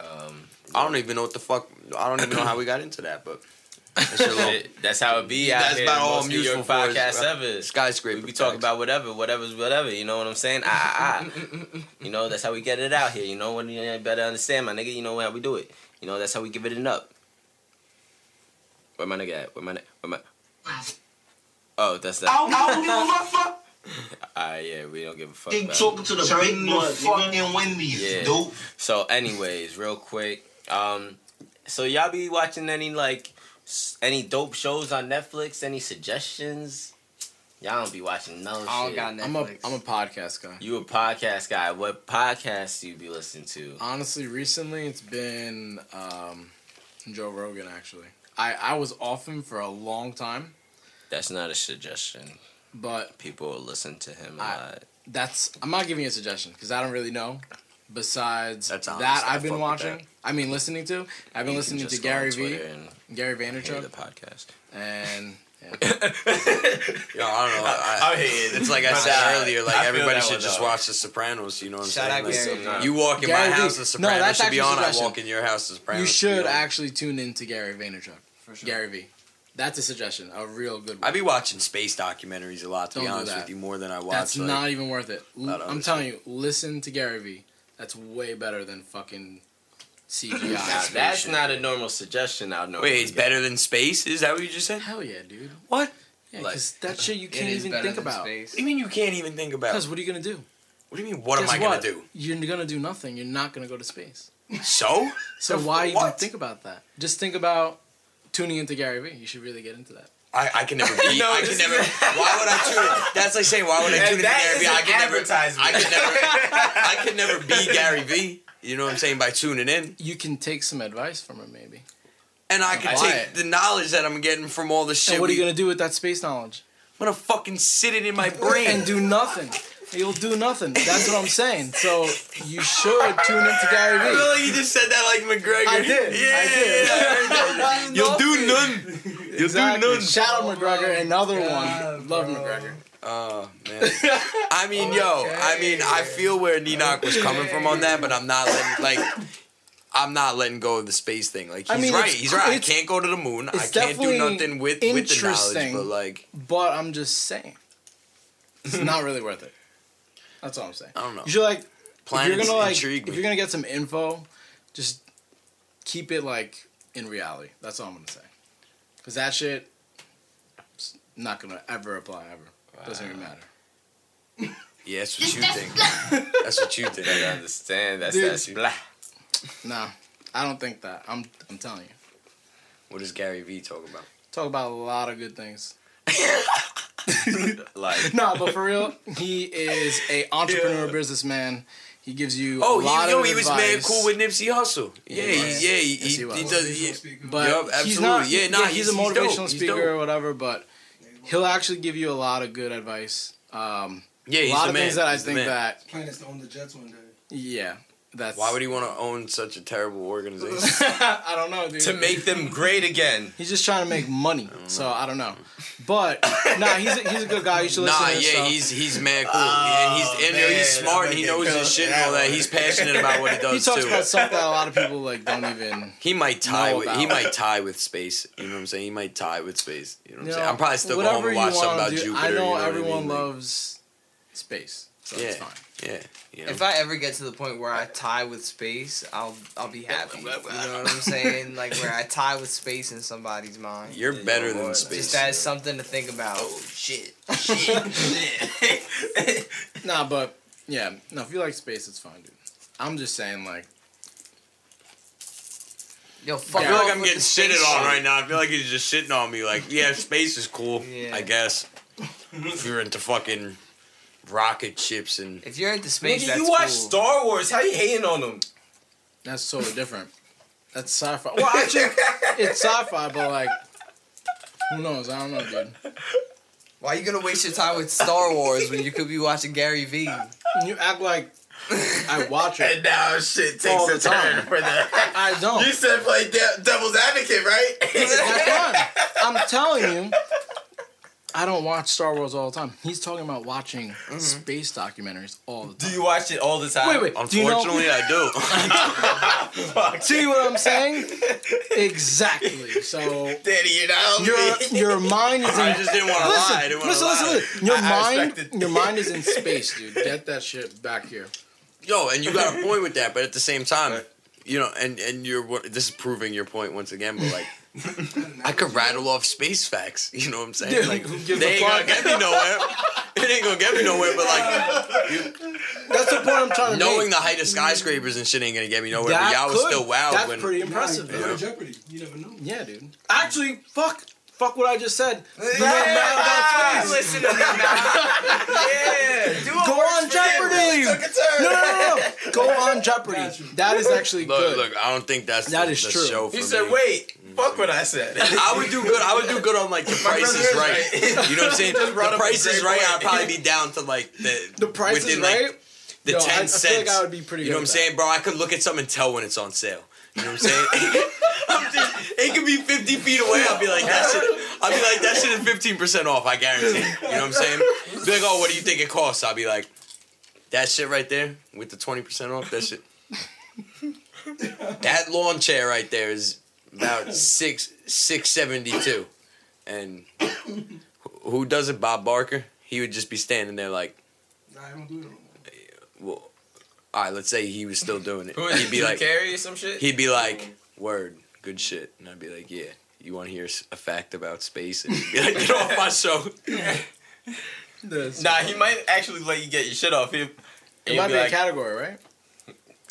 Um, I don't even know what the fuck. I don't even know how we got into that, but That's, little- That's how it be out That's about all most I'm New useful York for is, podcast ever. skyscraper We be talking about whatever, whatever's whatever. You know what I'm saying? Ah, ah, ah. You know that's how we get it out here. You know when you better understand, my nigga. You know how we do it. You know that's how we give it an up. Where my nigga at? Where my ni- where my? Oh, that's I that. don't, I don't give a fuck. Alright, yeah, we don't give a fuck They talking to the Turn big blood, fucking Wendy's, Yeah. dude. So, anyways, real quick, um, so y'all be watching any like any dope shows on Netflix? Any suggestions? Y'all don't be watching no I don't shit. got I'm a Netflix. I'm a podcast guy. You a podcast guy? What podcast do you be listening to? Honestly, recently it's been um, Joe Rogan. Actually, I I was off him for a long time, That's not a suggestion. but People listen to him a I- lot. that's I'm not giving you a suggestion because I don't really know. Besides That's honest. that, I I've been watching. I mean, listening to. I've been You listening to just go on Gary V, and Gary Vaynerchuk, the podcast. and yeah. Yo, I don't know. I, I'm hating. It's like I said earlier. Like everybody should just though. watch The Sopranos. You know what I'm Shout out saying? Like, Gary. you walk in Gary my V. house, The Sopranos that's should be on. I walk in your house, The Sopranos. you should should actually tune in to Gary Vaynerchuk. For sure. Gary V. That's a suggestion. A real good one. I one. be watching space documentaries a lot. To be Don't do honest with you, more than I watch. That's like, not even worth it. L- lot of I'm other telling you, listen to Gary V. That's way better than fucking CGI. Now, that's not a normal suggestion. I'll know. Wait, it's better than space? Is that what you just said? Hell yeah, dude. What? Yeah, Like- because that shit you can't even think about. space. What do you mean you can't even think about? Because what are you gonna do? What do you mean? What Guess am I gonna what? do? You're gonna do nothing. You're not gonna go to space. So? So why f- even think about that? Just think about tuning into Gary Vee. You should really get into that. I, I can never be. No, I can is- never. Why would I tune? That's like saying why would I tune into that Gary is V? I an can never. advertisement. I can never. I can never be Gary Vee. You know what I'm saying by tuning in, You can take some advice from him, maybe. and I can Why? take the knowledge that I'm getting from all the shit. And what are you we- gonna do with that space knowledge? I'm gonna fucking sit it in my brain. And do nothing. You'll do nothing. That's what I'm saying. So you should tune into Gary I V. feel like you just said that like McGregor. I did. Yeah, I did. yeah, I. You'll do none. You'll Exactly. do none. Shout out McGregor, another God, one. Love bro. McGregor. Oh man. I mean, yo, I mean, I feel where Ninok was coming from on that, but I'm not letting like. I'm not letting go of the space thing. Like he's I mean, right. He's right. I can't go to the moon. I can't do nothing with with the knowledge. But like, But I'm just saying, it's not really worth it. That's all I'm saying. I don't know. You should like, if Planets you're gonna like, intrigue if you're gonna get some info, just keep it like in reality. That's all I'm gonna say. Cause that shit, is not gonna ever apply ever. Doesn't even matter. Yeah, that's what you think. That's what you think. I understand. That's Dude. that's blah. Nah, I don't think that. I'm I'm telling you. What does Gary Vee talk about? Talk about a lot of good things. Like No, but for real, he is a entrepreneur businessman. He gives you Oh, a lot he, yo, of he was advice. mad cool with Nipsey Hussle. Yeah, he he, yeah, he, Yes, he he, he does. Yeah. But Yup, he's not. Yeah, nah, he's, he's- a motivational He's speaker dope. or whatever. But he'll actually give you a lot of good advice. Um, Yeah, a lot the of man. things that I He's the think that Plan is to own the Jets one day. yeah, that's. Why would he want to own such a terrible organization? I don't know, dude. to make them great again. He's just trying to make money, so I don't know. But nah, he's a, he's a good guy. You should listen Nah, to his yeah, stuff. he's he's mad cool, oh, and he's and yo, he's smart, and he knows get his shit and all that. He's passionate about what he does. he does talks too. about stuff that a lot of people like don't even. He might tie know with he might tie with space. You know what I'm saying? He might tie with space. You know what I'm You saying? know, I'm probably still going home and watch something about do. Jupiter. I know, you know everyone I mean? Loves space, so it's fine. Yeah, you know. If I ever get to the point where I tie with space, I'll I'll be happy. You know what I'm saying? Like where I tie with space in somebody's mind. You're better than space. Just space. as something to think about. Oh shit! Shit! shit. Nah, but yeah, no. If you like space, it's fine, dude. I'm just saying, like, Yo, fuck I feel like I'm getting the shitted space on right now. I feel like he's just shitting on me. Like, yeah, space is cool. Yeah. I guess. if you're into fucking rocket ships and If you're into space, Nigga, that's you watch cool. Star Wars. How you hating on them? that's totally different. That's sci-fi. Well, actually, it's sci-fi, but like, who knows? I don't know, dude. Why you gonna waste your time with Star Wars when you could be watching Gary Vee? You act like I watch it. And it. now shit All takes a turn time. for the. I don't. You said play de- devil's advocate, right? That's fine. I'm telling you, I don't watch Star Wars all the time. He's talking about watching space documentaries all the time. Do you watch it all the time? Wait, wait. Do you know- Unfortunately, I do. See what I'm saying? exactly. So Daddy, you know your your mind is in. I just didn't want to lie. I didn't want listen, listen, lie. listen. Your I- I mind, respected- your mind is in space, dude. Get that shit back here. Yo, and you got a point with that, but at the same time, you know, and and you're what this is proving your point once again. But like, I could rattle off space facts. You know what I'm saying? Dude, like, they a ain't gonna get me nowhere. It ain't gonna get me nowhere. But like, That's the point I'm trying to make. knowing make. the height of skyscrapers and shit ain't gonna get me nowhere. That but y'all was could. still wild when That's when. pretty impressive. Nah, dude. you're Jeopardy. You never know. Yeah, dude. Actually, fuck, fuck what I just said. You're not mad listen to me now. yeah, do Go on Jeopardy. No, no, no, no. Go on Jeopardy. That is actually Look, good. look, I don't think that's That the, is the true. show for He me. said, "Wait, fuck what I said." I would do good. I would do good on like the Price brother is is Right. right. You know what I'm saying? The up a Price is Right. I'd probably be down to like the The price is within, like, right. the Yo, ten I cents. feel like I would be pretty You know what I'm saying, bro? I could look at something and tell when it's on sale. You know what I'm saying? I'm just, it could be 50 feet away. I'll be like, that shit. I'll be like, that shit is 15 percent off. I guarantee. You know what I'm saying? Be like, oh, what do you think it costs? I'll be like, that shit right there with the 20 percent off. That shit. that lawn chair right there is about six six seventy two, and who does it? Bob Barker. He would just be standing there like, I don't do it no well, all right, let's say he was still doing it. Who is He'd be like, Carey or some shit? he'd be like, word, good shit, and I'd be like, yeah. You want to hear a fact about space? And he'd be like, get off my show. Nah, he might actually let you get your shit off. He, It might be be like, a category, right?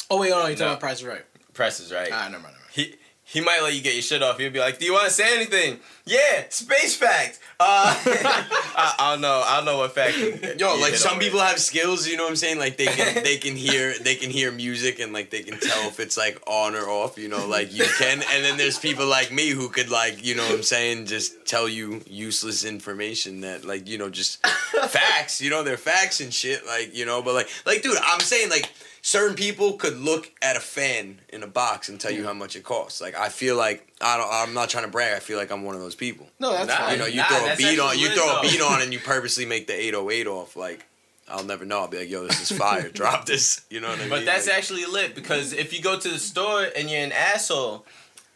Oh wait, oh no, you're talking No. about Price is Right. presses right. Ah, never mind. Never mind. He he might let you get your shit off. He'll be like, "Do you want to say anything?" Yeah, space fact. Uh, I, I don't know. I don't know what fact. Yo, like some people it. have skills, you know what I'm saying? Like they can they can hear they can hear music and like they can tell if it's like on or off, you know, like you can. And then there's people like me who could like, you know what I'm saying, just tell you useless information that like, you know, just facts, you know, they're facts and shit, like, you know, but like like dude, I'm saying like certain people could look at a fan in a box and tell you how much it costs. Like I feel like I don't I'm not trying to brag, I feel like I'm one of those people. No, that's Nah, fine. You know, you Nah, throw a that's beat on, you lit, throw a though. beat on, and you purposely make the 808 off. Like, I'll never know. I'll be like, yo, this is fire. Drop this. You know what I mean? But that's like, actually lit because if you go to the store and you're an asshole,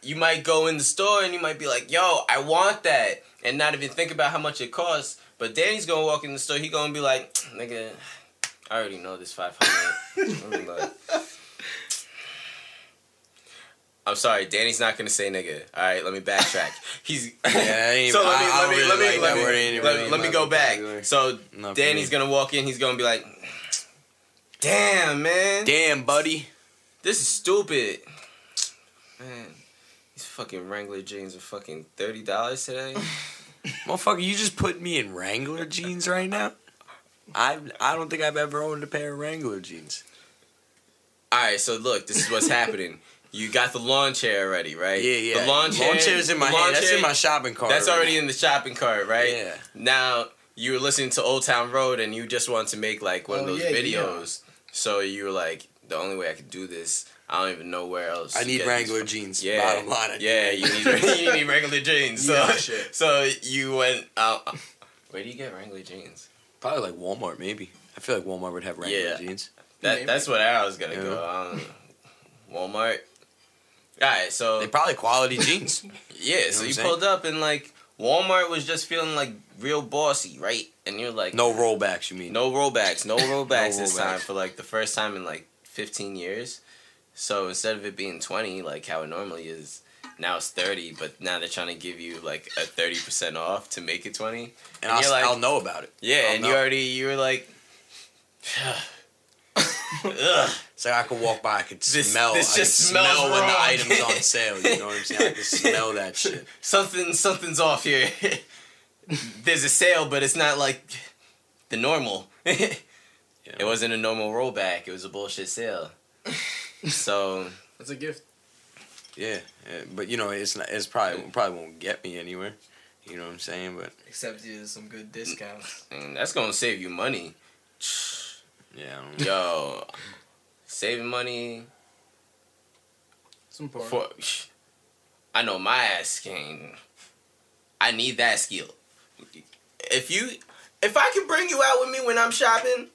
you might go in the store and you might be like, "Yo, I want that," and not even think about how much it costs. But Danny's gonna walk in the store. He gonna be like, "Nigga, I already know this five hundred. I'm sorry, Danny's not gonna say nigga. All right, let me backtrack. He's Yeah, so let me let me let me let me word. It ain't let, me go back. So Not Danny's gonna walk in. He's gonna be like, "Damn, man, Damn, buddy. this is stupid." Man, these fucking Wrangler jeans are fucking thirty dollars today. Motherfucker, you just put me in Wrangler jeans right now? I I don't think I've ever owned a pair of Wrangler jeans. All right, so look, this is what's happening. You got the lawn chair already, right? Yeah, yeah. The lawn chair. chair's in my lawn hand. That's in my shopping cart. That's already in the shopping cart, right? Yeah. Now you were listening to Old Town Road and you just want to make like one of Oh, those yeah, yeah. videos. So you were like, the only way I could do this, I don't even know where else. I need Wrangler jeans. Yeah, Bottom line. I yeah, Wrangler you need you need regular jeans. So Yeah, shit. so you went out. Where do you get Wrangler jeans? Probably like Walmart, maybe. I feel like Walmart would have Wrangler Yeah. jeans. That Maybe. that's what I was gonna Yeah. go. I. Walmart. All right, so They probably quality jeans. Yeah, know so you saying? pulled up and like Walmart was just feeling like real bossy, right? And you're like, No rollbacks, you mean? no rollbacks, no rollbacks this rollbacks. time for like the first time in like 15 years. So instead of it being 20, like how it normally is, now it's 30. But now they're trying to give you like a 30 percent off to make it 20. and and I'll, like- I'll know about it. Yeah, I'll and you already you were like, ugh. It's like I could walk by, I could This- smell. this I just could smells smell when the item's on sale. You know what I'm saying? I could smell that shit. something something's off here. There's a sale, but it's not like the normal. Yeah. It wasn't a normal rollback. It was a bullshit sale. so That's a gift. Yeah, yeah, but you know, it's not. It's probably probably won't get me anywhere. You know what I'm saying? But Except you did some good discounts. and that's gonna save you money. yeah, I don't know. Yo, saving money It's important. for. I know my ass can. I need that skill. if you if I can bring you out with me when I'm shopping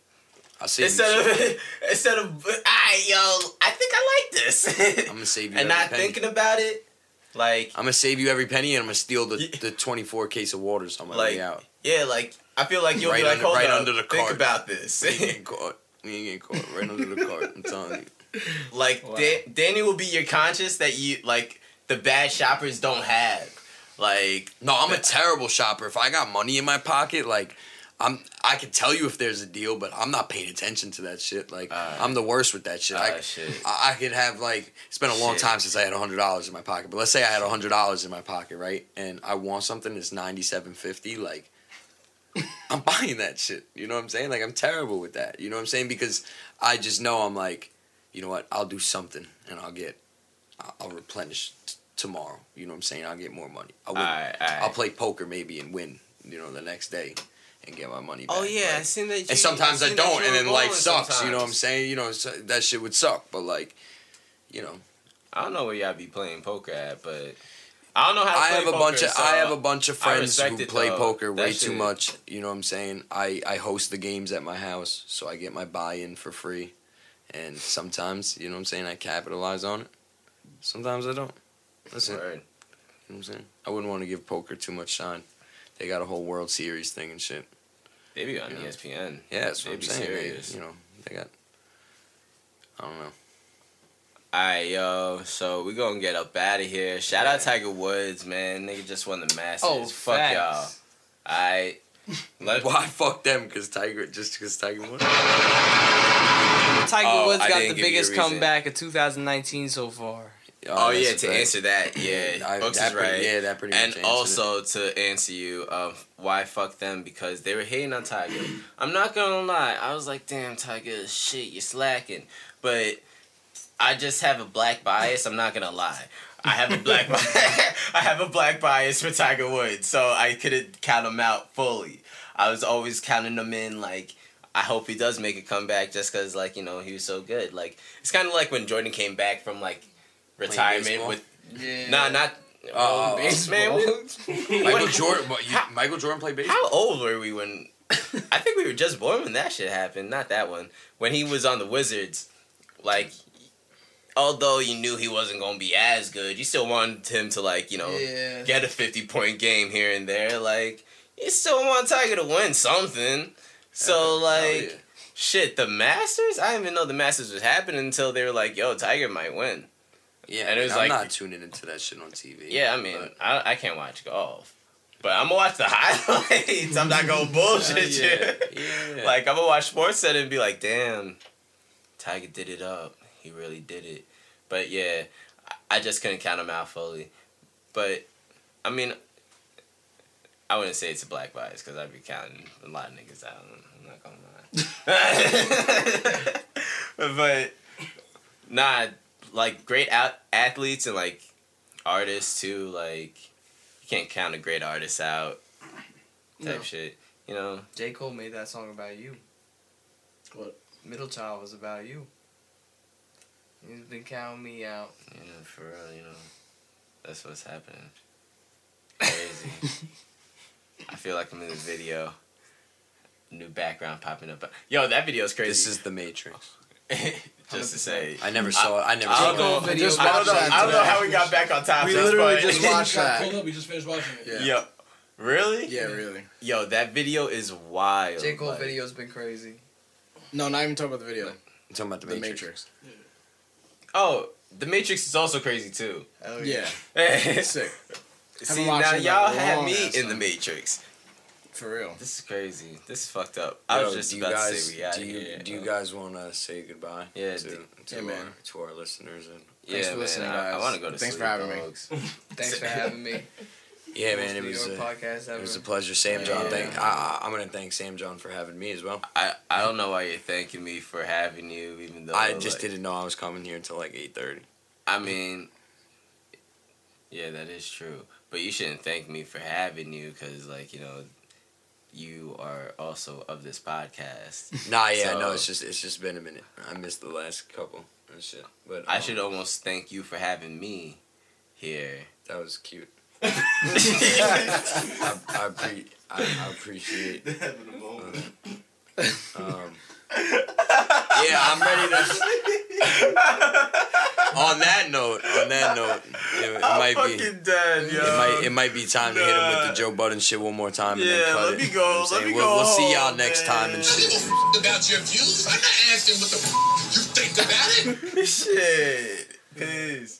I'll save instead you. of instead of I yo, I think I like this. I'm gonna save you and every not penny. thinking about it, like I'm gonna save you every penny, and I'm gonna steal the, the 24 case of waters on my Like, way out. yeah, like I feel like you'll Right be like, under- hold right up, under the think cart. about this. We ain't getting caught. We ain't getting caught. Right under the cart. I'm telling you. like Wow. Da- Danny will be your conscience that you like the bad shoppers don't have. Like No, I'm a terrible shopper. If I got money in my pocket, like I'm, I can tell you if there's a deal, but I'm not paying attention to that shit. Like Alright. I'm the worst with that shit. I, Ah, shit. I, I could have like it's been a long Shit. time since I had hundred dollars in my pocket. But let's say I had hundred dollars in my pocket, right? And I want something that's ninety seven fifty. Like I'm buying that shit. You know what I'm saying? Like I'm terrible with that. You know what I'm saying? Because I just know I'm like, you know what? I'll do something and I'll get, I'll, replenish t- tomorrow. You know what I'm saying? I'll get more money. I will. Alright, alright. I'll play poker maybe and win. You know the next day. And get my money oh, back. Oh yeah, I seen that. you- and sometimes I seen don't, and then life balling sucks. You know what I'm saying? You know so that shit would suck, but like, you know, I don't know where y'all be playing poker at, but I don't know how. To I play have a poker, bunch of so I have a bunch of friends who it, play though. poker way That too much. You know what I'm saying? I I host the games at my house, so I get my buy-in for free, and sometimes you know what I'm saying I capitalize on it. Sometimes I don't. Listen, you know what I'm saying? I wouldn't want to give poker too much shine. They got a whole World Series thing and shit. They be on E Yeah. ESPN. Yeah, that's what They I'm be saying. They, serious. you know, they got. I don't know. Alright, yo. So we gonna get up out of here. Shout out Tiger Woods, man. Nigga just won the Masters. Oh, Fuck facts. y'all. Alright. Let Why fuck them? Because Tiger, just because Tiger won. Oh, Tiger Oh, Woods got the give you a biggest comeback of 2019 so far. Oh, oh, that's yeah, to fact. answer that, yeah, I- Books that is pretty- right. yeah, that pretty And also to answer you, of why fuck them because they were hating on Tiger. I'm not gonna lie, I was like, damn, Tiger, shit, you're slacking. But I just have a black bias. I'm not gonna lie. I have a black bias. I have a black bias for Tiger Woods, so I couldn't count him out fully. I was always counting him in like. I hope he does make a comeback just because, like, you know, he was so good. Like, it's kind of like when Jordan came back from, like, retirement with Yeah. Nah, not. Oh, uh, oh baseball. Man, we- Michael Jordan. What, you, Michael Jordan played baseball. How old were we when? I think we were just born when that shit happened. Not that one. When he was on the Wizards, like, although you knew he wasn't gonna be as good, you still wanted him to like, you know, Yeah. get a fifty point game here and there. Like, you still want Tiger to win something. So like, yeah. shit, the Masters. I didn't even know the Masters was happening until they were like, "Yo, Tiger might win." Yeah, And it was I'm like- not tuning into that shit on TV. Yeah, I mean, I, I can't watch golf, but I'm gonna watch the highlights. I'm not gonna bullshit yeah, you. yeah. Like I'm gonna watch Sports Center and be like, damn, Tiger did it up. He really did it. But yeah, I- I just couldn't count him out fully. But I mean, I wouldn't say it's a black bias because I'd be counting a lot of niggas out. I'm not gonna lie. but nah, like great out athletes and like artists too. Like you can't count a great artist out. Type No. shit. You know. J. Cole made that song about you. What? Middle Child was about you. He's been counting me out. Yeah, for real, you know. That's what's happening. Crazy. I feel like I'm in the video. New background popping up. Yo, that video is crazy. this is the Matrix. just to say. I never saw it. I never I saw don't know. it. I just I don't know. I don't know how we got back on topic. We literally but- just watched Got that. pulled up. We just finished watching it. Yeah. Yo, really? Yeah, really. Yo, that video is wild. J. Cole like- video's been crazy. No, not even talking about the video. I'm talking about the, The Matrix. Matrix. Oh, The Matrix is also crazy too. Hell Yeah. See, Sick. See now watched it in a y'all had me ass in The. Matrix. For real. This is crazy. This is fucked up. I was just about guys, to say we out do you, here. Do you guys want to say goodbye? Yeah, to, d- to, yeah, our, man. to our listeners and yeah, Thanks for man, listening, I, guys. want to go to Thanks sleep, for having me. Thanks for having me. yeah, man, it was a, podcast ever. it was a pleasure. Sam John, Yeah. thank I, I- I'm gonna thank Sam John for having me as well. I, I don't know why you're thanking me for having you, even though I just like, didn't know I was coming here until like 8:30. I mean, yeah, that is true. But you shouldn't thank me for having you, because like you know, you are also of this podcast. Nah, yeah, So- no, it's just it's just been a minute. I missed the last couple and shit, but I um, should almost thank you for having me here. That was cute. I, I, pre- I, I appreciate. Having a moment. Um, yeah, I'm ready to. on that note, on that note, it, it might be. dead, It might it might be time to hit him with the Joe Budden shit one more time and Yeah, then cut let it. me You go, know I'm let me we'll, go We'll see y'all next man. time and shit. about your views. I'm not asking what the you think about it. Shit. Peace.